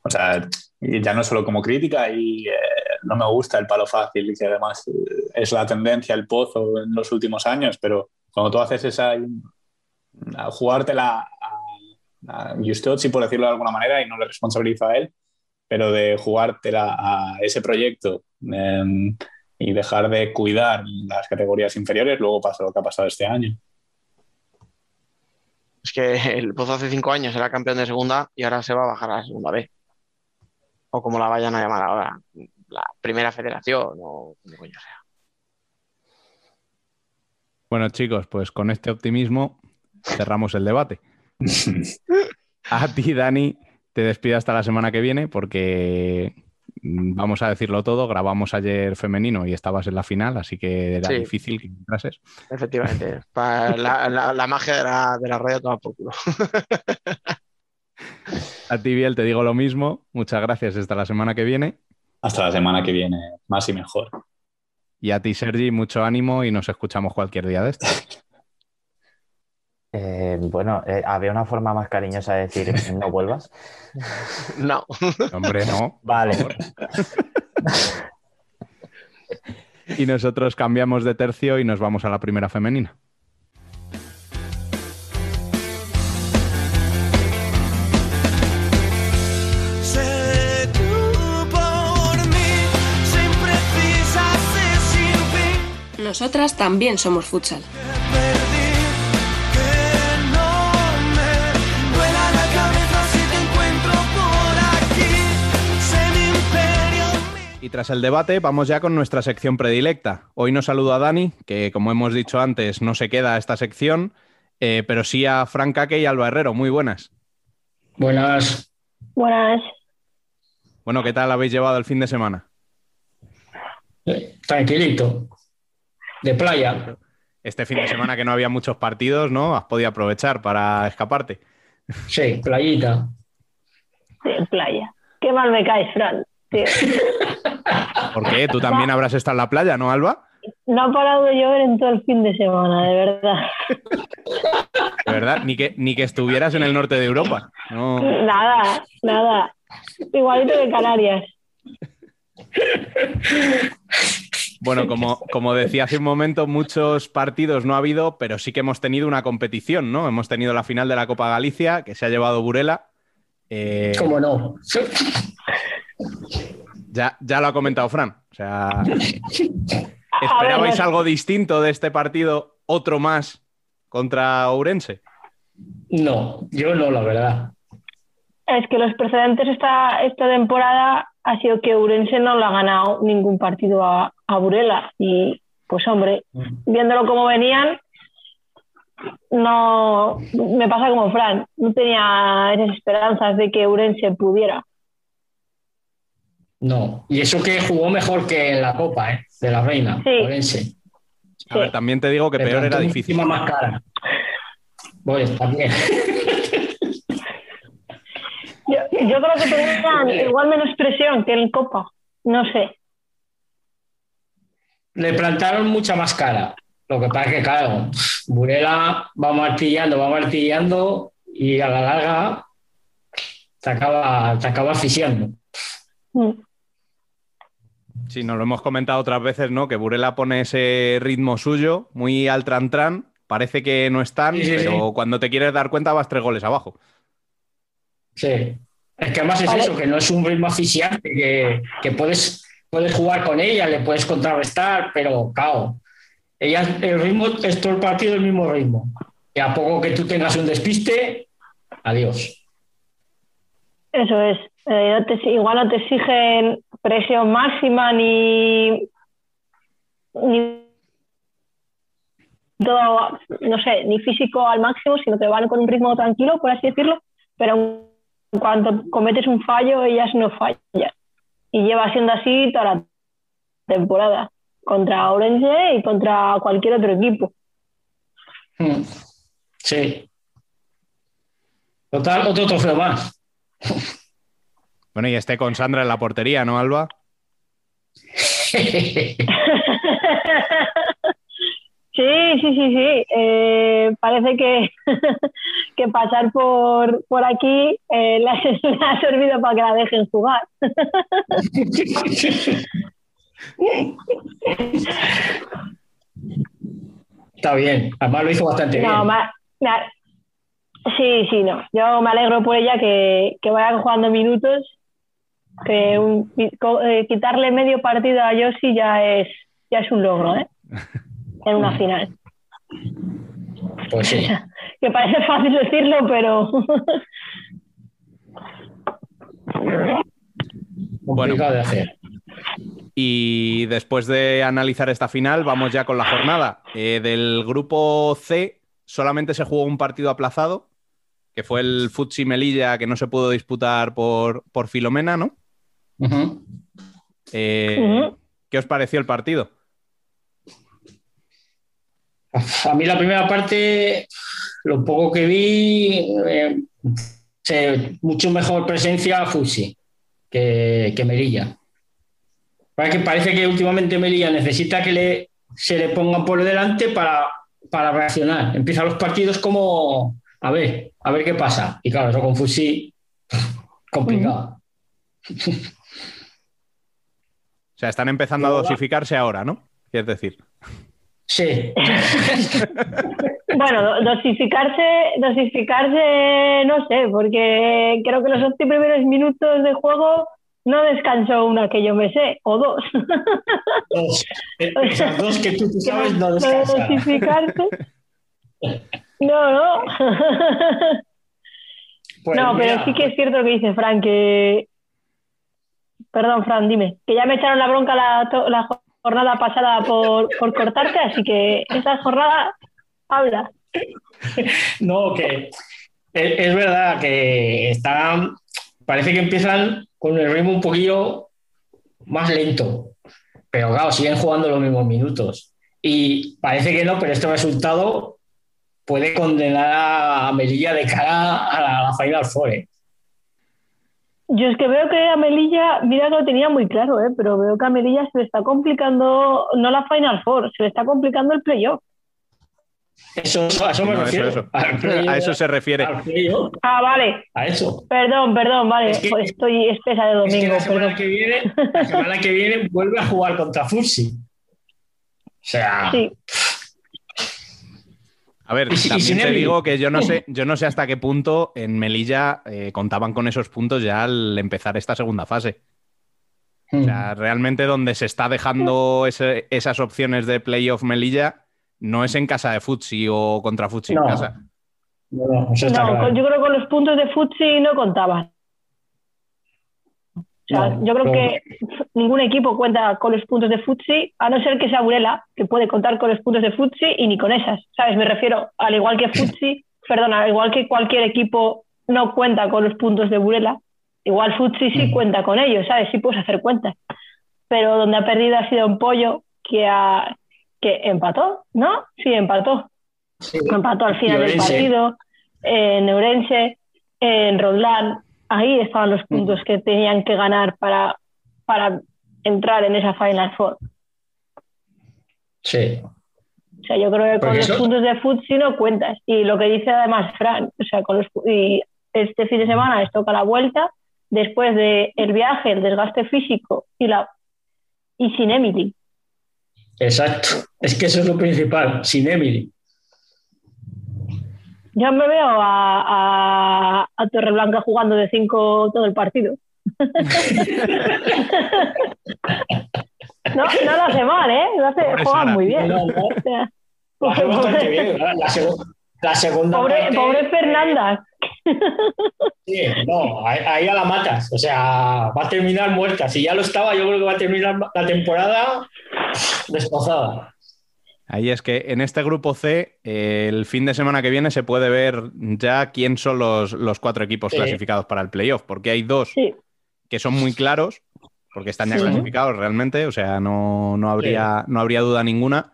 O sea, ya no solo como crítica, y eh, no me gusta el palo fácil, y que además eh, es la tendencia, el pozo en los últimos años, pero cuando tú haces esa, a jugártela a, a por decirlo de alguna manera, y no le responsabilizo a él, pero de jugártela a ese proyecto eh, y dejar de cuidar las categorías inferiores, luego pasa lo que ha pasado este año. Es que el Pozo hace cinco años era campeón de segunda y ahora se va a bajar a la segunda B. O como la vayan a llamar ahora, la primera federación o como coño sea. Bueno, chicos, pues con este optimismo cerramos el debate. A ti, Dani, te despido hasta la semana que viene porque mm, vamos a decirlo todo. Grabamos ayer femenino y estabas en la final, así que era Sí. difícil que entrases. Efectivamente. Para la, la- la magia de la, de la radio toma por culo. A ti, Biel, te digo lo mismo. Muchas gracias. Hasta la semana que viene. Hasta la semana que viene, más y mejor. Y a ti, Sergi, mucho ánimo y nos escuchamos cualquier día de esto. Eh, bueno, eh, había una forma más cariñosa de decir no vuelvas. No. Hombre, no. Vale. Y nosotros cambiamos de tercio y nos vamos a la primera femenina. Nosotras también somos futsal. Y tras el debate, vamos ya con nuestra sección predilecta. Hoy nos saluda Dani, que como hemos dicho antes, no se queda a esta sección, eh, pero sí a Fran Caque y Alba Herrero. Muy buenas. Buenas. Buenas. Bueno, ¿qué tal habéis llevado el fin de semana? Eh, Tranquilito. De playa. Este fin de semana que no había muchos partidos, ¿no? Has podido aprovechar para escaparte. Sí, playita. Sí, playa. Qué mal me caes, Fran. tío. ¿Por qué? Tú también habrás estado en la playa, ¿no, Alba? No ha parado de llover en todo el fin de semana, de verdad. De verdad, ni que, ni que estuvieras en el norte de Europa. No. Nada, nada. Igualito que Canarias. Bueno, como, como decía hace un momento, muchos partidos no ha habido, pero sí que hemos tenido una competición, ¿no? Hemos tenido la final de la Copa Galicia, que se ha llevado Burela. Eh, ¿Cómo no? ya, ya lo ha comentado Fran. O sea, ¿esperabais algo distinto de este partido, otro más contra Ourense? No, yo no, la verdad. Es que los precedentes esta, esta temporada ha sido que Urense no le ha ganado ningún partido a, a Burela. Y pues hombre, viéndolo como venían, no me pasa como Fran, no tenía esas esperanzas de que Urense pudiera. No. Y eso que jugó mejor que en la Copa, ¿eh? De la Reina, Sí. Orense. A ver, también te digo que peor era difícil. más cara. Pues también. Yo, yo creo que tenían igual menos presión que en Copa, no sé. Le plantaron mucha más cara. Lo que pasa es que, claro, Burela va martillando, va martillando y a la larga te acaba, te acaba asfixiando. Mm. Sí, nos lo hemos comentado otras veces, ¿no? Que Burela pone ese ritmo suyo, muy al tran-tran. Parece que no están, Sí, sí, pero sí. cuando te quieres dar cuenta vas tres goles abajo. Sí. Es que además es Vale. eso, que no es un ritmo asfixiante, que, que puedes, puedes jugar con ella, le puedes contrarrestar, pero claro, ella, el ritmo es todo el partido el mismo ritmo. Y a poco que tú tengas un despiste, adiós. Eso es. Eh, igual no te exigen presión máxima ni, ni todo, no sé, ni físico al máximo, sino que van con un ritmo tranquilo, por así decirlo, pero en cuanto cometes un fallo, ellas no fallan. Y lleva siendo así toda la temporada, contra Orense y contra cualquier otro equipo. Mm. Sí. Total, otro trofeo más. Bueno, y esté con Sandra en la portería, ¿no, Alba? Sí, sí, sí, sí. Eh, parece que, que pasar por, por aquí eh, le, ha, le ha servido para que la dejen jugar. Está bien. Además lo hizo bastante bien. No, ma- ma- sí, sí, no. Yo me alegro por ella que, que vaya jugando minutos. Que un- eh, quitarle medio partido a Yossi ya es, ya es un logro, ¿eh? En una final. Pues sí. Que parece fácil decirlo, pero Complicado de hacer. Y después de analizar esta final, vamos ya con la jornada. Eh, del grupo C solamente se jugó un partido aplazado, que fue el Futsi Melilla, que no se pudo disputar por, por Filomena, ¿no? Eh. ¿Qué os pareció el partido? A mí la primera parte, lo poco que vi, eh, se- mucho mejor presencia Fusi que, que Melilla. Parece que, parece que últimamente Melilla necesita que le, se le pongan por delante para, para reaccionar. Empiezan los partidos como, a ver, a ver qué pasa. Y claro, eso con Fusi, complicado. O sea, están empezando a dosificarse ahora, ¿no? Quieres decir. Sí, Bueno, do- dosificarse, dosificarse, no sé, porque creo que los 11 primeros minutos de juego no descansó una que yo me sé, o dos. dos. Esas dos que tú, tú sabes no descansan. dosificarse. No, no. Pues no, pero sí que es cierto lo que dice Frank, que, Perdón, Fran, dime. Que ya me echaron la bronca la, la jornada pasada por, por cortarte, así que esta jornada habla. No, que es, verdad que están, parece que empiezan con el ritmo un poquillo más lento, pero claro, siguen jugando los mismos minutos. Y parece que no, pero este resultado puede condenar a Melilla de cara a la, a la Final Four. ¿eh? Yo es que veo que a Melilla, mira que lo tenía muy claro, ¿eh? pero veo que a Melilla se le está complicando, no la Final Four, se le está complicando el playoff. Eso, a eso me No, refiero. eso. A eso se refiere. Ah, vale. a eso. Perdón, perdón, vale. Es que- estoy espesa de Es que domingo, la semana perdón. que viene, la semana que viene vuelve a jugar contra Fursi. O sea, Sí, A ver, Y si- y también te digo que yo no sé, yo no sé hasta qué punto en Melilla eh, contaban con esos puntos ya al empezar esta segunda fase. O sea, realmente donde se está dejando ese- esas opciones de playoff Melilla no es en casa de Futsi o contra Futsi No. en casa. no, claro. yo creo que con los puntos de Futsi no contaban. O sea, No, yo creo que ningún equipo cuenta con los puntos de Futsi, a no ser que sea Burela, que puede contar con los puntos de Futsi y ni con esas. ¿Sabes? Me refiero, al igual que Futsi, perdón, al igual que cualquier equipo no cuenta con los puntos de Burela, igual Futsi sí Mm. cuenta con ellos, ¿sabes? Sí puedes hacer cuentas. Pero donde ha perdido ha sido un pollo que, ha, que empató, ¿no? Sí, empató. Sí. Empató al final del partido, en Eurense, en Roldán. Ahí estaban los puntos que tenían que ganar para, para entrar en esa Final Four. Sí. O sea, yo creo que con los puntos de Futsi no cuentas. Y lo que dice además Fran, o sea, con los, y este fin de semana les toca la vuelta, después del el viaje, el desgaste físico y, la, y sin Emily. Exacto. Es que eso es lo principal, sin Emily. Yo me veo a, a, a Torreblanca jugando de 5 todo el partido. no, no lo hace mal, ¿eh? Lo hace, Pobre juega Sara. muy bien. No, no, O sea, lo hace bastante bien. La, la seg- la segunda pobre, parte- pobre Fernanda. Sí, no, ahí, ahí a la matas. O sea, va a terminar muerta. Si ya lo estaba, yo creo que va a terminar la temporada destrozada. Ahí es que en este grupo C, eh, el fin de semana que viene se puede ver ya quién son los, los cuatro equipos Sí. clasificados para el playoff, porque hay dos Sí, que son muy claros, porque están ya Sí. clasificados realmente, o sea, no, no habría, no habría duda ninguna,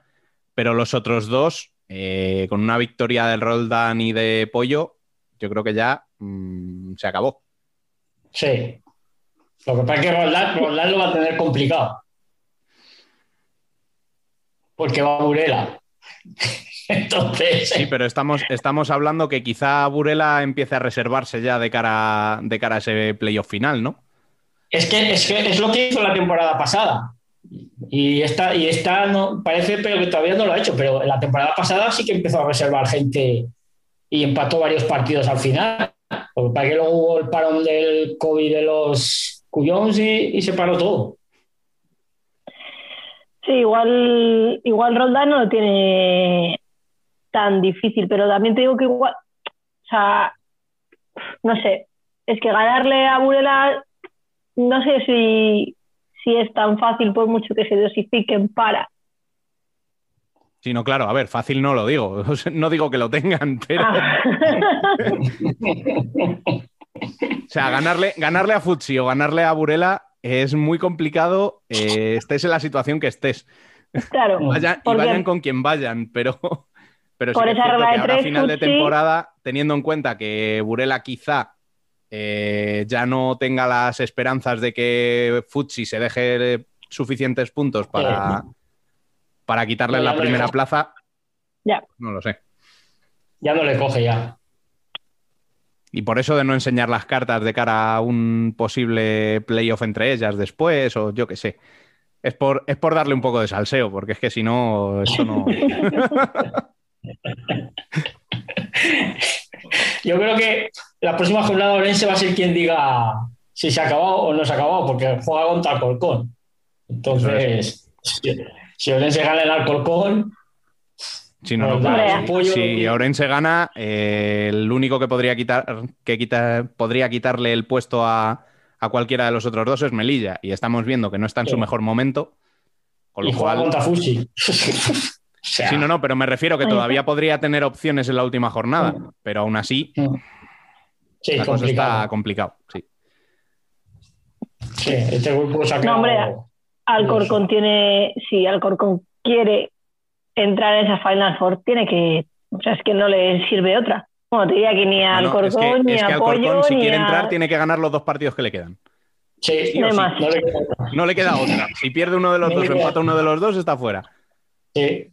pero los otros dos, eh, con una victoria del Roldán y de Pollo, yo creo que ya mm, se acabó. Sí. Lo que pasa es que Roldán, Roldán lo va a tener complicado. Porque va Burela. Entonces, Sí, pero estamos, estamos hablando que quizá Burela empiece a reservarse ya de cara, de cara a ese playoff final, ¿no? es que, es que es lo que hizo la temporada pasada. Y esta, y esta no, parece pero que todavía no lo ha hecho, pero la temporada pasada sí que empezó a reservar gente y empató varios partidos al final. Porque para que luego hubo el parón del COVID de los Cuyons y, y se paró todo. Sí igual, igual Roldán no lo tiene tan difícil, pero también te digo que igual, o sea, no sé, es que ganarle a Burela, no sé si, si es tan fácil por mucho que se dosifiquen para. Sí, no, claro, a ver, fácil no lo digo, no digo que lo tengan, pero... Ah. O sea, ganarle, ganarle a Futsi o ganarle a Burela es muy complicado, eh, estés en la situación que estés. claro, Vayan, y vayan con quien vayan, pero, pero sí Por que es esa cierto regla que de ahora tres, final de temporada, teniendo en cuenta que Burela quizá eh, ya no tenga las esperanzas de que Futsi se deje suficientes puntos para, para quitarle la primera plaza, ya. no lo sé. Ya no le coge ya. Y por eso de no enseñar las cartas de cara a un posible playoff entre ellas después, o yo qué sé. Es por, es por darle un poco de salseo, porque es que si no, esto no. Yo creo que la próxima jornada Orense va a ser quien diga si se ha acabado o no se ha acabado, porque juega contra Alcorcón. Entonces, si, si Orense gana el Alcorcón, Si no, si- si Orense gana, eh, el único que podría quitar, que quita- podría quitarle el puesto a, a cualquiera de los otros dos es Melilla y estamos viendo que no está en su Sí. mejor momento. Con lo Y juega cual, contra Fusi. O sea, sí, no, no, pero me refiero que todavía podría tener opciones en la última jornada, pero aún así Sí, la cosa está complicado. Sí. Sí, este grupo se ha No, hombre, Alcorcón tiene, si Alcorcón quiere entrar en esa Final Four, tiene que, o sea, es que no le sirve otra. Bueno, te diría que ni a No, no, es que, ni es a que Pollo, Alcorcón, si ni quiere a- entrar, tiene que ganar los dos partidos que le quedan. Sí, Sí No sí. más. no le queda otra. No le queda otra. Si pierde uno de los No dos empata uno de los dos, está fuera. Sí,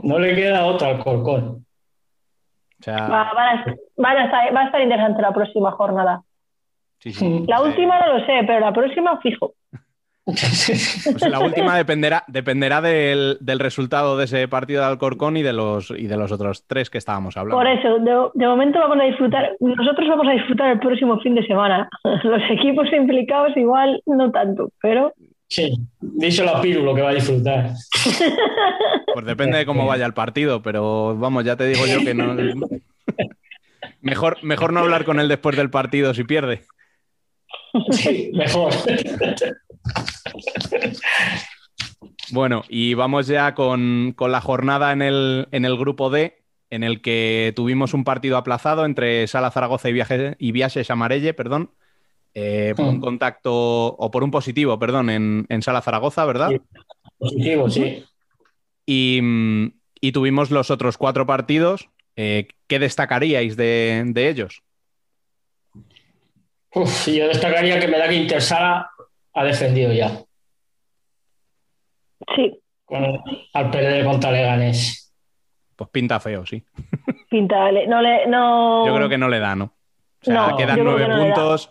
no le queda otra al Corcón. O sea, Va, van a- van a estar, va a estar interesante la próxima jornada. sí, sí. La Sí. última no lo sé, pero la próxima fijo. Pues la última dependerá, dependerá del, del resultado de ese partido de Alcorcón y de los y de los otros tres que estábamos hablando. Por eso, de, de momento vamos a disfrutar, nosotros vamos a disfrutar el próximo fin de semana. Los equipos implicados igual no tanto, pero Sí, díselo a Piru lo que va a disfrutar. Pues depende de cómo vaya el partido, pero vamos, ya te digo yo que no. Mejor, mejor no hablar con él después del partido si pierde. Sí, mejor. Bueno, y vamos ya con, con la jornada en el, en el grupo D, en el que tuvimos un partido aplazado entre Sala Zaragoza y, Viaje, y Viajes Amarelle, perdón, eh, por un Mm. contacto, o por un positivo, perdón, en, en Sala Zaragoza, ¿verdad? Sí. Positivo, sí. Y, mm, y tuvimos los otros cuatro partidos. Eh, ¿Qué destacaríais de, de ellos? Uf, yo destacaría que me da que Intersala ha defendido ya sí, con- al perder contra Leganés. Pues pinta feo, sí. pinta, no le, no. Yo creo que no le da, ¿no? O sea, No, quedan nueve que no puntos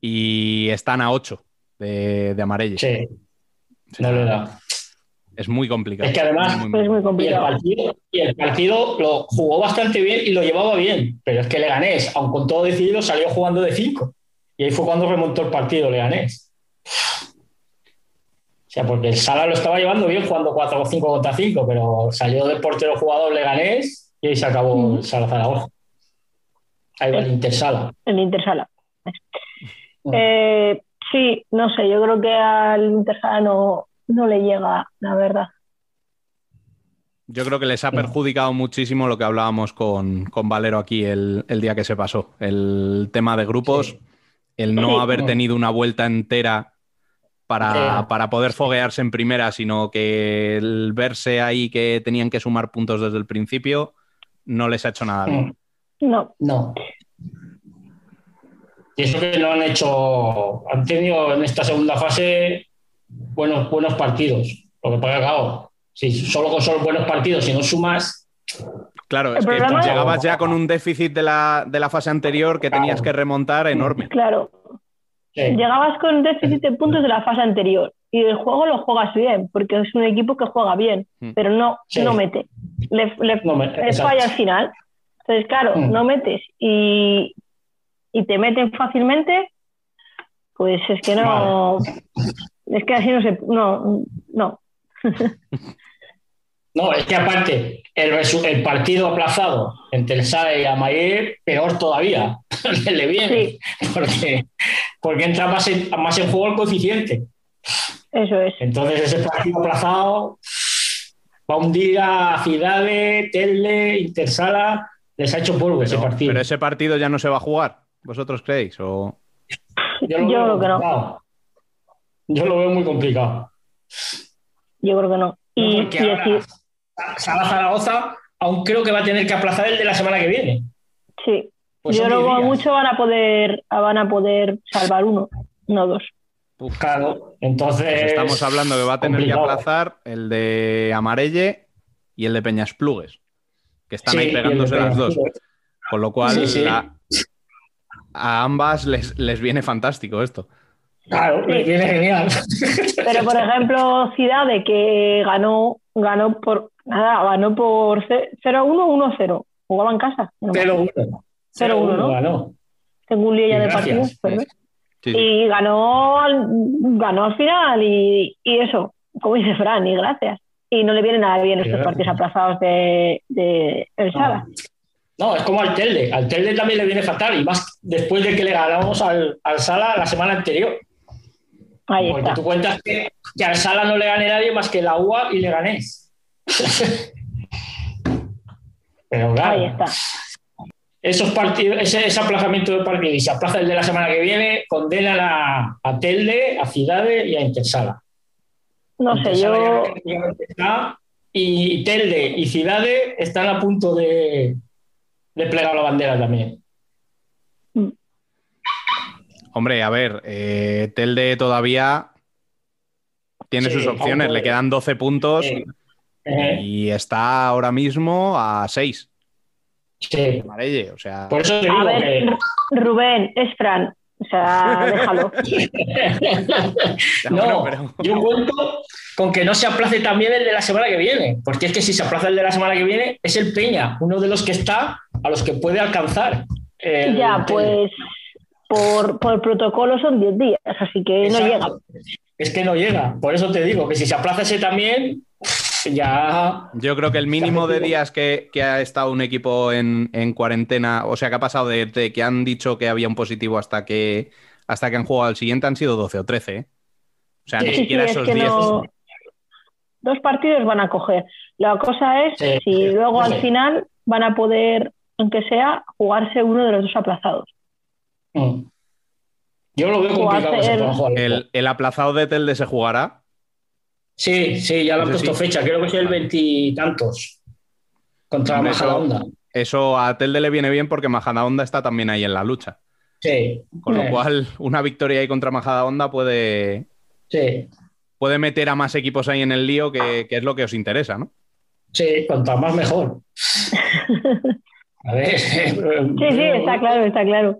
y están a ocho de, de Amarelle. Sí, no le da. Es muy complicado. Es que además Muy, muy, es muy Y el, partido, y el partido lo jugó bastante bien y lo llevaba bien, pero es que Leganés, aun con todo decidido, salió jugando de 5. Y ahí fue cuando remontó el partido Leganés. O sea, porque el Sala lo estaba llevando bien jugando 4 o 5 contra 5, pero salió del portero jugador Leganés y ahí se acabó el Sala Zaragoza. Ahí va el Intersala. El Intersala. Mm. Eh, sí, no sé, yo creo que al Intersala no, no le llega, la verdad. Yo creo que les ha perjudicado muchísimo lo que hablábamos con, con Valero aquí el, el día que se pasó. El tema de grupos, Sí. el no Sí. haber tenido una vuelta entera para, Sí. para poder foguearse en primera, sino que el verse ahí que tenían que sumar puntos desde el principio, no les ha hecho nada bien. Mm. No, No. Y eso que no han hecho, han tenido en esta segunda fase buenos, buenos partidos. Lo que pasa, claro, si solo con solo buenos partidos, si no sumas, Claro, es que llegabas ya con un déficit de la, de la fase anterior que tenías que remontar enorme. claro. Sí, Llegabas con déficit de puntos de la fase anterior y el juego lo juegas bien, porque es un equipo que juega bien, Mm. pero no, Sí. no mete. Le, le- No me- le falla al final. Entonces, claro, Mm. no metes y, y te meten fácilmente, pues es que no. Es que así no se. No, no. no, es que aparte, el, el partido aplazado entre el SAE y Amayer, peor todavía, le viene, porque, porque entra más en, más en juego el coeficiente. Eso es. Entonces ese partido aplazado va a hundir a Fidade, Telle, Intersala, les ha hecho polvo ese No, partido. pero ese partido ya no se va a jugar. ¿Vosotros creéis? O... Yo lo Yo creo que no. Yo lo veo muy complicado. Yo creo que no. No, Y, porque y ahora decir- Sala Zaragoza aún creo que va a tener que aplazar el de la semana que viene. sí. Pues Yo creo que mucho van a poder van a poder salvar uno, no dos. Claro, entonces. Pues estamos hablando que va a tener complicado. que aplazar el de Amarelle y el de Peñasplugues, que están Sí, ahí pegándose las dos. Con lo cual, Sí, sí. la- a ambas les, les viene fantástico esto. Claro, le viene genial. Pero por ejemplo, Ciudad que ganó ganó por nada, ganó por 0-1 1-0. Jugaba en casa. No me acuerdo. 0-1. 0-1, ¿no? ganó. Tengo un lío ya Y de partidos, perdón. Sí, sí. Y ganó al, ganó al final y, y eso, como dice Fran, y gracias. Y no le vienen nada bien estos partidos aplazados de, de El Sala. No, es como al Telde. Al Telde también le viene fatal, y más después de que le ganamos al, al Sala la semana anterior. Ahí Porque está. tú cuentas que, que al Sala no le gane nadie más que la UA y le ganés. Pero claro, Ahí está. Esos partidos, ese, ese aplazamiento de partido y se aplaza el de la semana que viene, condenan a, a Telde, a Ciudades y a Intersala. No sé, Intersala yo. está, y Telde y Ciudades están a punto de, de plegar la bandera también. Hombre, a ver, eh, Telde todavía tiene Sí, sus opciones, le quedan 12 puntos Eh, eh, y está ahora mismo a 6. Sí. Amarelle, o sea, Por eso te A digo ver, que. Ru- Rubén, es Fran. O sea, déjalo. No, yo cuento con que no se aplace también el de la semana que viene, porque es que si se aplaza el de la semana que viene, es el Peña, uno de los que está a los que puede alcanzar. el- Ya, pues por, por protocolo son 10 días, así que no llega. Es que no llega. Por eso te digo que si se aplaza ese también, ya. Yo creo que el mínimo de días que, que ha estado un equipo en, en cuarentena, o sea, que ha pasado de, de que han dicho que había un positivo hasta que, hasta que han jugado al siguiente, han sido 12 o 13. ¿eh? O sea, Sí, ni Sí, sí, siquiera es esos que 10. no. Dos partidos van a coger. La cosa es Sí, si luego sí. al final van a poder, aunque sea, jugarse uno de los dos aplazados. Mm. Yo lo veo complicado. El, el aplazado de Telde se jugará. Sí, sí, ya le han puesto sí. fecha, creo que es el veintitantos contra Hombre, Majada eso- Onda. Eso a Telde le viene bien porque Majadahonda está también ahí en la lucha. Sí. Con lo Eh, cual, una victoria ahí contra Majadahonda puede, Sí, puede meter a más equipos ahí en el lío, que, que es lo que os interesa, ¿no? sí, cuanto más mejor. A ver, Sí, sí, está claro, está claro.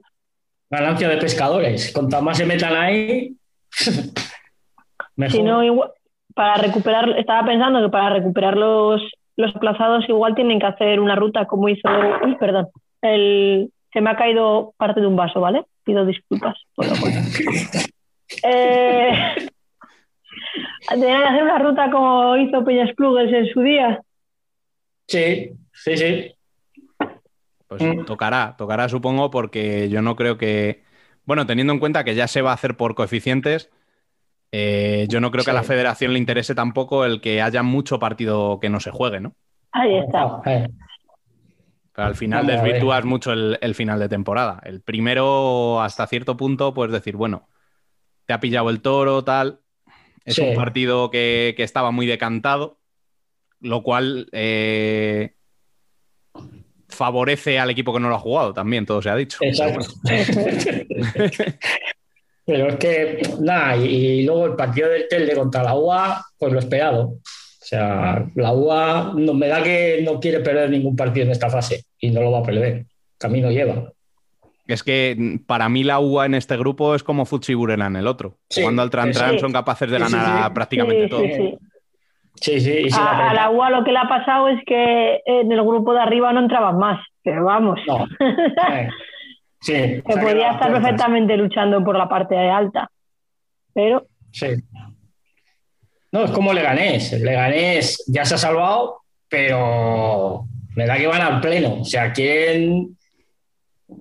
Ganancia de pescadores. Cuanto más se metan ahí, mejor. Si no, igual- para recuperar, estaba pensando que para recuperar los, los aplazados igual tienen que hacer una ruta como hizo, uy, perdón, el, se me ha caído parte de un vaso, ¿vale? Pido disculpas por lo cual. Eh, Deberían hacer una ruta como hizo Peñas Plugues en su día. Sí, sí, sí. Pues Mm. tocará, tocará supongo, porque yo no creo que. Bueno, teniendo en cuenta que ya se va a hacer por coeficientes, eh, yo no creo que a la federación le interese tampoco el que haya mucho partido que no se juegue, ¿no? Ahí está. Pero al final desvirtúas mucho el, el final de temporada. El primero, hasta cierto punto, puedes decir, bueno, te ha pillado el toro, tal. Es Sí. un partido que, que estaba muy decantado, lo cual eh, favorece al equipo que no lo ha jugado también, todo se ha dicho. Exacto. Pero es que, nada, y, y luego el partido del Telde contra la UA, pues lo esperado. O sea, la UA no, me da que no quiere perder ningún partido en esta fase y no lo va a perder. Camino lleva. Es que mm, para mí la UA en este grupo es como Futsi Burela en el otro. Sí, Jugando al Tran Tran sí. son capaces de Sí, sí, ganar sí. a prácticamente Sí, todo. sí, sí. Y A, a apretar. la UA lo que le ha pasado es que en el grupo de arriba no entraban más, pero vamos, No. Sí, se que podía estar puertas. perfectamente luchando por la parte alta. Pero Sí. No, es como Leganés. Leganés ya se ha salvado, pero me da que van al pleno. O sea, quieren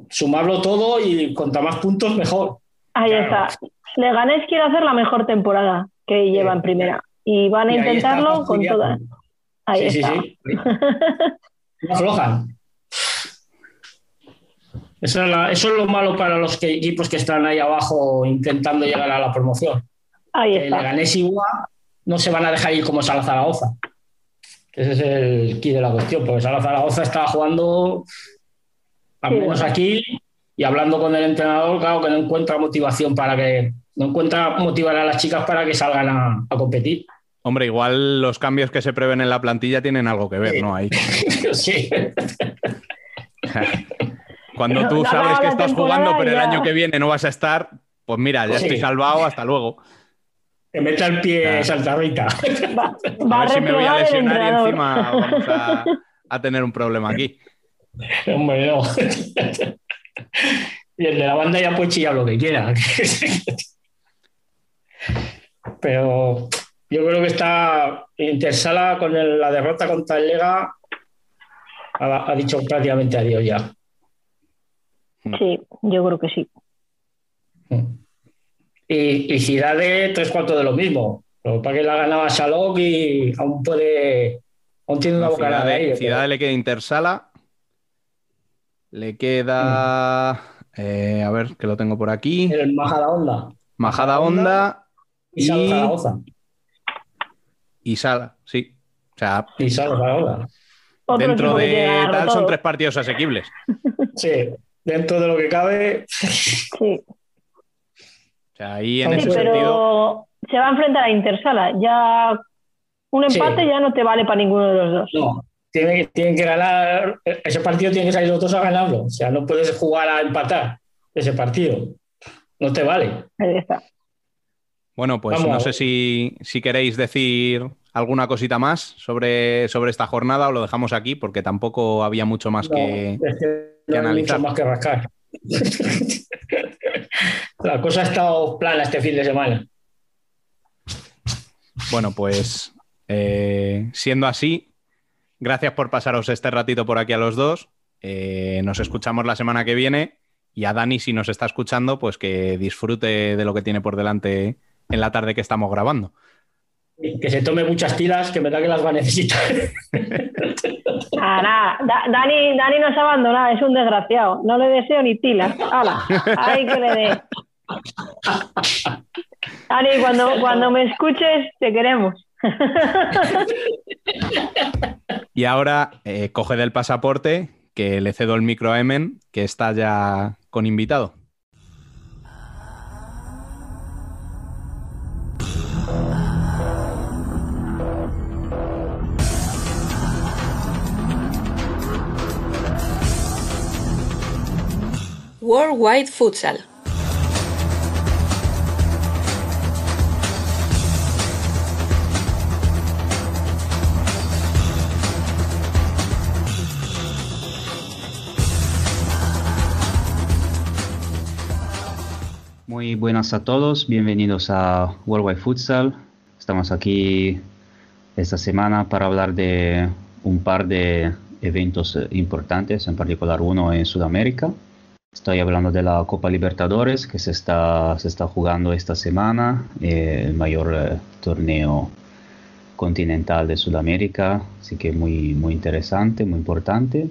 sumarlo todo y contra más puntos, mejor. ahí Claro. está. Leganés quiere hacer la mejor temporada que lleva en primera y van a Y intentarlo con todas. Ahí sí, está. sí, sí. No aflojan. Eso es, la- eso es lo malo para los que- equipos que están ahí abajo intentando llegar a la promoción. Ahí Que está. Leganés y UA no se van a dejar ir como Sala Zaragoza. Ese es el key de la cuestión, porque Sala Zaragoza estaba jugando, al aquí, y hablando con el entrenador, claro que no encuentra motivación para que, no encuentra motivar a las chicas para que salgan a, a competir. Hombre, igual los cambios que se prevén en la plantilla tienen algo que ver, Sí. ¿no? Ahí. sí. Cuando tú no sabes que estás jugando, pero el año que viene no vas a estar, pues mira, ya Sí. estoy salvado, hasta luego. Que meta el pie Ah. Saltarrita. Va, A ver si me voy a lesionar y encima vamos a, a tener un problema aquí. Hombre, no. y el de la banda ya puede chillar lo que quiera. Pero yo creo que está Intersala con el- la derrota contra el Lega. ha, ha dicho prácticamente adiós ya. Sí, yo creo que sí. Y, y Zidane, tres cuartos de lo mismo. Lo que pasa es que la ganaba Salok y aún puede. Aún tiene una No, bocanada Zidane- ahí. Zidane le queda Intersala. Le queda. eh, a ver, que lo tengo por aquí. El Majada Onda. Majada Onda Y y, Zaragoza. y Sala, sí. O sea, Y Zaragoza. Otro dentro de tal son tres partidos asequibles. Sí, dentro de lo que cabe. Sí, O sea, ahí en Sí, ese Sí, sentido. pero se va a enfrentar a Intersala. Ya un Sí. empate ya no te vale para ninguno de los dos. No, tienen, tienen que ganar. Ese partido tiene que salir los dos a ganarlo. O sea, no puedes jugar a empatar ese partido. No te vale. Ahí está. Bueno, pues Vamos. no sé si, si queréis decir alguna cosita más sobre, sobre esta jornada o lo dejamos aquí, porque tampoco había mucho más No, que. es que que no hay analizar. mucho más que rascar. La cosa ha estado plana este fin de semana. Bueno, pues eh, siendo así, gracias por pasaros este ratito por aquí a los dos. Eh, nos escuchamos la semana que viene y a Dani, si nos está escuchando, pues que disfrute de lo que tiene por delante en la tarde que estamos grabando. Que se tome muchas tiras, que me da que las va a necesitar. Ah, nada. Da- Dani, Dani nos ha abandonado, es un desgraciado. No le deseo ni tilas. ¡Hala! ¡Ay, que le dé! Dani, cuando, cuando me escuches, te queremos. Y ahora eh, coge del pasaporte, que le cedo el micro a Emen, que está ya con invitado. Worldwide Futsal. Muy buenas a todos, bienvenidos a Worldwide Futsal. Estamos aquí esta semana para hablar de un par de eventos importantes, en particular uno en Sudamérica. Estoy hablando de la Copa Libertadores que se está, se está jugando esta semana, eh, el mayor eh, torneo continental de Sudamérica, así que muy, muy interesante, muy importante.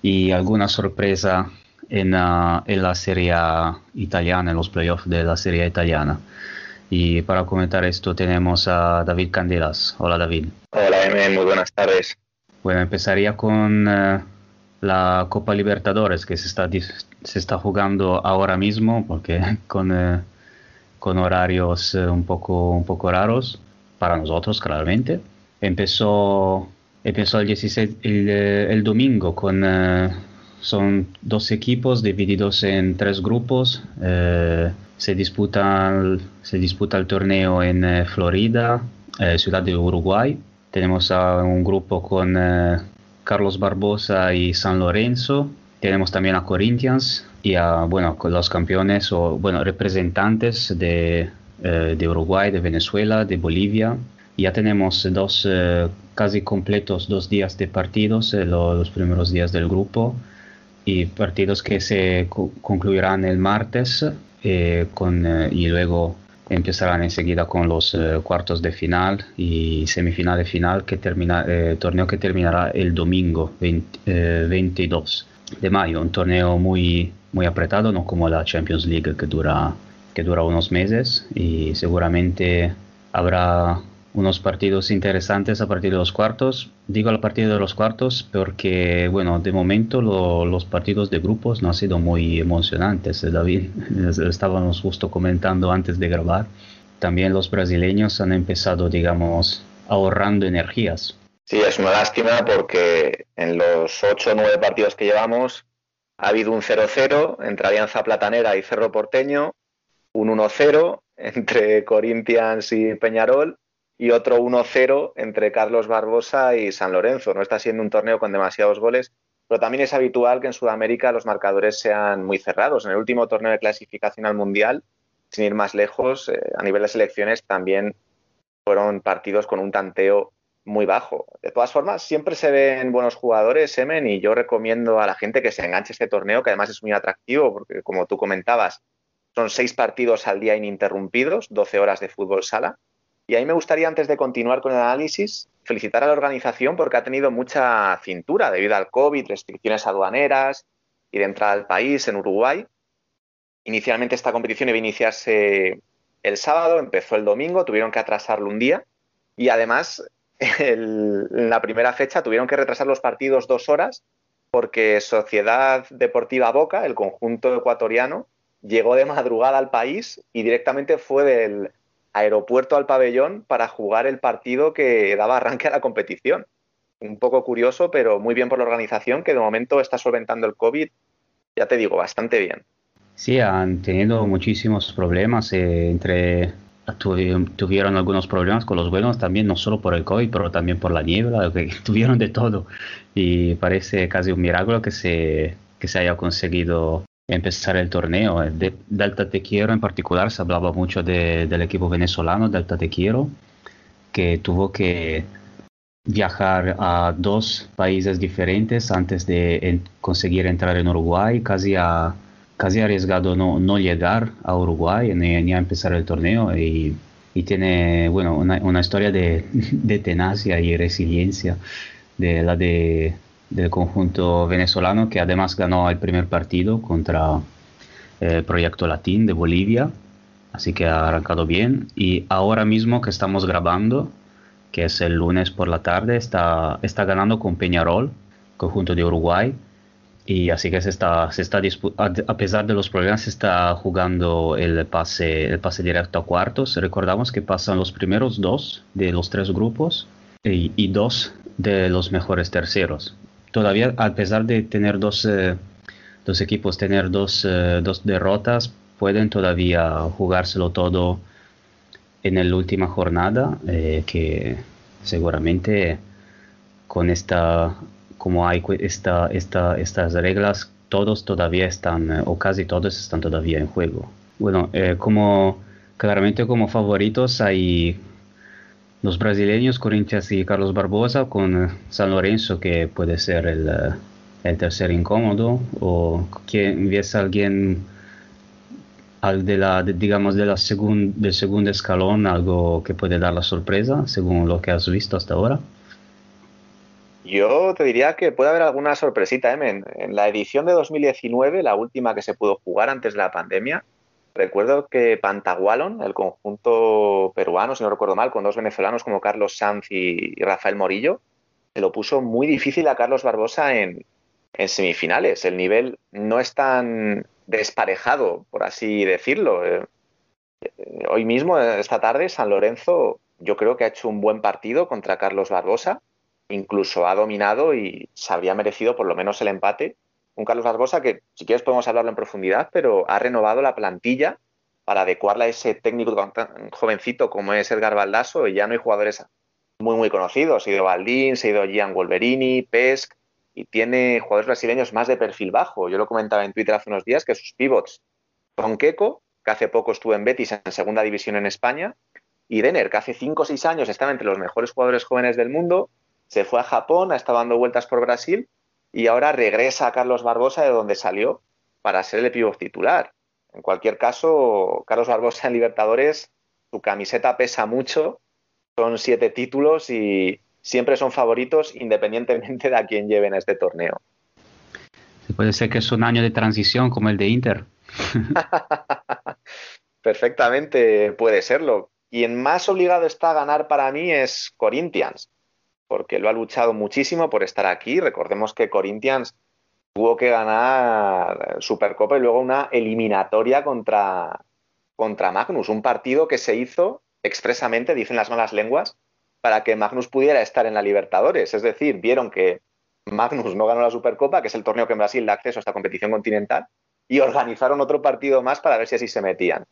Y alguna sorpresa en, en la Serie A italiana, en los playoffs de la Serie A italiana. Y para comentar esto tenemos a David Candelas. Hola David. Hola, M, muy buenas tardes. Bueno, empezaría con eh, la Copa Libertadores que se está, se está jugando ahora mismo, porque con, eh, con horarios eh, un, poco, un poco raros para nosotros, claramente. Empezó, empezó el, 16, el, eh, el domingo con... son dos equipos divididos en tres grupos. se, disputan, se disputa el torneo en Florida, ciudad de Uruguay. Tenemos un grupo con Carlos Barbosa y San Lorenzo. Tenemos también a Corinthians y a bueno, los campeones o bueno, representantes de, eh, de Uruguay, de Venezuela, de Bolivia. Ya tenemos dos eh, casi completos dos días de partidos, eh, lo- los primeros días del grupo y partidos que se co- concluirán el martes con, y luego empezarán enseguida con los eh, cuartos de final y semifinal de final que termina eh, torneo que terminará el domingo 20, eh, 22 de mayo. Un torneo muy muy apretado no como la Champions League que dura que dura unos meses y seguramente habrá unos partidos interesantes a partir de los cuartos. Digo a partir de los cuartos porque, bueno, de momento lo- los partidos de grupos no han sido muy emocionantes, eh, David. Estábamos justo comentando antes de grabar. También los brasileños han empezado, digamos, ahorrando energías. Sí, es una lástima porque en los 8 o 9 partidos que llevamos ha habido un 0-0 entre Alianza Platanera y Cerro Porteño, un 1-0 entre Corinthians y Peñarol y otro 1-0 entre Carlos Barbosa y San Lorenzo. No está siendo un torneo con demasiados goles, pero también es habitual que en Sudamérica los marcadores sean muy cerrados. En el último torneo de clasificación al Mundial, sin ir más lejos, eh, a nivel de selecciones también fueron partidos con un tanteo muy bajo. De todas formas, siempre se ven buenos jugadores, Emen, y yo recomiendo a la gente que se enganche a este torneo, que además es muy atractivo, porque como tú comentabas, son seis partidos al día ininterrumpidos, 12 horas de fútbol sala. Y ahí me gustaría, antes de continuar con el análisis, felicitar a la organización porque ha tenido mucha cintura debido al COVID, restricciones aduaneras y de entrada al país en Uruguay. Inicialmente esta competición iba a iniciarse el sábado, empezó el domingo, tuvieron que atrasarlo un día y además en la primera fecha tuvieron que retrasar los partidos dos horas porque Sociedad Deportiva Boca, el conjunto ecuatoriano, llegó de madrugada al país y directamente fue del aeropuerto al pabellón para jugar el partido que daba arranque a la competición. Un poco curioso, pero muy bien por la organización que de momento está solventando el COVID, ya te digo, bastante bien. Sí, han tenido muchísimos problemas eh, entre tuvieron algunos problemas con los vuelos también, no solo por el COVID, pero también por la niebla, que tuvieron de todo. Y parece casi un milagro que se, que se haya conseguido empezar el torneo. De Delta Te Quiero en particular se hablaba mucho de, del equipo venezolano, Delta Te Quiero, que tuvo que viajar a dos países diferentes antes de conseguir entrar en Uruguay, casi a casi arriesgado no, no llegar a Uruguay ni, a empezar el torneo y, y tiene bueno una, una historia de, de, tenacia y resiliencia de la de, del conjunto venezolano que además ganó el primer partido contra el Proyecto Latín de Bolivia así que ha arrancado bien y ahora mismo que estamos grabando que es el lunes por la tarde está, está ganando con Peñarol conjunto de Uruguay y así que se está, se está a pesar de los problemas, se está jugando el pase, el pase directo a cuartos. Recordamos que pasan los primeros dos de los tres grupos y, dos de los mejores terceros. Todavía, a pesar de tener dos, eh, dos equipos, tener dos, eh, dos derrotas, pueden todavía jugárselo todo en la última jornada, eh, que seguramente con esta como hay esta, esta, estas reglas, todos todavía están, o casi todos están todavía en juego. Bueno, como claramente como favoritos hay los brasileños, Corinthians y Carlos Barbosa, con eh, San Lorenzo que puede ser el, el tercer incómodo, o quien ves alguien al de la, digamos, de la del segundo escalón, algo que puede dar la sorpresa, según lo que has visto hasta ahora. Yo te diría que puede haber alguna sorpresita. ¿eh? En, la edición de 2019, la última que se pudo jugar antes de la pandemia, recuerdo que Pantagualon, el conjunto peruano, si no recuerdo mal, con dos venezolanos como Carlos Sanz y, Rafael Morillo, se lo puso muy difícil a Carlos Barbosa en, en semifinales. El nivel no es tan desparejado, por así decirlo. Eh, hoy mismo, esta tarde, San Lorenzo, yo creo que ha hecho un buen partido contra Carlos Barbosa incluso ha dominado y se habría merecido por lo menos el empate. Un Carlos Barbosa que, si quieres, podemos hablarlo en profundidad, pero ha renovado la plantilla para adecuarla a ese técnico jovencito como es Edgar Baldasso y ya no hay jugadores muy, muy conocidos. Se ha ido Baldín, se ha ido Gian Wolverini, Pesk y tiene jugadores brasileños más de perfil bajo. Yo lo comentaba en Twitter hace unos días que sus pivots son Keco, que hace poco estuvo en Betis en segunda división en España, y Denner, que hace 5 o 6 años estaba entre los mejores jugadores jóvenes del mundo, se fue a Japón, ha estado dando vueltas por Brasil y ahora regresa a Carlos Barbosa de donde salió para ser el pívot titular. En cualquier caso, Carlos Barbosa en Libertadores, su camiseta pesa mucho, son siete títulos y siempre son favoritos independientemente de a quién lleven a este torneo. Puede ser que es un año de transición como el de Inter. Perfectamente puede serlo. Quien más obligado está a ganar para mí es Corinthians porque lo ha luchado muchísimo por estar aquí. Recordemos que Corinthians tuvo que ganar Supercopa y luego una eliminatoria contra, contra Magnus, un partido que se hizo expresamente, dicen las malas lenguas, para que Magnus pudiera estar en la Libertadores. Es decir, vieron que Magnus no ganó la Supercopa, que es el torneo que en Brasil da acceso a esta competición continental, y organizaron otro partido más para ver si así se metían.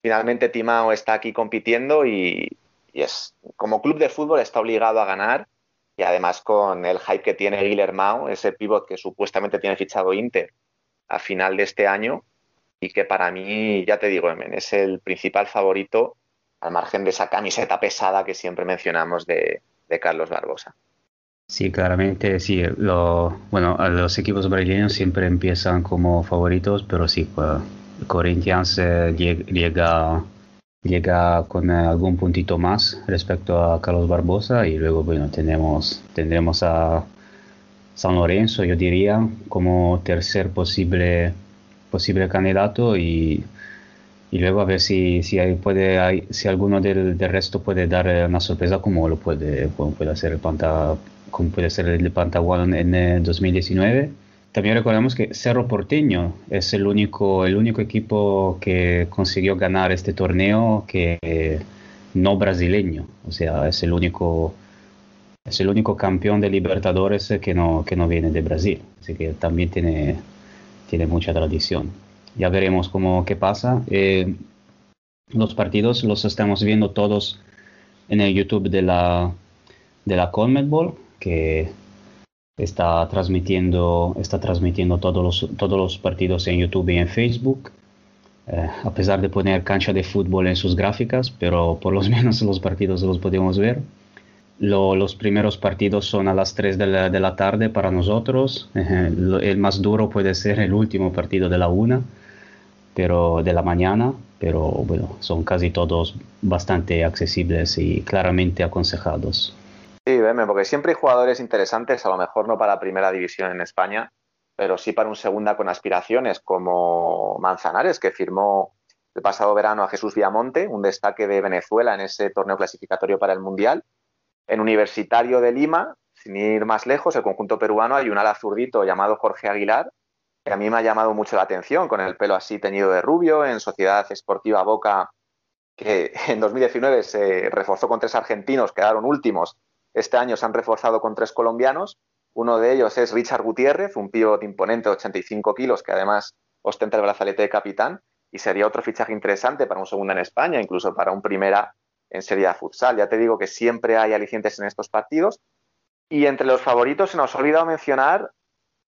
Finalmente Timao está aquí compitiendo y, y es como club de fútbol está obligado a ganar y además con el hype que tiene Guillermo, ese pivot que supuestamente tiene fichado Inter a final de este año y que para mí, ya te digo, es el principal favorito al margen de esa camiseta pesada que siempre mencionamos de, de Carlos Barbosa. Sí, claramente sí. Lo, bueno, los equipos brasileños siempre empiezan como favoritos, pero sí, Corinthians eh, llega, llega con eh, algún puntito más respecto a Carlos Barbosa y luego, bueno, tenemos, tendremos a San Lorenzo, yo diría, como tercer posible, posible candidato y, luego a ver si, si, hay, puede, si alguno del, del, resto puede dar una sorpresa como lo puede, puede hacer el Panta, como puede ser el Pantagón en 2019. También recordemos que Cerro Porteño es el único, el único equipo que consiguió ganar este torneo que no brasileño, o sea, es el único es el único campeón de Libertadores que no, que no viene de Brasil, así que también tiene, tiene mucha tradición. Ya veremos cómo qué pasa. Eh, los partidos los estamos viendo todos en el YouTube de la, de la Conmebol, que está transmitiendo, está transmitiendo todos, los, partidos en YouTube y en Facebook. Eh, a pesar de poner cancha de fútbol en sus gráficas, pero por lo menos los partidos los podemos ver. Lo, los primeros partidos son a las 3 de la, de la tarde para nosotros. el más duro puede ser el último partido de la 1, pero de la mañana, pero son casi todos bastante accesibles y claramente aconsejados. Sí, veme, porque siempre hay jugadores interesantes, a lo mejor no para primera división en España, pero sí para un segunda con aspiraciones, como Manzanares, que firmó el pasado verano a Jesús Viamonte, un destaque de Venezuela en ese torneo clasificatorio para el Mundial. En Universitario de Lima, sin ir más lejos, el conjunto peruano, hay un ala zurdito llamado Jorge Aguilar, que a mí me ha llamado mucho la atención, con el pelo así teñido de rubio, en Sociedad Esportiva Boca, que en 2019 se reforzó con tres argentinos, quedaron últimos este año se han reforzado con tres colombianos. Uno de ellos es Richard Gutiérrez, un pívot imponente de 85 kilos que además ostenta el brazalete de capitán y sería otro fichaje interesante para un segundo en España, incluso para un primera en Serie de futsal. Ya te digo que siempre hay alicientes en estos partidos. Y entre los favoritos se nos ha olvidado mencionar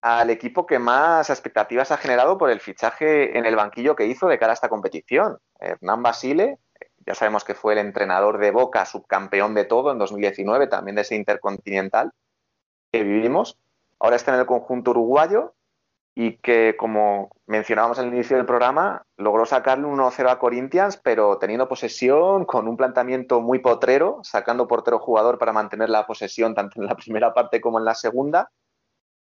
al equipo que más expectativas ha generado por el fichaje en el banquillo que hizo de cara a esta competición. Hernán Basile, ya sabemos que fue el entrenador de Boca, subcampeón de todo en 2019, también de ese intercontinental que vivimos. Ahora está en el conjunto uruguayo y que, como mencionábamos al inicio del programa, logró sacarle un 1-0 a Corinthians, pero teniendo posesión, con un planteamiento muy potrero, sacando portero jugador para mantener la posesión tanto en la primera parte como en la segunda.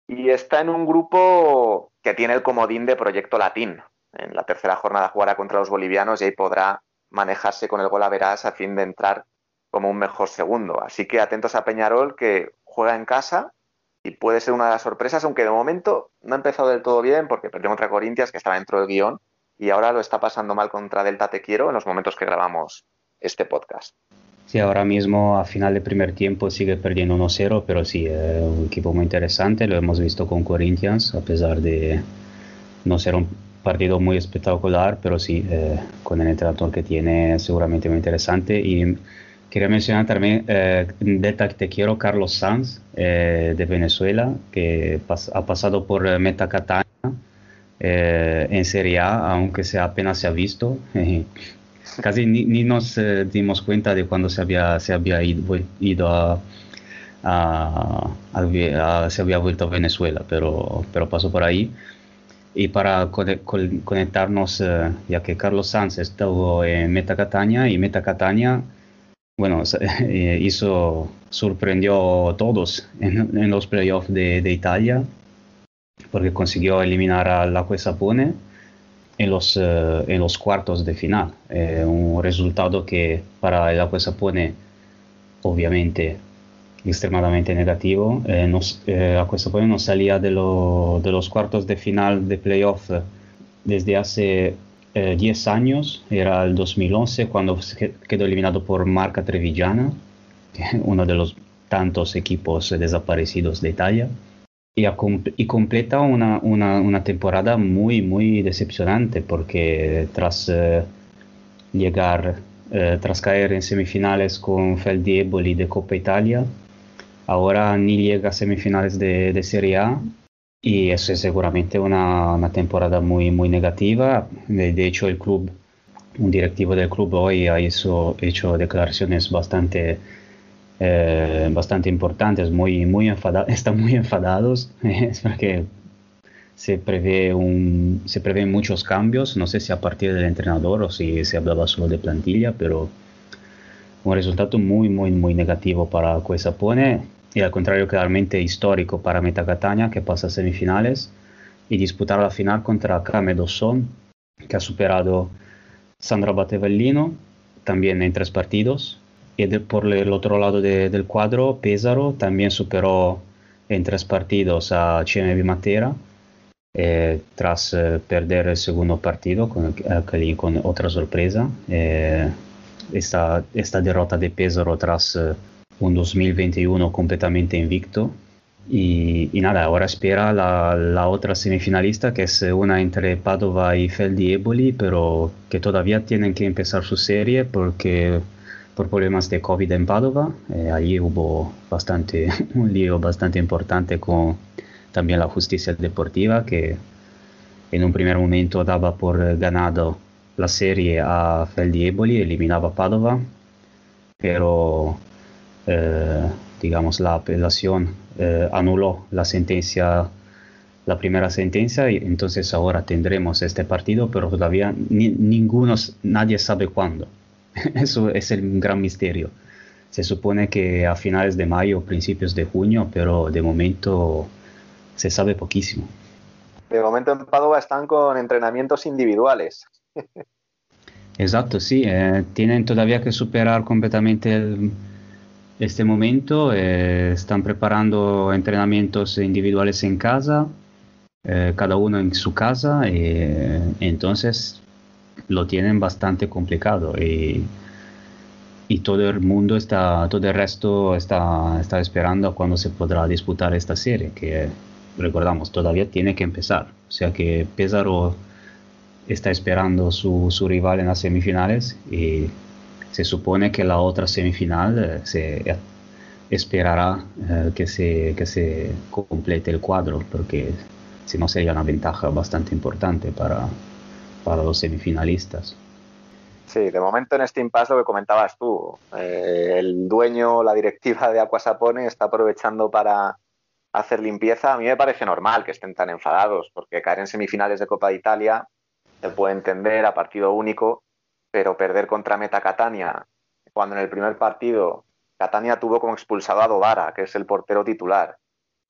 Y está en un grupo que tiene el comodín de Proyecto Latín. En la tercera jornada jugará contra los bolivianos y ahí podrá manejarse con el gol a verás a fin de entrar como un mejor segundo. Así que atentos a Peñarol que juega en casa y puede ser una de las sorpresas, aunque de momento no ha empezado del todo bien porque perdió contra Corintias, que estaba dentro del guion, y ahora lo está pasando mal contra Delta Te Quiero en los momentos que grabamos este podcast. Sí, ahora mismo a final de primer tiempo sigue perdiendo 1-0, pero sí, es un equipo muy interesante, lo hemos visto con Corinthians, a pesar de no ser un partido muy espectacular, pero sí, eh, con el entrenador que tiene seguramente muy interesante. Y quería mencionar también eh, Te Quiero, Carlos Sanz, eh, de Venezuela, que pas ha pasado por eh, Meta Catania eh, en Serie A, aunque se apenas se ha visto. Casi ni, ni nos eh, dimos cuenta de cuando se había, se había ido, ido a, a, a, se había vuelto a Venezuela, pero, pero pasó por ahí y para conectarnos, eh, ya que Carlos Sanz estuvo en Meta Catania y Meta Catania, bueno, eh, hizo, sorprendió a todos en, en los playoffs de, de, Italia, porque consiguió eliminar a la Sapone en los, uh, en los cuartos de final. Eh, un resultado que para el Sapone, obviamente, extremadamente negativo. Eh, nos, eh, a questo punto no salía de, lo, de, los cuartos de final de playoff desde hace 10 eh, años, era el 2011 cuando quedó eliminado por Marca Trevillana, uno de los tantos equipos desaparecidos de Italia. Y, y completa una, una, una, temporada muy, muy decepcionante porque tras eh, llegar, eh, tras caer en semifinales con Feldieboli de Copa Italia, ahora ni llega a semifinales de, de Serie A y eso es seguramente una, una temporada muy, muy negativa. De, de, hecho, el club, un directivo del club hoy ha hecho, hecho declaraciones bastante eh, bastante importantes, muy, muy enfada- están muy enfadados, es porque se prevé un, se prevén muchos cambios, no sé si a partir del entrenador o si se hablaba solo de plantilla, pero un resultado muy, muy, muy negativo para Cuesapone y al contrario claramente histórico para Meta Catania que pasa a semifinales y disputar la final contra Crame Dosson que ha superado Sandra Battevellino también en tres partidos y por el otro lado de- del cuadro Pesaro también superó en tres partidos a CMB Matera eh, tras eh, perder el segundo partido con, aquel- con otra sorpresa. eh, esta, esta derrota de Pesaro tras eh, un 2021 completamente invicto. Y, y nada, ahora espera la, la otra semifinalista, que es una entre Padova y Feldi Eboli, pero que todavía tienen que empezar su serie porque por problemas de COVID en Padova. eh, allí hubo bastante, un lío bastante importante con también la justicia deportiva, que en un primer momento daba por ganado la serie a Feldi Eboli, eliminaba Padova, pero digamos la apelación eh, anuló la sentencia, la primera sentencia, y entonces ahora tendremos este partido, pero todavía ni- ninguno, nadie sabe cuándo. Eso es el gran misterio. Se supone que a finales de mayo principios de junio, pero de momento se sabe poquísimo. De momento en Padova están con entrenamientos individuales. Exacto, sí, eh, tienen todavía que superar completamente el- este momento, eh, están preparando entrenamientos individuales en casa, eh, cada uno en su casa, eh, entonces lo tienen bastante complicado y, y todo el mundo está, todo el resto está, está esperando cuándo se podrá disputar esta serie, que recordamos, todavía tiene que empezar, o sea que Pesaro está esperando su, su rival en las semifinales y se supone que la otra semifinal eh, se eh, esperará eh, que, se, que se complete el cuadro porque si no sería una ventaja bastante importante para, para los semifinalistas. Sí, de momento en este impasse lo que comentabas tú, el dueño, la directiva de Aquasapone está aprovechando para hacer limpieza. A mí me parece normal que estén tan enfadados, porque caer en semifinales de Copa de Italia se puede entender a partido único, pero perder contra Meta Catania, cuando en el primer partido Catania tuvo como expulsado a Dovara, que es el portero titular.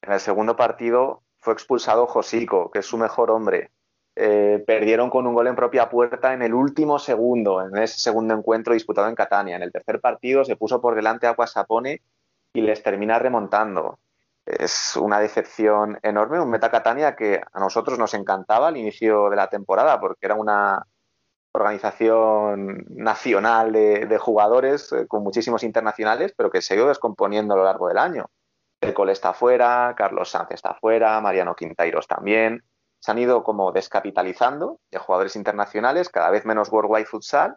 En el segundo partido fue expulsado Josico, que es su mejor hombre. Eh, perdieron con un gol en propia puerta en el último segundo, en ese segundo encuentro disputado en Catania. En el tercer partido se puso por delante a y les termina remontando. Es una decepción enorme, un Meta Catania que a nosotros nos encantaba al inicio de la temporada porque era una organización nacional de, jugadores eh, con muchísimos internacionales, pero que se ha ido descomponiendo a lo largo del año. El Cole está fuera, Carlos Sanz está fuera, Mariano Quintairos también. Se han ido como descapitalizando de jugadores internacionales, cada vez menos Worldwide Futsal.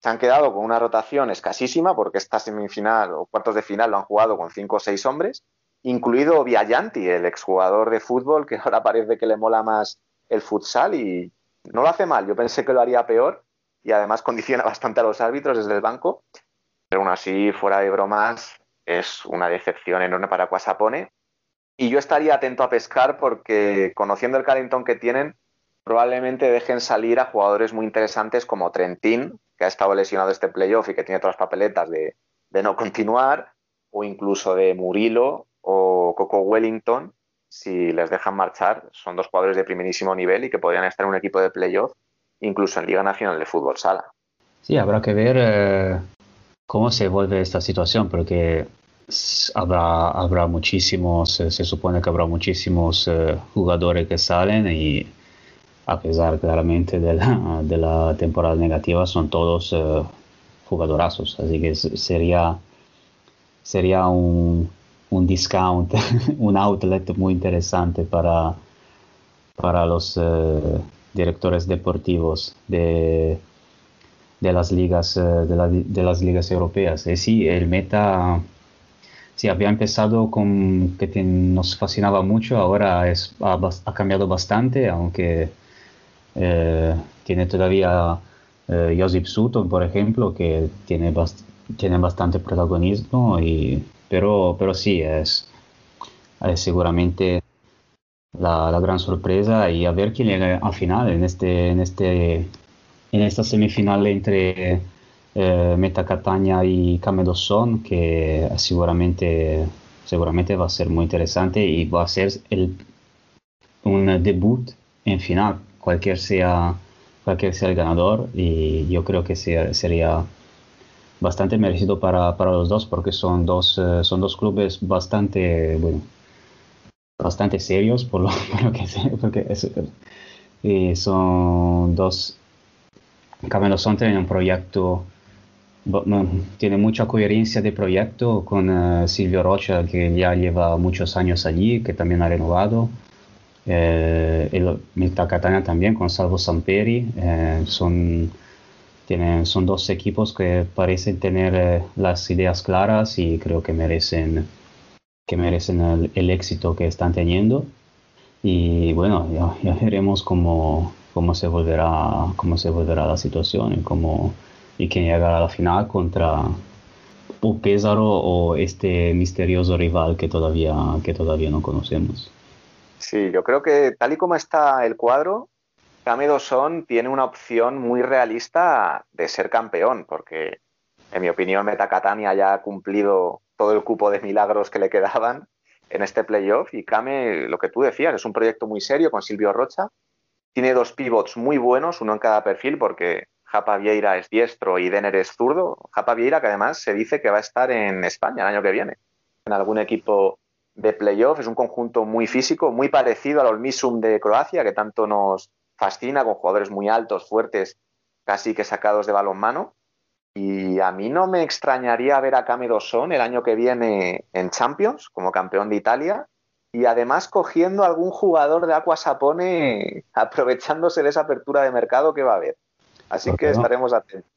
Se han quedado con una rotación escasísima porque esta semifinal o cuartos de final lo han jugado con cinco o seis hombres, incluido Viajanti, el exjugador de fútbol que ahora parece que le mola más el futsal y no lo hace mal. Yo pensé que lo haría peor y además condiciona bastante a los árbitros desde el banco. Pero aún así, fuera de bromas, es una decepción enorme para Quasapone. Y yo estaría atento a pescar porque, conociendo el calentón que tienen, probablemente dejen salir a jugadores muy interesantes como Trentín, que ha estado lesionado este playoff y que tiene todas las papeletas de, de no continuar, o incluso de Murilo o Coco Wellington, si les dejan marchar, son dos jugadores de primerísimo nivel y que podrían estar en un equipo de playoff, incluso en Liga Nacional de Fútbol Sala. Sí, habrá que ver eh, cómo se vuelve esta situación, porque habrá, habrá muchísimos, eh, se supone que habrá muchísimos eh, jugadores que salen y a pesar claramente de la, de la temporada negativa, son todos eh, jugadorazos, así que sería, sería un, un discount, un outlet muy interesante para, para los eh, directores deportivos de, de las ligas eh, de, la- de las ligas europeas. Y sí, el meta sí había empezado con que nos fascinaba mucho, ahora ha, cambiado bastante, aunque eh, tiene todavía eh, Josip Sutton, por ejemplo, que tiene tiene bastante protagonismo, y, pero, pero sí, es, es seguramente la, la, gran sorpresa y a ver quién llega al final en, este, en, este, en esta semifinal entre eh, Meta Catania y Camedosson, que seguramente, seguramente va a ser muy interesante y va a ser el, un debut en final, cualquier sea, cualquier sea el ganador, y yo creo que sea, sería bastante merecido para, para, los dos porque son dos, eh, son dos clubes bastante, bueno, bastante serios por lo, por lo que sé, porque es, y son dos Camelosón tiene un proyecto tiene mucha coherencia de proyecto con uh, Silvio Rocha que ya lleva muchos años allí que también ha renovado. Eh, el Milta Catania también con Salvo Samperi eh, son tienen, son dos equipos que parecen tener eh, las ideas claras y creo que merecen que merecen el, éxito que están teniendo. Y bueno, ya, ya veremos cómo, cómo, se volverá, cómo se volverá la situación y, cómo, y quién llegará a la final contra o Pésaro o este misterioso rival que todavía, que todavía no conocemos. Sí, yo creo que tal y como está el cuadro, Kame Dosson tiene una opción muy realista de ser campeón, porque en mi opinión Metacatania ya ha cumplido todo el cupo de milagros que le quedaban en este playoff y Kame, lo que tú decías, es un proyecto muy serio con Silvio Rocha. Tiene dos pivots muy buenos, uno en cada perfil, porque Japa Vieira es diestro y Denner es zurdo. Japa Vieira, que además se dice que va a estar en España el año que viene, en algún equipo de playoff. Es un conjunto muy físico, muy parecido al Olmisum de Croacia, que tanto nos fascina, con jugadores muy altos, fuertes, casi que sacados de balonmano. Y a mí no me extrañaría ver a Kame Dosson el año que viene en Champions, como campeón de Italia, y además cogiendo algún jugador de Aqua Sapone, aprovechándose de esa apertura de mercado que va a haber. Así que no? estaremos atentos.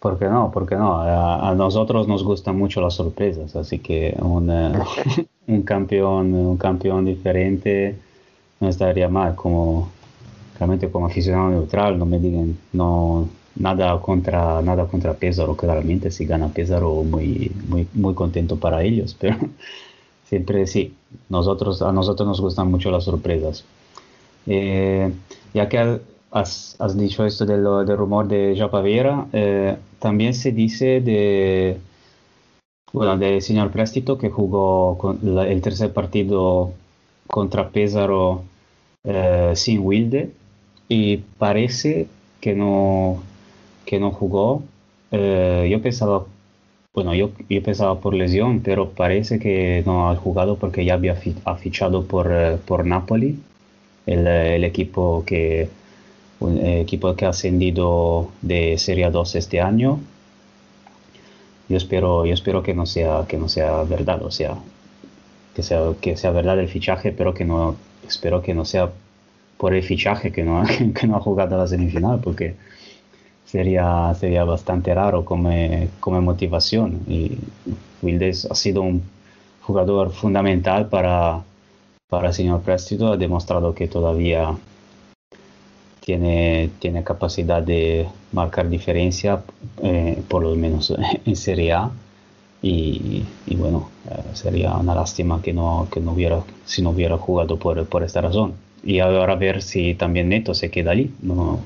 ¿Por qué no? ¿Por qué no? A, a, nosotros nos gustan mucho las sorpresas, así que un, un, campeón, un campeón diferente no estaría mal. Como, realmente como aficionado neutral, no me digan, no, nada contra nada contra Pesaro, claramente si gana Pesaro muy, muy, muy contento para ellos, pero siempre sí, nosotros, a nosotros nos gustan mucho las sorpresas. Eh, ya que has, has, dicho esto del, del rumor de Japa Vieira, eh, también se dice de bueno, del señor Préstito que jugó con la, el tercer partido contra Pesaro eh, sin Wilde y parece que no que no jugó. Eh, yo pensaba, bueno, yo, yo, pensaba por lesión, pero parece que no ha jugado porque ya había fi ha fichado por, uh, por Napoli, el, el, equipo que un equipo que ha ascendido de Serie 2 este año. Yo espero, yo espero que no sea que no sea verdad, o sea, que sea que sea verdad el fichaje, pero que no espero que no sea por el fichaje que no, que no ha jugado la semifinal, porque sería, sería bastante raro como, como motivación. Y Wildes ha sido un jugador fundamental para, para el señor Préstito, ha demostrado que todavía tiene, tiene capacidad de marcar diferencia, eh, por lo menos en Serie A. Y, y bueno, eh, sería una lástima que no, que no hubiera, si no hubiera jugado por, por esta razón. Y ahora a ver si también Neto se queda allí. No,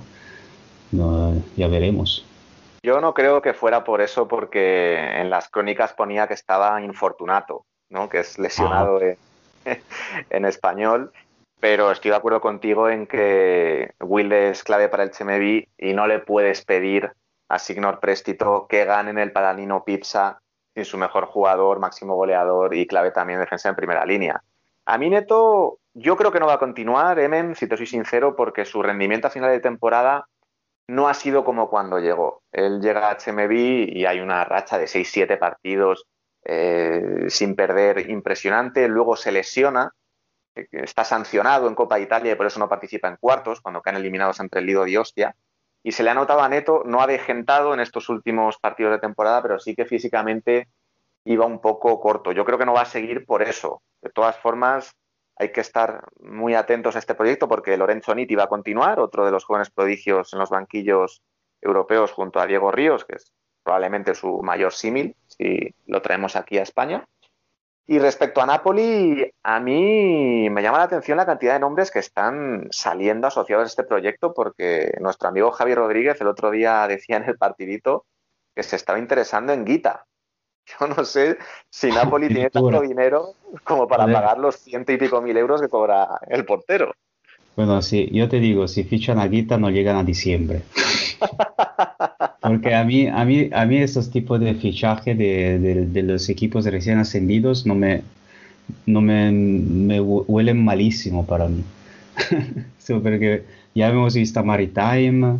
no, ya veremos. Yo no creo que fuera por eso, porque en las crónicas ponía que estaba infortunato, ¿no? que es lesionado ah. en, español, pero estoy de acuerdo contigo en que Will es clave para el Chemevi y no le puedes pedir a Signor Préstito que gane en el Palanino Pizza sin su mejor jugador, máximo goleador y clave también defensa en primera línea. A mí Neto, yo creo que no va a continuar, Emen, si te soy sincero, porque su rendimiento a final de temporada no ha sido como cuando llegó. Él llega a HMB y hay una racha de 6-7 partidos eh, sin perder impresionante, luego se lesiona, eh, está sancionado en Copa de Italia y por eso no participa en cuartos, cuando caen eliminados entre el Lido y Ostia, y se le ha notado a Neto, no ha degentado en estos últimos partidos de temporada, pero sí que físicamente iba un poco corto. Yo creo que no va a seguir por eso. De todas formas, hay que estar muy atentos a este proyecto porque Lorenzo Nitti va a continuar, otro de los jóvenes prodigios en los banquillos europeos junto a Diego Ríos, que es probablemente su mayor símil, si lo traemos aquí a España. Y respecto a Napoli, a mí me llama la atención la cantidad de nombres que están saliendo asociados a este proyecto, porque nuestro amigo Javi Rodríguez el otro día decía en el partidito que se estaba interesando en Guita. Yo no sé si Napoli tiene tanto dinero como para pagar los ciento y pico mil euros que cobra el portero. Bueno, sí, yo te digo, si fichan a Guita no llegan a diciembre. Porque a mí, a mí, a mí esos tipos de fichaje de, de, de los equipos recién ascendidos no me, no me, me huelen malísimo para mí. sí, porque ya hemos visto Maritime,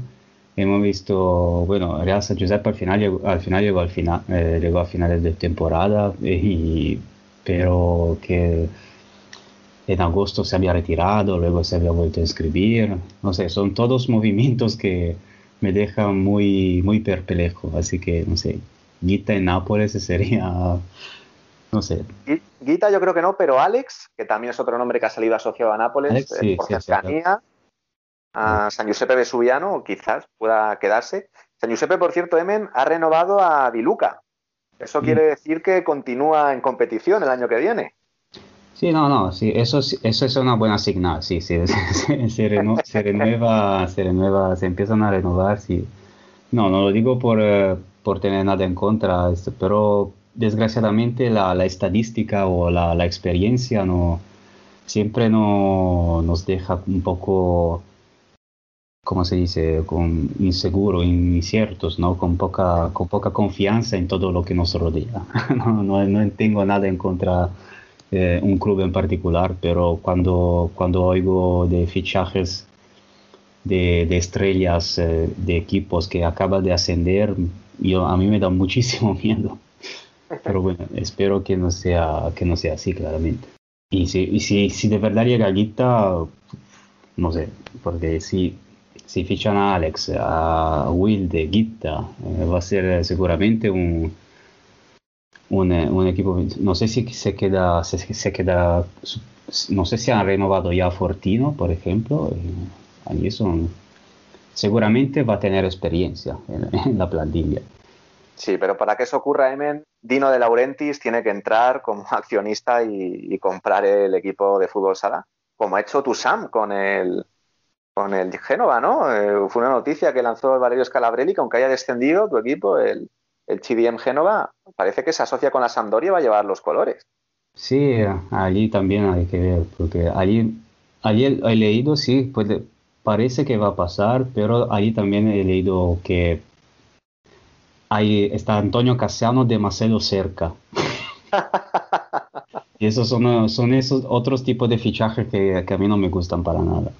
hemos visto, bueno, Real San Giuseppe al final llegó al final, llegó al final, eh, llegó a finales de temporada, y, pero que en agosto se había retirado, luego se había vuelto a inscribir, no sé, son todos movimientos que me dejan muy, muy perplejo, así que no sé, Guita en Nápoles sería, no sé. Guita yo creo que no, pero Alex, que también es otro nombre que ha salido asociado a Nápoles Alex, eh, sí, por sí, cercanía, a San Giuseppe Vesuviano, quizás pueda quedarse. San Giuseppe, por cierto, Emen, ha renovado a Di Luca. Eso Mm. quiere decir que continúa en competición el año que viene. Sí, no, no, sí, eso, eso es una buena señal, sí, sí, se, se reno- se renueva, se renueva, se empiezan a renovar, sí. No, no lo digo por, eh, por tener nada en contra, esto, pero desgraciadamente la, la estadística o la, la experiencia no, siempre no, nos deja un poco, ¿cómo se dice?, con inseguro, inciertos, ¿no? Con poca, con poca confianza en todo lo que nos rodea. No, no, no tengo nada en contra eh, un club en particular, pero cuando, cuando oigo de fichajes de, de estrellas eh, de equipos que acaban de ascender, yo, a mí me da muchísimo miedo. Pero bueno, espero que no sea, que no sea así, claramente. Y si, y si, si de verdad llega Guita, no sé, porque si, si fichan a Alex, a Will de Guita, eh, va a ser eh, seguramente un, un, eh, equipo, no sé si se queda, se, queda, no sé si han renovado ya Fortino, por ejemplo, eh, son, seguramente va a tener experiencia en, en la plantilla. Sí, pero para que eso ocurra, Emen, Dino de Laurentiis tiene que entrar como accionista y, y comprar el equipo de fútbol sala, como ha hecho Tusam con el, con el Génova, ¿no? Eh, fue una noticia que lanzó Valerio Scalabrelli, que aunque haya descendido tu equipo, el, el CDM Génova, parece que se asocia con la Sampdoria y va a llevar los colores. Sí, allí también hay que ver, porque allí, allí he leído, sí, puede, parece que va a pasar, pero allí también he leído que ahí está Antonio Casiano demasiado cerca. Y esos son, son esos otros tipos de fichajes que, que a mí no me gustan para nada.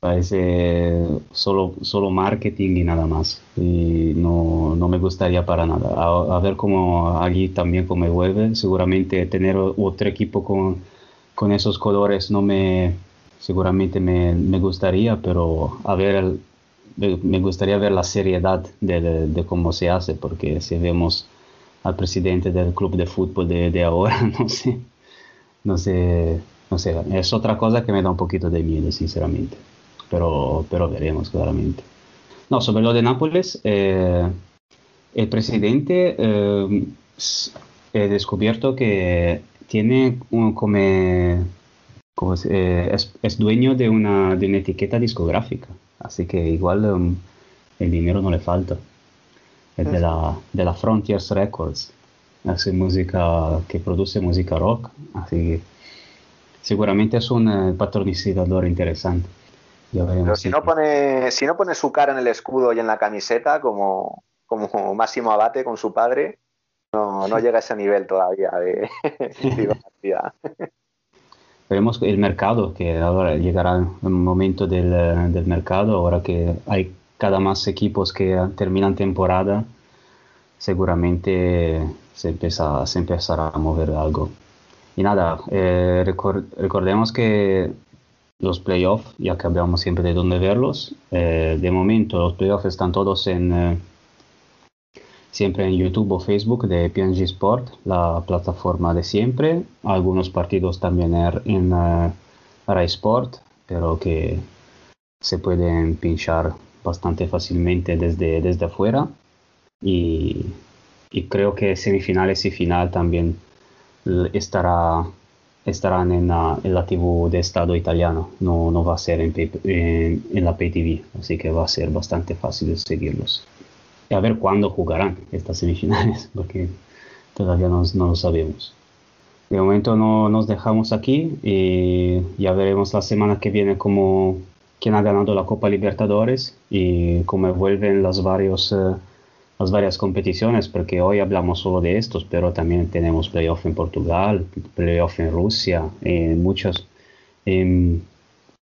Parece solo, solo marketing y nada más. Y no, no me gustaría para nada. A, a ver cómo allí también cómo vuelve. Seguramente tener otro equipo con, con esos colores no me, seguramente me, me gustaría, pero a ver, el- me gustaría ver la seriedad de, de- de cómo se hace, porque si vemos al presidente del club de fútbol de, de ahora, no sé, no sé, no sé, es otra cosa que me da un poquito de miedo, sinceramente, pero, pero veremos claramente. No, sobre lo de Nápoles, eh, el presidente eh, he descubierto que tiene un, como, eh, es, es dueño de una, de una etiqueta discográfica, así que igual um, el dinero no le falta. Es de la, de la Frontiers Records, hace música que produce música rock, así que seguramente es un eh, patrocinador interesante. Pero si no pone, si no pone su cara en el escudo y en la camiseta, como, como Máximo Abate con su padre, no, no llega a ese nivel todavía de, de. Veremos el mercado, que ahora llegará un momento del, eh, del mercado, ahora que hay cada más equipos que terminan temporada, seguramente se, empieza, se empezará a mover algo. Y nada, eh, recor- recordemos que los playoffs, ya que hablamos siempre de dónde verlos, eh, de momento los playoffs están todos en, eh, siempre en YouTube o Facebook de PNG Sport, la plataforma de siempre. Algunos partidos también er- en eh, Rai Sport, pero que se pueden pinchar bastante fácilmente desde, desde afuera. y, y creo que semifinales y final también estará, estarán en la, en la TV de Estado italiano, no, no va a ser en, en, en la Pay TV, así que va a ser bastante fácil seguirlos. Y a ver cuándo jugarán estas semifinales, porque todavía no, no lo sabemos. De momento no nos dejamos aquí y ya veremos la semana que viene cómo, quién ha ganado la Copa Libertadores y cómo vuelven los varios, eh, las varias competiciones, porque hoy hablamos solo de estos, pero también tenemos playoff en Portugal, playoff en Rusia, en muchos, en,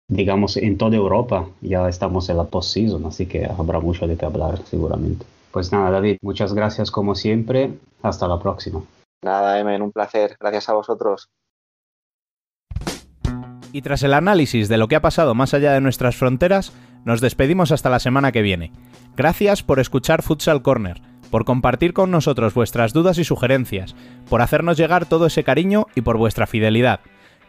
digamos, en toda Europa ya estamos en la post-season, así que habrá mucho de qué hablar seguramente. Pues nada, David, muchas gracias como siempre. Hasta la próxima. Nada, Emen, un placer. Gracias a vosotros. Y tras el análisis de lo que ha pasado más allá de nuestras fronteras, nos despedimos hasta la semana que viene. Gracias por escuchar Futsal Corner, por compartir con nosotros vuestras dudas y sugerencias, por hacernos llegar todo ese cariño y por vuestra fidelidad.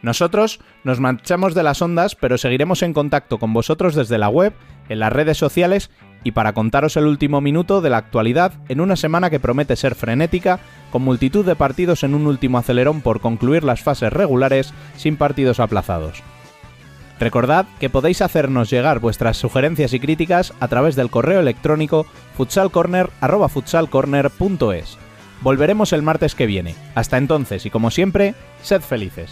Nosotros nos marchamos de las ondas, pero seguiremos en contacto con vosotros desde la web, en las redes sociales y para contaros el último minuto de la actualidad en una semana que promete ser frenética, con multitud de partidos en un último acelerón por concluir las fases regulares sin partidos aplazados. Recordad que podéis hacernos llegar vuestras sugerencias y críticas a través del correo electrónico futsalcorner@futsalcorner.es. Volveremos el martes que viene. Hasta entonces y como siempre, sed felices.